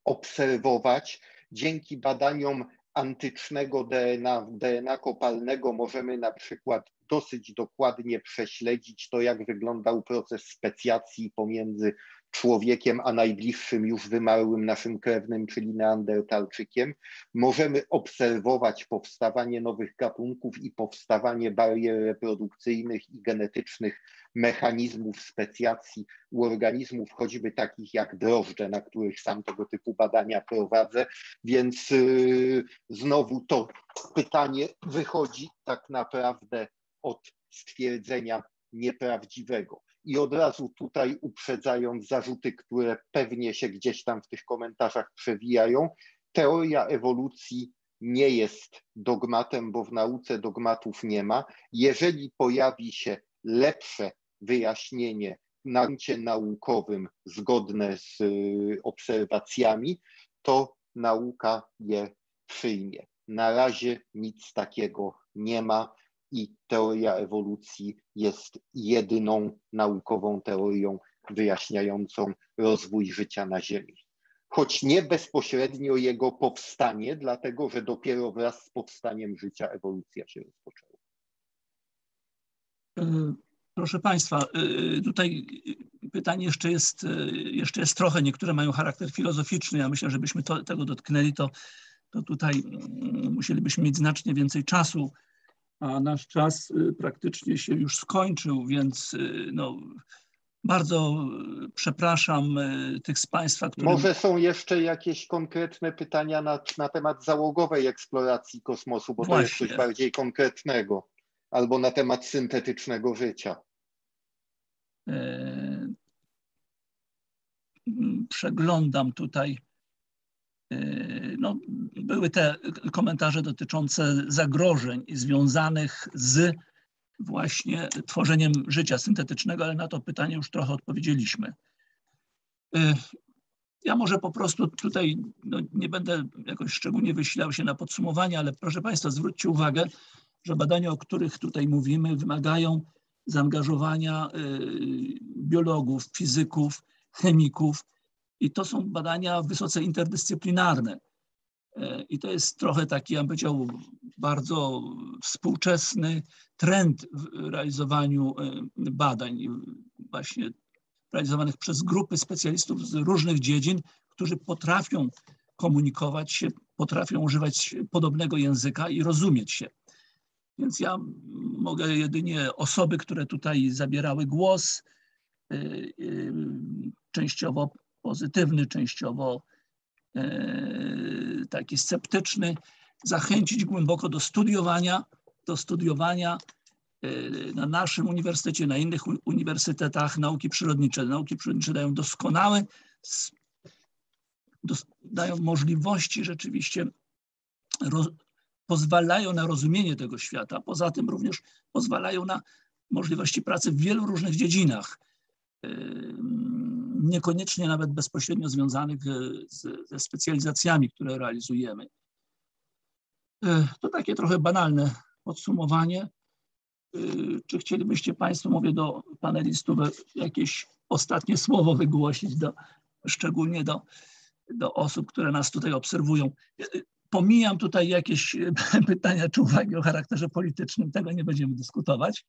obserwować dzięki badaniom antycznego DNA, DNA kopalnego możemy na przykład dosyć dokładnie prześledzić to, jak wyglądał proces specjacji pomiędzy człowiekiem, a najbliższym już wymarłym naszym krewnym, czyli neandertalczykiem. Możemy obserwować powstawanie nowych gatunków i powstawanie barier reprodukcyjnych i genetycznych mechanizmów specjacji u organizmów, choćby takich jak drożdże, na których sam tego typu badania prowadzę. Więc yy, znowu to pytanie wychodzi tak naprawdę od stwierdzenia nieprawdziwego. I od razu tutaj uprzedzając zarzuty, które pewnie się gdzieś tam w tych komentarzach przewijają, teoria ewolucji nie jest dogmatem, bo w nauce dogmatów nie ma. Jeżeli pojawi się lepsze wyjaśnienie na gruncie naukowym zgodne z y, obserwacjami, to nauka je przyjmie. Na razie nic takiego nie ma i teoria ewolucji jest jedyną naukową teorią wyjaśniającą rozwój życia na Ziemi. Choć nie bezpośrednio jego powstanie, dlatego że dopiero wraz z powstaniem życia ewolucja się rozpoczęła. E, proszę Państwa, e, tutaj pytanie jeszcze jest, e, jeszcze jest trochę, niektóre mają charakter filozoficzny. Ja myślę, żebyśmy to, tego dotknęli, to, to tutaj musielibyśmy mieć znacznie więcej czasu a nasz czas y, praktycznie się już skończył, więc y, no, bardzo przepraszam y, tych z Państwa, którzy... Może są jeszcze jakieś konkretne pytania na, na temat załogowej eksploracji kosmosu, bo Właśnie. to jest coś bardziej konkretnego, albo na temat syntetycznego życia. E, przeglądam tutaj no, były te komentarze dotyczące zagrożeń związanych z właśnie tworzeniem życia syntetycznego, ale na to pytanie już trochę odpowiedzieliśmy. Yy, ja może po prostu tutaj no, nie będę jakoś szczególnie wysilał się na podsumowanie, ale proszę Państwa, zwróćcie uwagę, że badania, o których tutaj mówimy, wymagają zaangażowania yy, biologów, fizyków, chemików, i to są badania wysoce interdyscyplinarne. E, I to jest trochę taki, ja bym powiedział, bardzo współczesny trend w realizowaniu e, badań, właśnie realizowanych przez grupy specjalistów z różnych dziedzin, którzy potrafią komunikować się, potrafią używać podobnego języka i rozumieć się. Więc ja mogę jedynie osoby, które tutaj zabierały głos, e, częściowo pozytywny, częściowo e, taki sceptyczny, zachęcić głęboko do studiowania, do studiowania e, na naszym uniwersytecie, na innych uniwersytetach nauki przyrodnicze. Nauki przyrodnicze dają doskonałe, dają możliwości rzeczywiście, roz, pozwalają na rozumienie tego świata. Poza tym również pozwalają na możliwości pracy w wielu różnych dziedzinach, niekoniecznie nawet bezpośrednio związanych z, ze specjalizacjami, które realizujemy. To takie trochę banalne podsumowanie. Czy chcielibyście Państwo, mówię do panelistów, jakieś ostatnie słowo wygłosić, do, szczególnie do, do osób, które nas tutaj obserwują? Pomijam tutaj jakieś pytania czy uwagi o charakterze politycznym, tego nie będziemy dyskutować.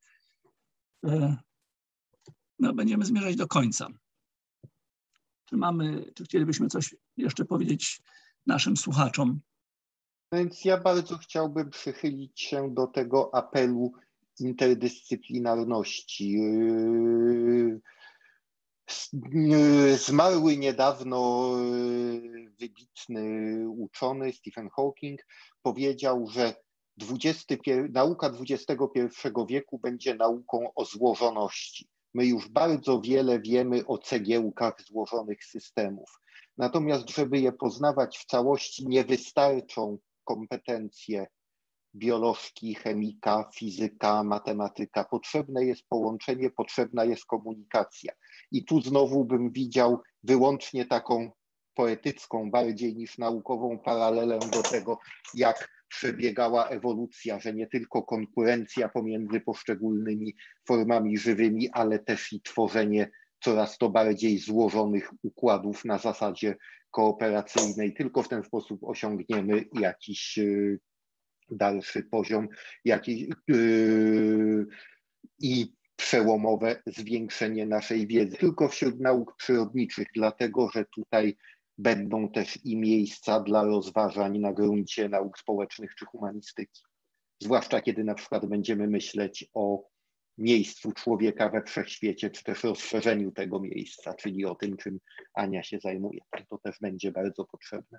No, będziemy zmierzać do końca. Czy mamy, czy chcielibyśmy coś jeszcze powiedzieć naszym słuchaczom? Więc ja bardzo chciałbym przychylić się do tego apelu interdyscyplinarności. Yy, zmarły niedawno yy, wybitny uczony Stephen Hawking powiedział, że 21, nauka XXI wieku będzie nauką o złożoności. My już bardzo wiele wiemy o cegiełkach złożonych systemów. Natomiast, żeby je poznawać w całości, nie wystarczą kompetencje biolożki, chemika, fizyka, matematyka. Potrzebne jest połączenie, potrzebna jest komunikacja. I tu znowu bym widział wyłącznie taką poetycką, bardziej niż naukową paralelę do tego, jak przebiegała ewolucja, że nie tylko konkurencja pomiędzy poszczególnymi formami żywymi, ale też i tworzenie coraz to bardziej złożonych układów na zasadzie kooperacyjnej. Tylko w ten sposób osiągniemy jakiś y, dalszy poziom jakiś, yy, i przełomowe zwiększenie naszej wiedzy. Tylko wśród nauk przyrodniczych, dlatego że tutaj będą też i miejsca dla rozważań na gruncie nauk społecznych czy humanistyki. Zwłaszcza kiedy na przykład będziemy myśleć o miejscu człowieka we wszechświecie, czy też rozszerzeniu tego miejsca, czyli o tym, czym Ania się zajmuje. To też będzie bardzo potrzebne.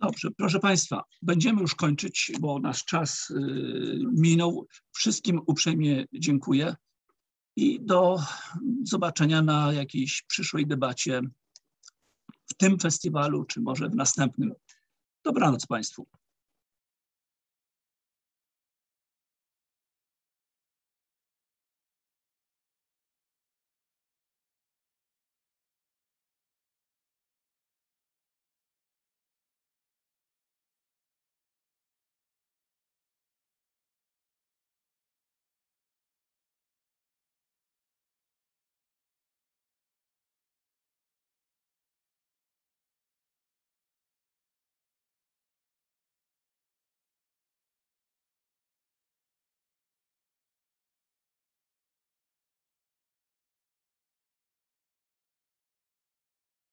Dobrze, proszę Państwa, będziemy już kończyć, bo nasz czas y, minął. Wszystkim uprzejmie dziękuję i do zobaczenia na jakiejś przyszłej debacie w tym festiwalu, czy może w następnym. Dobranoc Państwu.